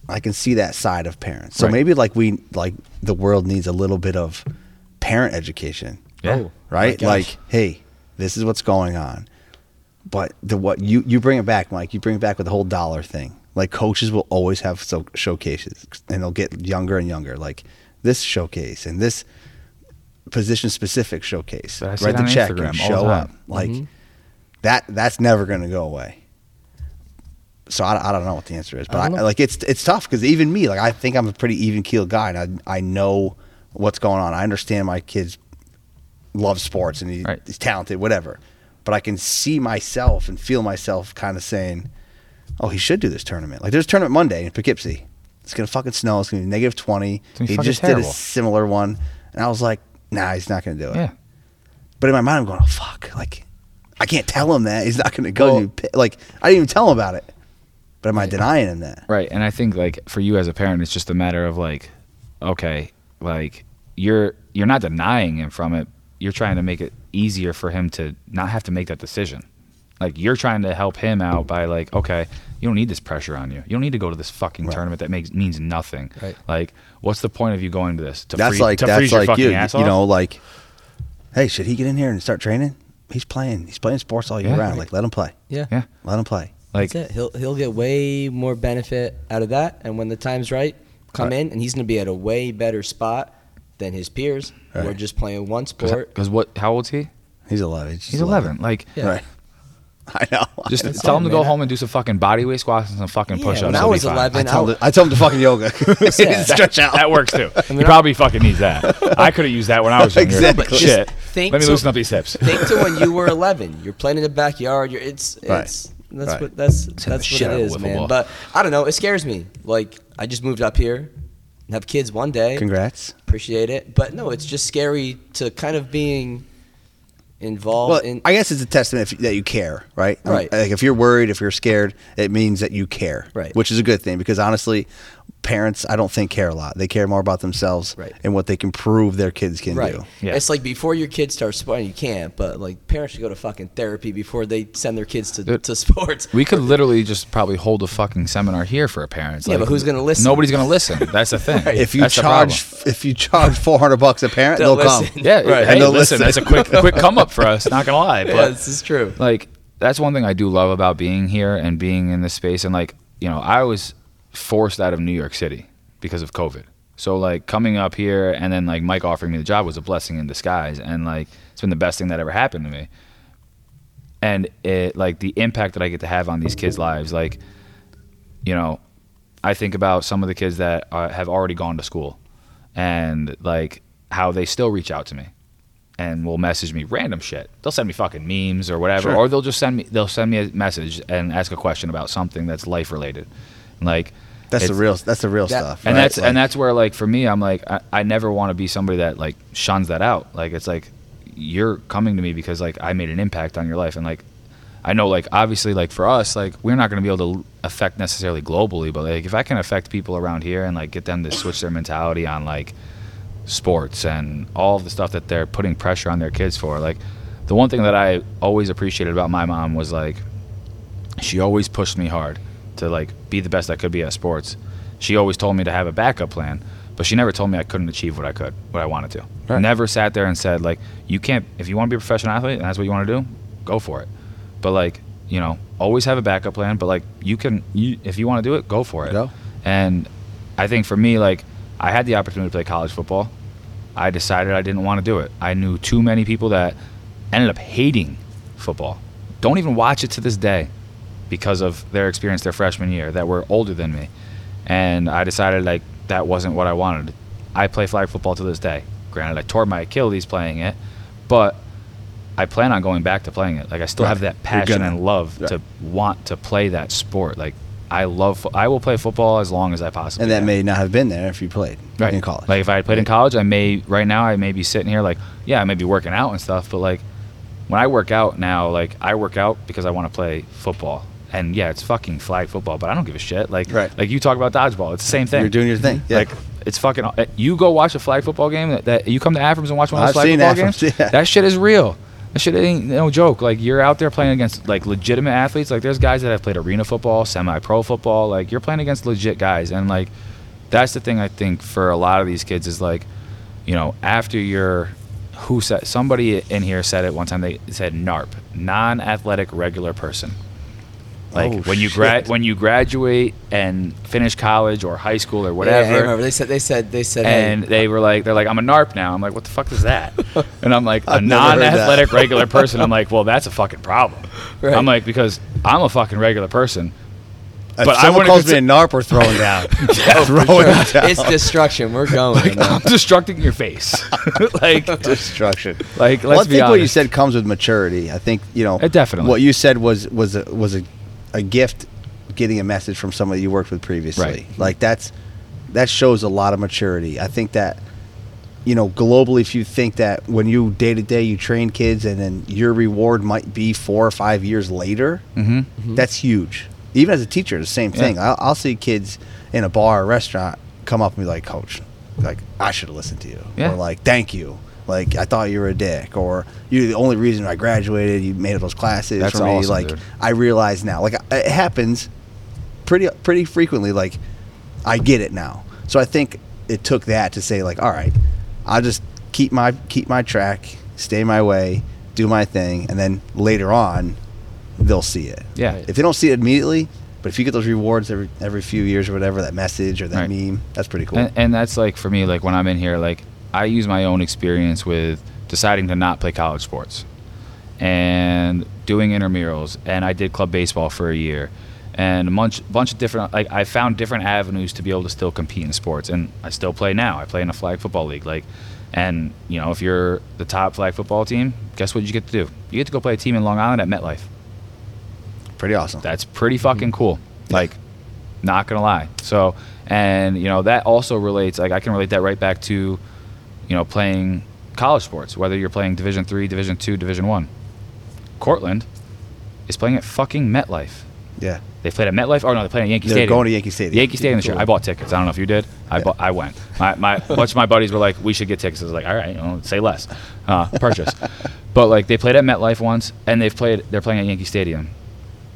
B: I can see that side of parents. So
C: Right.
B: maybe like we like the world needs a little bit of parent education.
C: Yeah.
D: Oh,
B: Right? Like, hey, this is what's going on. But the what you you bring it back, Mike, you bring it back with the whole dollar thing. Like coaches will always have so showcases and they'll get younger and younger. Like this showcase and this position specific showcase. Write the check
C: Instagram
B: and show up. Like that that's never going to go away. So I, I don't know what the answer is, but
D: I
B: I like it's it's tough because even me, like I think I'm a pretty even keeled guy, and I I know what's going on. I understand my kids love sports and he,
C: Right.
B: he's talented, whatever. But I can see myself and feel myself kind of saying, "Oh, he should do this tournament." Like there's tournament Monday in Poughkeepsie. It's gonna fucking snow. It's gonna be negative twenty. He
C: fucking
B: just did a similar one, and I was like, "Nah, he's not gonna do it."
C: Yeah.
B: But in my mind, I'm going, "Oh fuck!" Like I can't tell him that he's not gonna go.
C: Well-
B: He'd be pi- like I didn't even tell him about it. But am I denying him that?
C: Right, and I think like for you as a parent, it's just a matter of like, okay, like you're you're not denying him from it. You're trying to make it easier for him to not have to make that decision. Like you're trying to help him out by like, okay, you don't need this pressure on you. You don't need to go to this fucking
B: Right.
C: tournament that makes means nothing.
D: Right.
C: Like, what's the point of you going to this? To
B: that's
C: free-
B: like
C: to
B: that's
C: freeze your
B: like
C: fucking
B: you. You know, like, hey, should he get in here and start training? He's playing. He's playing sports all year
C: Yeah.
B: round.
C: Right.
B: Like, let him play.
D: Yeah.
C: Yeah.
B: Let him play.
C: Like
D: That's it. He'll he'll get way more benefit out of that, and when the time's right, come
B: Right.
D: in and he's going to be at a way better spot than his peers who are just playing one sport.
C: Because what? How old's he?
B: He's 11. He's,
C: He's
B: just
C: 11. Like,
D: Yeah.
B: Right. I know.
C: just
D: That's
C: tell him to go
D: man.
C: home and do some fucking body weight squats and some fucking
D: Yeah,
C: push-ups.
D: when I was 11,
B: I told,
D: I-
B: him, I told him to fucking yoga. Stretch out.
C: That works too.
D: mean,
C: he probably fucking needs that. I could have used that when I was younger.
B: Exactly.
C: But Shit.
D: think
C: Let me
D: to-
C: loosen up these hips.
D: Think to when you were 11. You're playing in the backyard. You're it's
B: Right.
D: it's that's
B: Right.
D: what that's
C: the
D: that's
C: shit
D: what
C: out
D: it
C: of a
D: is,
C: wiffle
D: man. But I don't know. It scares me. Like I just moved up here and have kids one day.
B: Congrats.
D: Appreciate it. But no, it's just scary to kind of being involved
B: Well,
D: in.
B: I guess it's a testament if, that you care, right?
D: Right.
B: like if you're worried, if you're scared, it means that you care,
D: Right.
B: Which is a good thing because honestly, parents I don't think care a lot. They care more about themselves
D: Right.
B: and what they can prove their kids can
D: Right.
B: do.
C: Yeah.
D: It's like before your kids start sports, you can't, but like parents should go to fucking therapy before they send their kids to,
C: Dude,
D: to sports.
C: We could literally just probably hold a fucking seminar here for parents.
D: Yeah, but who's gonna listen?
C: Nobody's gonna listen. That's the thing.
B: If you
C: That's
B: charge if you charge 400 bucks a parent,
D: They'll
B: they'll, come.
C: Yeah,
D: Right.
C: hey,
B: And they'll
C: listen,
B: listen.
C: that's a quick quick come up for us. Not gonna lie, but
D: yeah, this is true.
C: like that's one thing I do love about being here and being in this space. And like you know, I was forced out of New York City because of COVID. So like coming up here and then like Mike offering me the job was a blessing in disguise, and like it's been the best thing that ever happened to me. And it like the impact that I get to have on these kids' lives, like you know, I think about some of the kids that uh, have already gone to school, and like how they still reach out to me and will message me random shit. They'll send me fucking memes or whatever,
B: Sure.
C: or they'll just send me they'll send me a message and ask a question about something that's life related. Like
B: That's the real that's the real
D: That-
B: stuff.
C: and
B: right?
C: that's
B: Like,
C: and that's where like for me I'm like I, I never want to be somebody that like shuns that out. Like it's like you're coming to me because like I made an impact on your life and like I know like obviously like for us like we're not going to be able to affect necessarily globally but like if I can affect people around here and like get them to switch their mentality on like sports and all of the stuff that they're putting pressure on their kids for like the one thing that I always appreciated about my mom was like she always pushed me hard to like be the best I could be at sports. She always told me to have a backup plan, but she never told me I couldn't achieve what I could, what I wanted to.
B: Right.
C: Never sat there and said like, you can't if you want to be a professional athlete and that's what you want to do, go for it. But like, you know, always have a backup plan, but like you can you if you want to do it, go for it.
B: Go.
C: And I think for me like I had the opportunity to play college football. I decided I didn't want to do it. I knew too many people that ended up hating football. Don't even watch it to this day because of their experience their freshman year that were older than me. And I decided like that wasn't what I wanted. I play flag football to this day. Granted, I tore my Achilles playing it, but I plan on going back to playing it. Like I still
B: Right.
C: have that passion and love
B: Right.
C: to want to play that sport. Like I love. fo- I will play football as long as I possibly. Can.
B: And that
C: can.
B: may not have been there if you played
C: right
B: in college.
C: Like if I had played in college, I may right now I may be sitting here like yeah I may be working out and stuff, but like when I work out now, like I work out because I want to play football. And yeah, it's fucking flag football, but I don't give a shit. Like,
B: Right.
C: like you talk about dodgeball, it's the same thing.
B: You're doing your thing. Yeah.
C: Like, it's fucking. uh, You go watch a flag football game. That, that you come to Abrams and watch one of those
B: I've
C: flag football
B: Abrams,
C: games.
B: yeah.
C: That shit is real. That shit ain't no joke. Like you're out there playing against like legitimate athletes. Like there's guys that have played arena football, semi-pro football. Like you're playing against legit guys, and like that's the thing I think for a lot of these kids is like, you know, after you're who said somebody in here said it one time. They said NARP, non-athletic regular person. Like
B: Oh,
C: when you grad when you graduate and finish college or high school or
D: Yeah,
C: whatever,
D: I remember they said they said they said
C: and
D: hey,
C: they were like, they're like, I'm a NARP now. I'm like, what the fuck is that? And I'm like, a
B: I've never heard
C: non-athletic regular person. I'm like, well, that's a fucking problem.
D: Right.
C: I'm like, because I'm a fucking regular person.
B: If
C: but I
B: someone
C: wouldn't
B: calls me a
C: consi-
B: NARP, we're throwing down.
C: Yeah,
B: throwing down.
D: it's destruction. We're going.
C: Like. I'm destructing your face. like,
B: destruction.
C: like,
B: well, I
C: let's be
B: think
C: honest.
B: what you said comes with maturity. I think you know.
C: It definitely.
B: What you said was was a, was a, a gift, getting a message from somebody you worked with previously.
C: Right.
B: Like that's that shows a lot of maturity. I think that you know globally, if you think that when you day to day you train kids and then your reward might be four or five years later,
C: Mhm.
B: that's huge. Even as a teacher, the same
C: Yeah.
B: thing. I'll, I'll see kids in a bar or restaurant come up and be like, "Coach, like I should have listened to you,"
C: Yeah.
B: or like, "Thank you." Like I thought you were a dick, or you're the only reason I graduated. You made up those classes
C: That's
B: for me.
C: awesome,
B: like
C: dude.
B: I realize now. Like it happens pretty pretty frequently. Like I get it now. So I think it took that to say like, all right, I'll just keep my keep my track, stay my way, do my thing, and then later on, they'll see it.
C: Yeah.
B: If they don't see it immediately, But if you get those rewards every every few years or whatever, that message or that
C: Right.
B: meme, that's pretty cool.
C: And, and that's like for me, like when I'm in here, like I use my own experience with deciding to not play college sports and doing intramurals. And I did club baseball for a year and a bunch, bunch of different, like I found different avenues to be able to still compete in sports. And I still play now. I play in a flag football league. Like, and you know, if you're the top flag football team, guess what you get to do? You get to go play a team in Long Island at MetLife.
B: pretty awesome.
C: That's pretty fucking cool. Like, not gonna lie. So, and you know that also relates. Like, I can relate that right back to, you know, playing college sports. Whether you're playing Division three, Division two, Division one. Cortland is playing at fucking MetLife.
B: yeah.
C: They played at MetLife. Oh no, they played at Yankee
B: They're
C: Stadium.
B: going to Yankee Stadium.
C: Yankee Stadium this year.
B: Cool.
C: I bought tickets. I don't know if you did. I
B: Yeah.
C: bought. I went. My my a bunch of my buddies were like, we should get tickets. I was like, all right, you know, say less. Uh, purchase. but like they played at MetLife once, and they've played. They're playing at Yankee Stadium.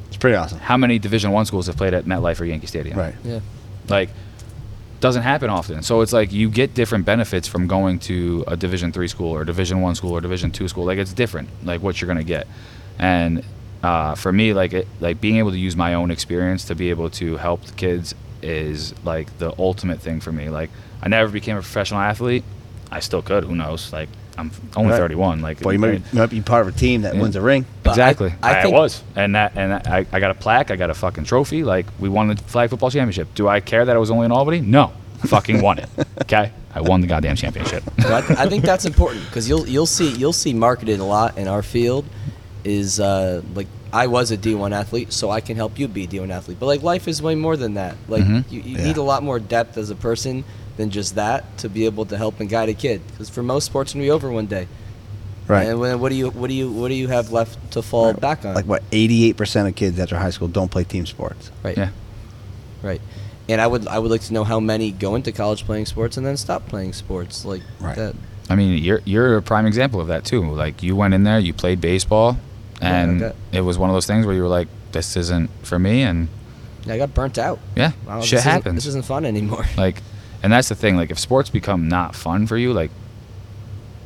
B: It's pretty awesome.
C: How many Division One schools have played at MetLife or Yankee Stadium?
B: Right.
D: Yeah.
C: Like, doesn't happen often. So it's like you get different benefits from going to a Division Three school or Division One school or Division Two school. Like it's different. Like what you're gonna get, and uh, for me, like it, like being able to use my own experience to be able to help the kids is like the ultimate thing for me. Like I never became a professional athlete. I still could. Who knows? Like I'm only
B: Right.
C: 31. Like
B: Well, you might, you might be part of a team that
C: Yeah.
B: wins a ring.
D: But
C: exactly.
D: I
C: I,
D: think-
C: was, and that, and I, I got a plaque. I got a fucking trophy. Like we won the flag football championship. Do I care that I was only in Albany? No, fucking won it. Okay, I won the goddamn championship.
D: But I, I think that's important because you'll you'll see you'll see marketed a lot in our field. Is uh, like I was a D1 athlete, so I can help you be a D1 athlete. But like life is way more than that. Like
C: Mhm.
D: you, you
B: Yeah.
D: need a lot more depth as a person than just that to be able to help and guide a kid. Because for most sports, it's gonna be over one day.
B: Right.
D: And when, what do you what do you what do you have left to fall
B: Right.
D: back on?
B: Like what? Eighty-eight percent of kids after high school don't play team sports.
D: Right.
C: yeah,
D: Right. And I would I would like to know how many go into college playing sports and then stop playing sports like
B: Right.
D: that.
C: I mean, you're you're a prime example of that too. Like you went in there, you played baseball,
D: Yeah,
C: and it was one of those things where you were like, "This isn't for me," and
D: I got burnt out.
C: yeah,
D: Wow,
C: shit
D: this isn't-
C: happens.
D: This isn't fun anymore.
C: Like, and that's the thing. Like, if sports become not fun for you, like,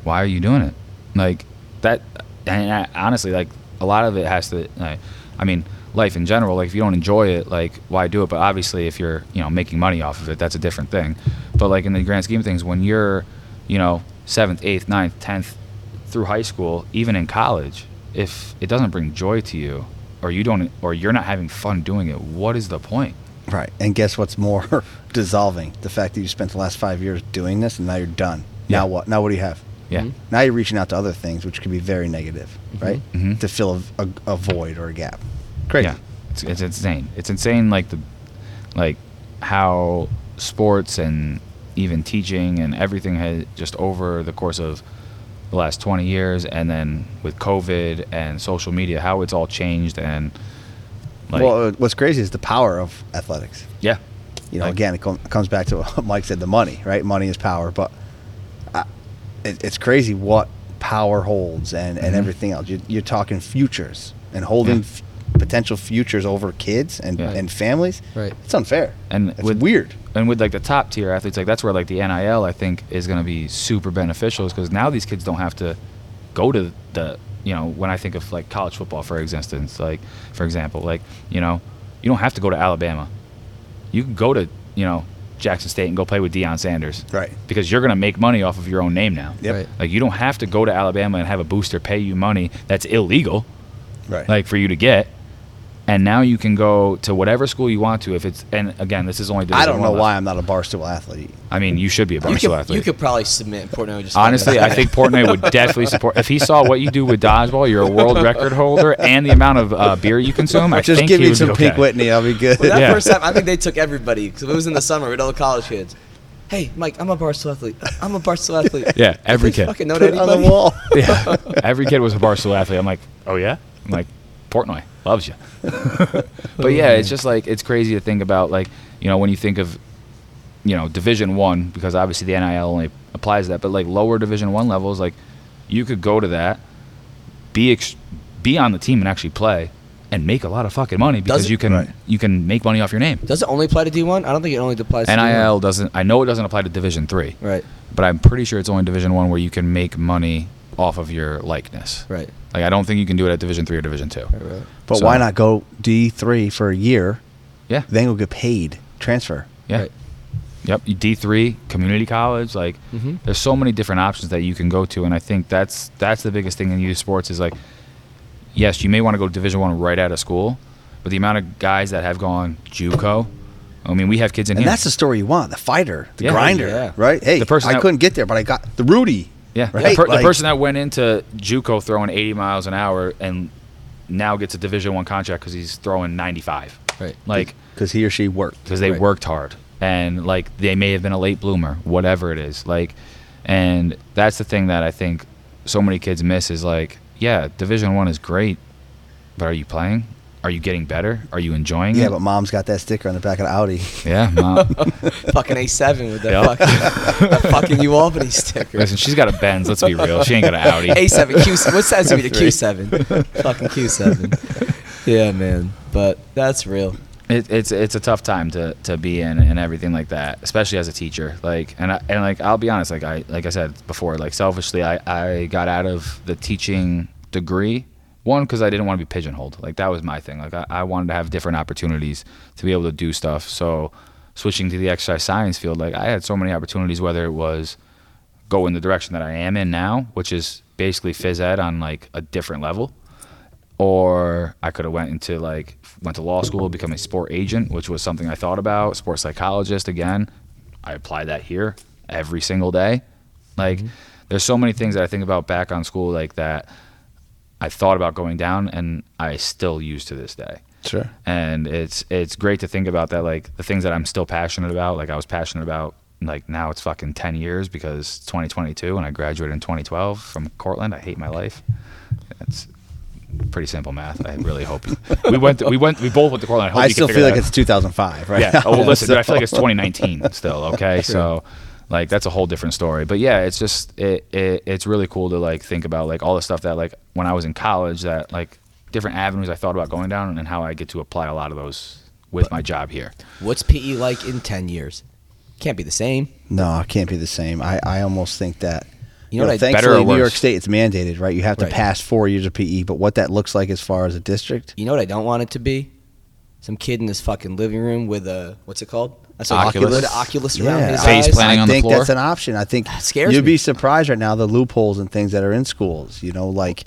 C: why are you doing it? Like that. And I, honestly, like a lot of it has to. Like, I mean, life in general. Like, if you don't enjoy it, like, why do it? But obviously, if you're, you know, making money off of it, that's a different thing. But like in the grand scheme of things, when you're, you know, seventh, eighth, ninth, tenth, through high school, even in college, if it doesn't bring joy to you, or you don't, or you're not having fun doing it, what is the point?
B: Right. And guess what's more dissolving? The fact that you spent the last five years doing this and now you're done.
C: Yeah.
B: Now what? Now what do you have?
C: Yeah.
D: Mhm.
B: Now you're reaching out to other things, which can be very negative, right?
C: Mhm.
B: To fill a, a, a void or a gap. Crazy.
C: Yeah, it's, it's insane. It's insane, like the, like how sports and even teaching and everything has just over the course of the last 20 years, and then with COVID and social media, how it's all changed and like
B: well, uh, what's crazy is the power of athletics.
C: yeah,
B: You know,
C: Like-
B: again, it com- comes back to what Mike said: the money, right? Money is power, but uh, it, it's crazy what power holds and, and
C: Mhm.
B: everything else. You, you're talking futures and holding
C: Yeah.
B: f- potential futures over kids and,
C: Yeah.
B: and families.
D: Right.
B: It's unfair.
C: and
B: it's
C: with
B: weird.
C: and with like the top tier athletes, like that's where like the NIL I think is going to be super beneficial, because now these kids don't have to go to the you know when I think of like college football for instance, like for example, like you know you don't have to go to Alabama, you can go to you know Jackson State and go play with Deion Sanders,
B: Right.
C: Because you're going to make money off of your own name now.
B: Yep.
D: Right.
C: Like you don't have to go to Alabama and have a booster pay you money that's illegal
B: Right.
C: like for you to get. And now you can go to whatever school you want to if it's and again this is only
B: I don't know why I'm not a barstool athlete.
C: I mean, you should be a
D: You
C: Barstool
D: could,
C: athlete.
D: you could probably submit Portnoy. Just
C: Honestly, I think Portnoy would definitely support. If he saw what you do with dodgeball, you're a world record holder, and the amount of uh, beer you consume, I
B: Just
C: think
B: give
C: he
B: me
C: would
B: some Pink
C: okay.
B: Whitney. I'll be good.
D: Well, that
C: Yeah.
D: first time, I think they took everybody because it was in the summer with all the college kids. Hey, Mike, I'm a Barstool athlete. I'm a Barstool athlete.
C: Yeah, every kid.
D: Fucking know
B: Put it on the wall.
C: Yeah, every kid was a Barstool athlete. I'm like, oh yeah, I'm like, Portnoy loves you. but yeah, it's just like it's crazy to think about. Like, you know, when you think of, you know, Division One, because obviously the NIL only applies to that, but like lower Division One levels, like you could go to that, be ex- be on the team and actually play, and make a lot of fucking money because
D: it?
C: you can
B: Right.
C: you can make money off your name.
D: Does it only apply to D1? I don't think it only applies to
C: NIL doesn't. I know it doesn't apply to Division Three,
D: Right,
C: but I'm pretty sure it's only Division One where you can make money off of your likeness.
D: right,
C: Like I don't think you can do it at Division Three or Division Two.
D: right, right.
B: But
C: So-
B: why not go D three for a year
C: Yeah.
B: Then go get paid, transfer.
C: Yeah.
D: Right.
C: Yep. D three community college. Like,
D: Mm-hmm.
C: there's so many different options that you can go to, and I think that's that's the biggest thing in youth sports is like, yes, you may want to go to Division One right out of school, but the amount of guys that have gone JUCO. I mean, we have kids in
B: And
C: here.
B: that's the story you want, the fighter, the
C: Yeah.
B: grinder,
D: Yeah.
B: right? Hey,
C: The person
B: I
C: that-
B: couldn't get there, but I got the Rudy.
C: Yeah,
B: Right?
C: the, per-
B: Like-
C: the person that went into JUCO throwing 80 miles an hour and now gets a Division One contract because he's throwing 95.
D: Right.
C: Like
B: because he or she worked.
C: because they
D: Right.
C: worked hard and like they may have been a late bloomer, whatever it is. Like, and that's the thing that I think so many kids miss is like, yeah, Division One is great, but are you playing? Are you getting better? Are you enjoying
B: Yeah,
C: it?
B: Yeah, but mom's got that sticker on the back of the Audi.
C: yeah, mom.
D: fucking A7 with that
C: Yep.
D: fucking, that fucking U Albany sticker.
C: Listen, she's got a Benz. Let's be real. She ain't got an Audi.
D: A7 Q7. What size is it? A Q7. fucking Q7. Yeah, man. But that's real.
C: It, it's it's a tough time to, to be in and everything like that, especially as a teacher. Like and I, and like I'll be honest, like I like I said before, like selfishly, I, I got out of the teaching degree one because I didn't want to be pigeonholed. Like that was my thing. Like I, I wanted to have different opportunities to be able to do stuff. So switching to the exercise science field, like I had so many opportunities, whether it was go in the direction that I am in now, which is basically phys ed on like a different level or I could have went into like went to law school, become a sport agent, which was something I thought about. Sports psychologist again. I apply that here every single day. Like mm-hmm. there's so many things that I think about back on school like that I thought about going down and I still use to this day.
B: Sure.
C: And it's it's great to think about that like the things that I'm still passionate about, like I was passionate about like now it's fucking 10 years because it's 2022 and I graduated in 2012 from Cortland. I hate my life. It's pretty simple math. I really hope we went. To, we went. We both went to Cortland. I, hope
B: I still feel like
C: that
B: it's 2005, right?
C: yeah. Oh, well, listen, dude, I feel like it's 2019 still. Okay, so like that's a whole different story. But yeah, it's just it, it it's really cool to like think about like all the stuff that like when I was in college that like different avenues I thought about going down and how I get to apply a lot of those with my job here.
D: What's PE like in 10 years? Can't be the same.
B: No, it can't be the same. I, I almost think that.
D: You know what I-
B: thankfully,
C: Better or
B: in New? York State, it's mandated, right? You have to
D: Right.
B: pass four years of PE, but what that looks like as far as a district,
D: You know what I don't want it to be? Some kid in this fucking living room with a what's it called? That's
C: Oculus.
D: With an Oculus around
B: Yeah,
D: his
C: Face
D: eyes.
C: planting
B: I
C: on the
B: think
C: floor?
B: that's an option. I think
D: That scares
B: you'd
D: me.
B: be surprised right now the loopholes and things that are in schools. You know, like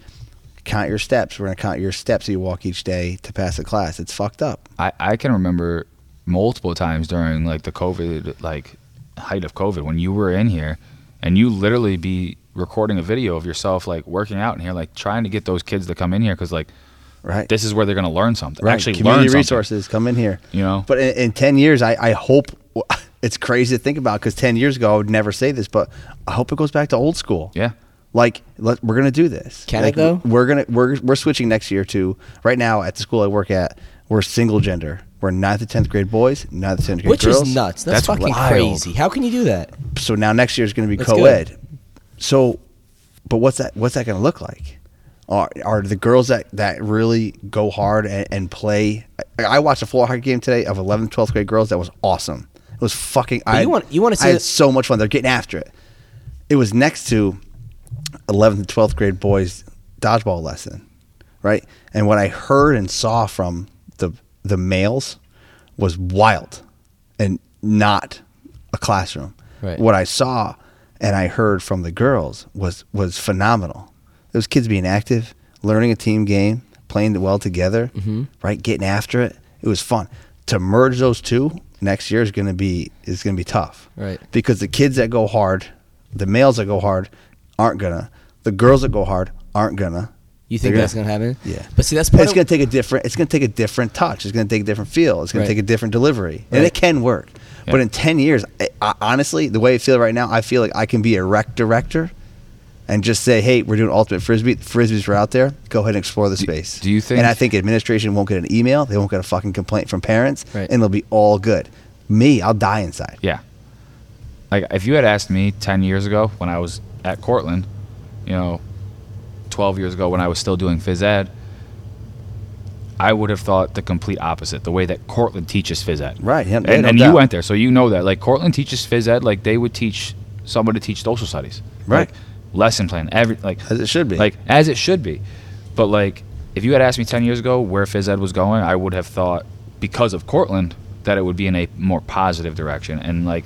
B: count your steps. We're gonna count your steps that you walk each day to pass a class. It's fucked up.
C: I, I can remember multiple times during like the COVID like height of COVID when you were in here and you literally be recording a video of yourself like working out in here like trying to get those kids to come in here because like
B: Right.
C: this is where they're going to learn something
B: right.
C: actually
B: Community
C: learn something,
B: resources come in here.
C: you know
B: But in, in 10 years, I, I hope it's crazy to think about because 10 years ago, I would never say this, but I hope it goes back to old school.
C: yeah
B: Like, let, we're going to do this.
D: Can
B: like,
D: it though?
B: We're going to, we're, we're switching next year to, right now at the school I work at, we're single gender. We're ninth to 10th grade boys, ninth to 10th grade
D: Which
B: girls.
D: is nuts. That's,
C: That's
D: fucking
C: wild.
D: crazy. How can you do that?
B: So now next year is going to be
D: That's
B: co-ed. So, but what's that, what's that going to look like? Are, are the girls that, that really go hard and, and play? I, I watched a floor hockey game today of 11th, 12th grade girls. That was awesome. It was fucking. I
D: you want- you wanna see?
B: I
D: had
B: so much fun. They're getting after it. It was next to 11th and 12th grade boys dodgeball lesson, right? And what I heard and saw from the the males was wild, and not a classroom.
D: Right.
B: What I saw and I heard from the girls was was phenomenal. Those kids being active, learning a team game, playing it well together,
D: Mm-hmm.
B: right? Getting after it. It was fun. To merge those two next year is going to be is going to be tough,
D: Right.
B: Because the kids that go hard, the males that go hard, aren't gonna. The girls that go hard aren't gonna.
D: You think
B: They're
D: that's gonna happen?
B: Yeah.
D: But see, that's part
B: it's
D: of,
B: going to take a different. It's going to take a different touch. It's going to take a different feel. It's going
D: Right.
B: to take a different delivery, and it can work. But in ten years, I, I, honestly, the way I feel right now, I feel like I can be a rec director, and just say, "Hey, we're doing ultimate frisbee. The frisbees are out there. Go ahead and explore the space."
C: do you think-
B: And I think administration won't get an email. They won't get a fucking complaint from parents,
D: Right.
B: and they'll be all good. Me, I'll die inside.
C: Yeah. Like if you had asked me 10 years ago when I was at Cortland, you know, 12 years ago when I was still doing phys ed, I would have thought the complete opposite, the way that Cortland teaches phys ed.
B: Right, yeah,
C: and
B: no
C: and you went there, so you know that. Like Cortland teaches phys ed like they would teach somebody to teach social studies.
B: Right.
C: Like, lesson plan, every like
B: As it should be.
C: Like as it should be. But like if you had asked me 10 years ago where phys ed was going, I would have thought because of Cortland that it would be in a more positive direction and like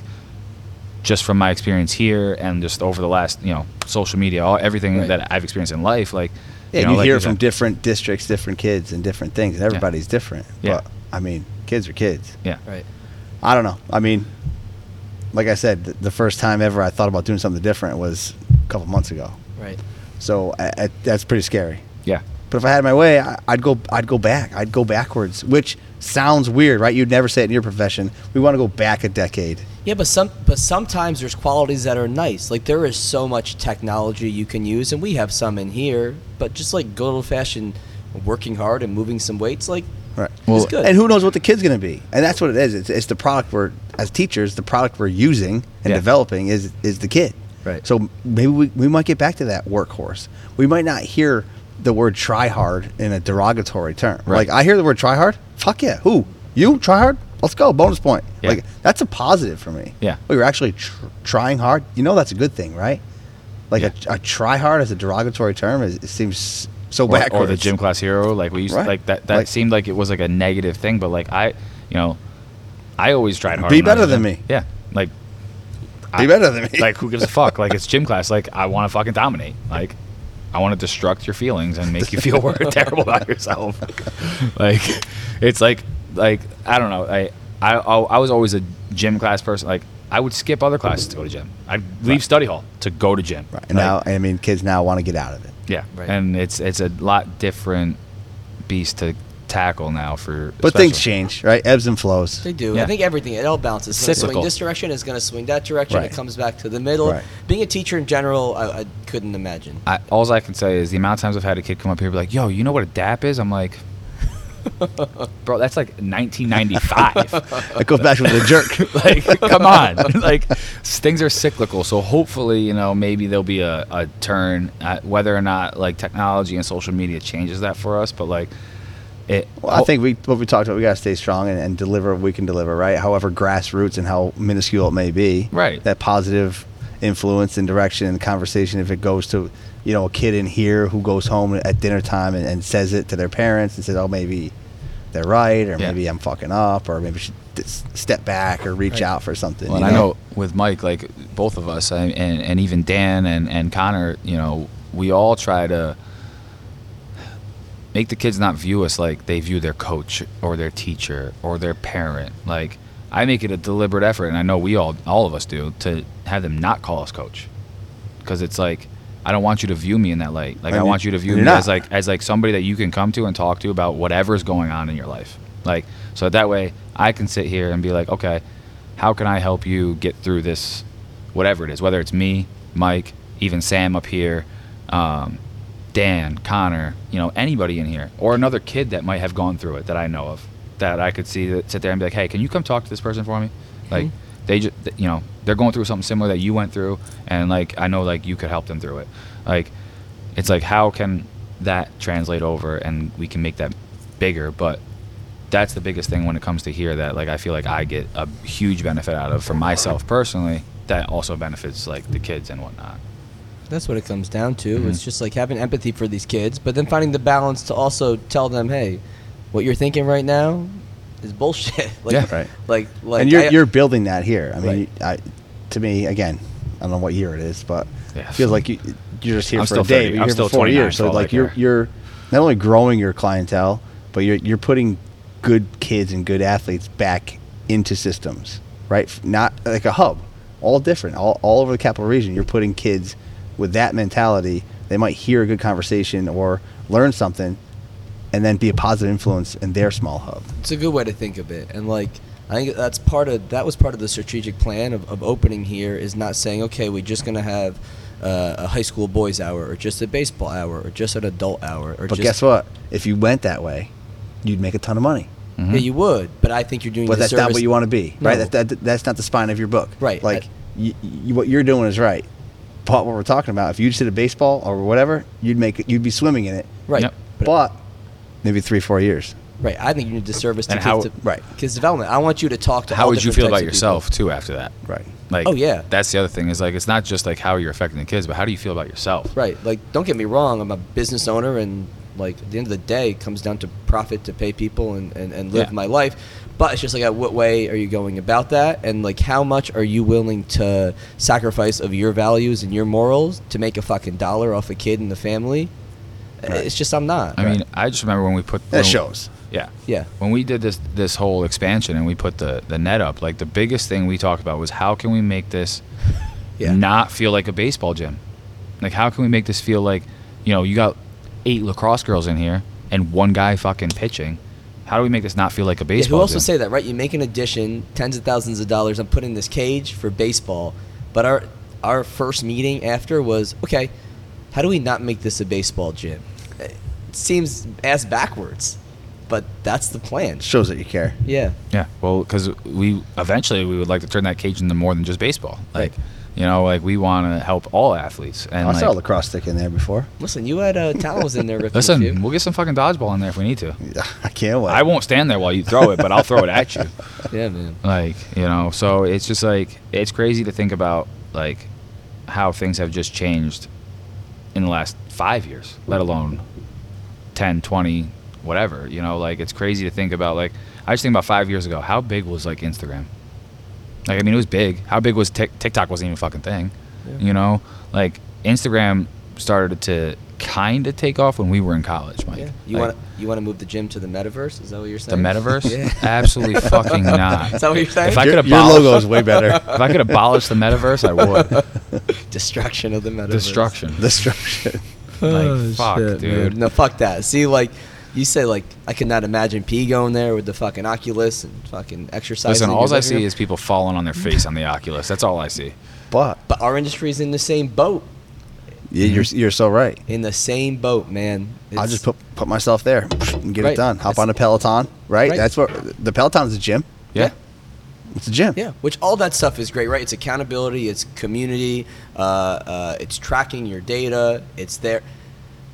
C: just from my experience here and just over the last you know social media all everything
D: Right.
C: that I've experienced in life like
B: Yeah,
C: know,
B: you,
C: like
B: hear
C: said-
B: from different districts, different kids, and different things. And everybody's different.
C: Yeah.
B: But I mean, kids are kids.
C: yeah
D: Right.
B: I don't know. I mean, like I said, the first time ever I thought about doing something different was a couple months ago.
D: Right.
B: So I, I, that's pretty scary.
C: yeah
B: But if I had my way, I, I'd go. I'd go back. I'd go backwards, which sounds weird, right? You'd never say it in your profession. We want to go back a decade.
D: Yeah, but some but sometimes there's qualities that are nice. Like there is so much technology you can use, and we have some in here. But just like good old fashioned working hard and moving some weights, like
B: Right.
C: Well,
D: is good.
B: And who knows what the kid's going to be? And that's what it is. It's, it's the product we're, as teachers, the product we're using and
C: Yeah.
B: developing is is the kid.
C: Right.
B: So maybe we, we might get back to that workhorse. We might not hear the word try hard in a derogatory term.
C: Right.
B: Like I hear the word try hard. Fuck yeah. Who? You try hard? Let's go. Bonus point.
C: Yeah.
B: Like that's a positive for me.
C: Yeah.
B: We were actually tr- trying hard. You know that's a good thing, right? Like
C: Yeah.
B: a, a try hard as a derogatory term is, it seems so
C: or,
B: backwards.
C: or the gym class hero like we used
B: Right.
C: like that that
B: Like-
C: seemed like it was like a negative thing but like i you know i always tried hard
B: Be
C: when I was
B: better than me.
C: yeah like
B: Be better than me.
C: like who gives a fuck like it's gym class like i want to fucking dominate like i want to destruct your feelings and make you feel wor- terrible about yourself like it's like like i don't know i i i was always a gym class person like I would skip other classes to go to gym. I'd leave study hall to go to gym.
B: Right. And now, I mean, kids now want to get out of it.
C: Yeah,
D: Right.
C: and it's it's a lot different beast to tackle now for.
B: But things change, right? Ebbs and flows.
D: They do.
C: Yeah.
D: I think everything it all bounces. It's gonna swing this direction. It's going to swing that direction.
B: Right.
D: It comes back to the middle.
B: Right.
D: Being a teacher in general, I, I couldn't imagine.
C: I, all I can say is the amount of times I've had a kid come up here and be like, "Yo, you know what a DAP is?" I'm like, "Bro, that's like 1995."
B: It goes back to the jerk.
C: like, come on. like, things are cyclical. So hopefully, you know, maybe there'll be a, a turn at whether or not like technology and social media changes that for us. But like, it.
B: Well, I think we what we talked about, we got to stay strong and, and deliver what we can deliver, right? However grassroots and how minuscule it may be.
C: Right.
B: That positive influence and direction and conversation, if it goes to, you know, a kid in here who goes home at dinner time and, and says it to their parents and says, oh, maybe they're right, or
C: Yeah.
B: maybe I'm fucking up, or maybe should step back or reach
D: Right.
B: out for something.
C: Well,
B: you
C: and I know with Mike, like both of us, I, and and even Dan and and Connor, you know, we all try to make the kids not view us like they view their coach or their teacher or their parent. Like I make it a deliberate effort, and I know we all, all of us do, to have them not call us coach, because it's like. I don't want you to view me in that light. Like I,
B: you-
C: want you to view me
B: you're
C: as like as like somebody that you can come to and talk to about whatever's going on in your life. Like so that way I can sit here and be like, okay, how can I help you get through this, whatever it is, whether it's me, Mike, even Sam up here, um, Dan, Connor, you know, anybody in here, or another kid that might have gone through it that I know of, that I could see that sit there and be like, hey, can you come talk to this person for me? Hmm. Like they just, you know, they're going through something similar that you went through, and like I know like you could help them through it. Like it's like how can that translate over and we can make that bigger, but that's the biggest thing when it comes to here that like I feel like I get a huge benefit out of for myself personally that also benefits like the kids and whatnot.
D: That's what it comes down to.
C: Mhm.
D: It's just like having empathy for these kids, but then finding the balance to also tell them, hey, what you're thinking right now is bullshit. like,
C: Yeah.
B: Right.
D: Like, like
B: and you're
D: I-
B: you're building that here. I mean, I, to me, again, I don't know what year it is, but
C: Yeah.
B: it feels like you you're just here
C: I'm
B: for
C: still
B: a day.
C: 30
B: but You're
C: I'm
B: here
C: still
B: for four years, so
C: for
B: like you're you're not only growing your clientele, but you're you're putting good kids and good athletes back into systems, right? Not like a hub, all different, all all over the capital region. You're putting kids with that mentality. They might hear a good conversation or learn something, and then be a positive influence in their small hub.
D: it's a good way to think of it and like i think that's part of that was part of the strategic plan of, of opening here is not saying okay we're just going to have uh, a high school boys hour or just a baseball hour or just an adult hour or
B: But
D: just
B: guess what? If you went that way, you'd make a ton of money.
C: Mhm.
D: yeah you would but i think you're doing
B: But
D: the
B: that's not what you want to be, right?
D: No.
B: That, that, that's not the spine of your book,
D: Right.
B: Like
D: I-
B: y y what you're doing is right. But what we're talking about, if you just did a baseball or whatever, you'd make it, you'd be swimming in it.
D: right
C: Yep.
B: But, maybe three, four years.
D: right i think you need to service to
C: And
D: kids to,
B: right.
D: kids development i want you to talk to
C: How
D: all
C: would you feel about
D: of people.
C: yourself too after that?
B: Right.
C: Like
D: Oh, yeah.
C: That's the other thing is like it's not just like how you're affecting the kids, but how do you feel about yourself?
D: Right. Like, don't get me wrong. I'm a business owner, and Like at the end of the day, it comes down to profit to pay people and, and, and live
C: Yeah.
D: my life. But it's just like, at what way are you going about that? And like, how much are you willing to sacrifice of your values and your morals to make a fucking dollar off a kid and the family? It's just I'm not.
C: I mean, I just remember when we put
B: That shows.
C: Yeah.
D: Yeah.
C: When we did this this whole expansion and we put the the net up, like the biggest thing we talked about was how can we make this
D: Yeah.
C: not feel like a baseball gym? Like how can we make this feel like, you know, you got eight lacrosse girls in here and one guy fucking pitching. How do we make this not feel like a
D: Yeah,
C: baseball
D: who also
C: gym?
D: say that, right? You make an addition, tens of thousands of dollars. I'm putting this cage for baseball, but our our first meeting after was okay. How do we not make this a baseball gym? It seems ass backwards, but that's the plan.
B: Shows that you care.
D: Yeah,
C: Yeah, well, because we eventually we would like to turn that cage into more than just baseball. Like, you know, like we want to help all athletes. And
B: I saw a lacrosse stick in there before.
D: listen, you had uh, Talon was in there. ripping
C: listen,
D: few.
C: we'll get some fucking dodgeball in there if we need to.
B: I can't wait.
C: I won't stand there while you throw it, but I'll throw it at you.
D: yeah, man.
C: Like, you know, so it's just like it's crazy to think about like how things have just changed in the last 5 years, let alone 10, 20, whatever, you know, like it's crazy to think about like I just think about 5 years ago, how big was like Instagram? Like I mean, it was big. How big was Tik TikTok wasn't even a fucking thing. You know, like Instagram started to kind of take off when we were in college, Mike.
D: Yeah. You
C: Like,
D: want you want to move the gym to the metaverse? Is that what you're saying?
C: the metaverse?
D: yeah.
C: Absolutely fucking not.
D: Is that what you're saying?
C: If I
B: your,
C: could
B: your
C: abolish-
B: logo is way better.
C: If I could abolish the metaverse, I would.
D: Destruction of the metaverse.
C: Destruction.
B: Destruction.
C: Like, oh, fuck,
D: Oh, Shit,
C: dude.
D: man. No, fuck that. See, like, you say, like, I could not imagine PE going there with the fucking Oculus and fucking exercising.
C: Listen, all I see is people falling on their face on the Oculus. That's all I see.
B: But
D: But our industry's in the same boat.
B: yeah, you're you're so right.
D: In the same boat, man.
B: I'll just put put myself there and get
D: Right.
B: it done. Hop
D: That's-
B: on a Peloton, right?
D: Right.
B: That's what the Peloton is a gym.
C: Yeah.
B: It's a gym.
D: Yeah, which all that stuff is great, right? It's accountability, it's community, uh, uh, it's tracking your data, it's there.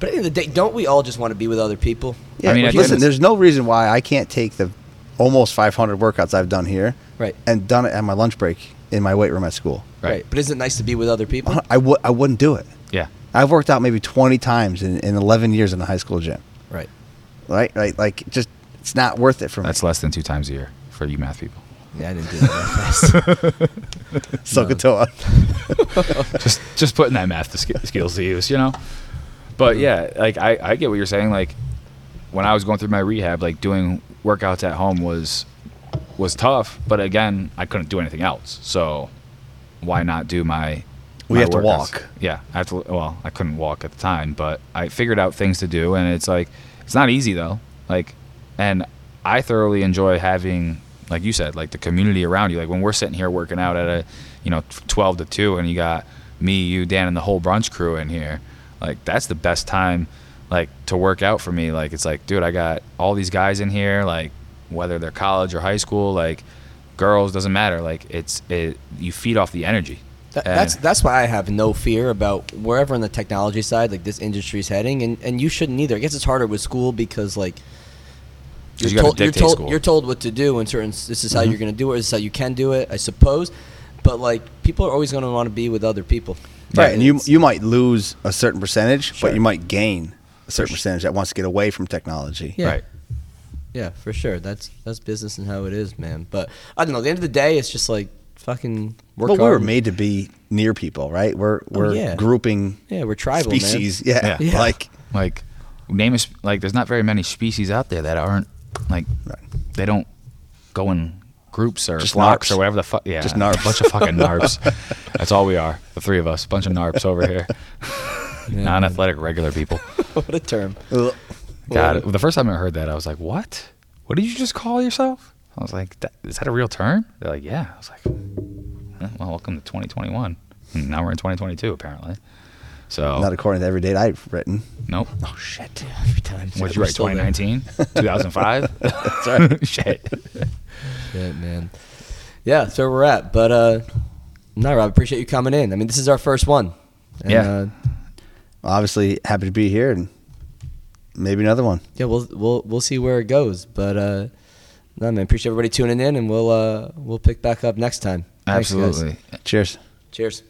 D: But at the end of the day, don't we all just want to be with other people?
B: Yeah,
C: I mean, at
B: listen, there's no reason why I can't take the almost 500 workouts I've done here
D: Right.
B: and done it at my lunch break in my weight room at school.
C: Right.
D: But isn't it nice to be with other people? Uh-huh.
B: I would I wouldn't do it.
C: Yeah.
B: I've worked out maybe 20 times in, in 11 years in a high school gym.
D: Right.
B: Right? Right? Like just it's not worth it for me.
C: That's less than two times a year for you math people.
D: Yeah, I didn't do that that fast.
B: SOHCAHTOA.
C: just just putting that math to sk- skills to use, you know. But yeah, like I, I get what you're saying. Like when I was going through my rehab, like doing workouts at home was was tough. But again, I couldn't do anything else. So why not do my?
B: We
C: my
B: have to walk.
C: Yeah, I have to. Well, I couldn't walk at the time, but I figured out things to do, and it's like it's not easy though. Like, and I thoroughly enjoy having, like you said, like the community around you. Like when we're sitting here working out at a, you know, twelve to two, and you got me, you, Dan, and the whole brunch crew in here. Like that's the best time, like to work out for me. Like it's like, dude, I got all these guys in here. Like whether they're college or high school, like girls doesn't matter. Like it's it. You feed off the energy.
D: That, that's that's why I have no fear about wherever on the technology side like this industry's heading, and, and you shouldn't either. I guess it's harder with school because like
C: you
D: you're
C: gotta
D: told you're told.
C: Mm-hmm.
D: you're told what to do, and certain this is how you're going to do it. This is how you can do it, I suppose. But like people are always going to want to be with other people,
B: Right, and you you might lose a certain percentage,
D: Sure.
B: but you might gain a certain
D: sure.
B: percentage that wants to get away from technology.
D: Yeah.
C: Right.
D: Yeah, for sure. That's that's business and how it is, man. But I don't know. At the end of the day, it's just like fucking work
B: Well, we
D: hard.
B: were made to be near people, right? We're oh, we're
D: Oh, yeah.
B: grouping
D: Yeah, we're tribal, man.
B: species. Yeah.
C: Yeah.
B: like
C: Like, name is like. There's not very many species out there that aren't like.
B: Right.
C: They don't go in groups or
B: Just narps.
C: or whatever the fuck. Yeah,
B: Just narps.
C: A bunch of fucking narps. That's all we are. The three of us. bunch of narps over here.
D: Yeah,
C: Non-athletic, regular people.
D: what a term.
C: God, the first time I heard that, I was like, "What? What did you just call yourself?" I was like, that, "Is that a real term?" They're like, "Yeah." I was like, "Eh, "Well, welcome to 2021." And now we're in 2022, apparently. So,
B: not according to every date I've written.
C: nope.
B: Oh shit.
D: Every time.
C: What did you write? 2019, 2005. That's right. Shit.
D: Shit, man. Yeah, that's where we're at. But uh no, Rob, appreciate you coming in. I mean, this is our first one. And,
C: Yeah.
D: Uh,
B: obviously happy to be here and maybe another one.
D: yeah, we'll we'll we'll see where it goes. But uh no, man, appreciate everybody tuning in, and we'll uh we'll pick back up next time. Thanks.
C: Absolutely.
B: Cheers.
D: Cheers.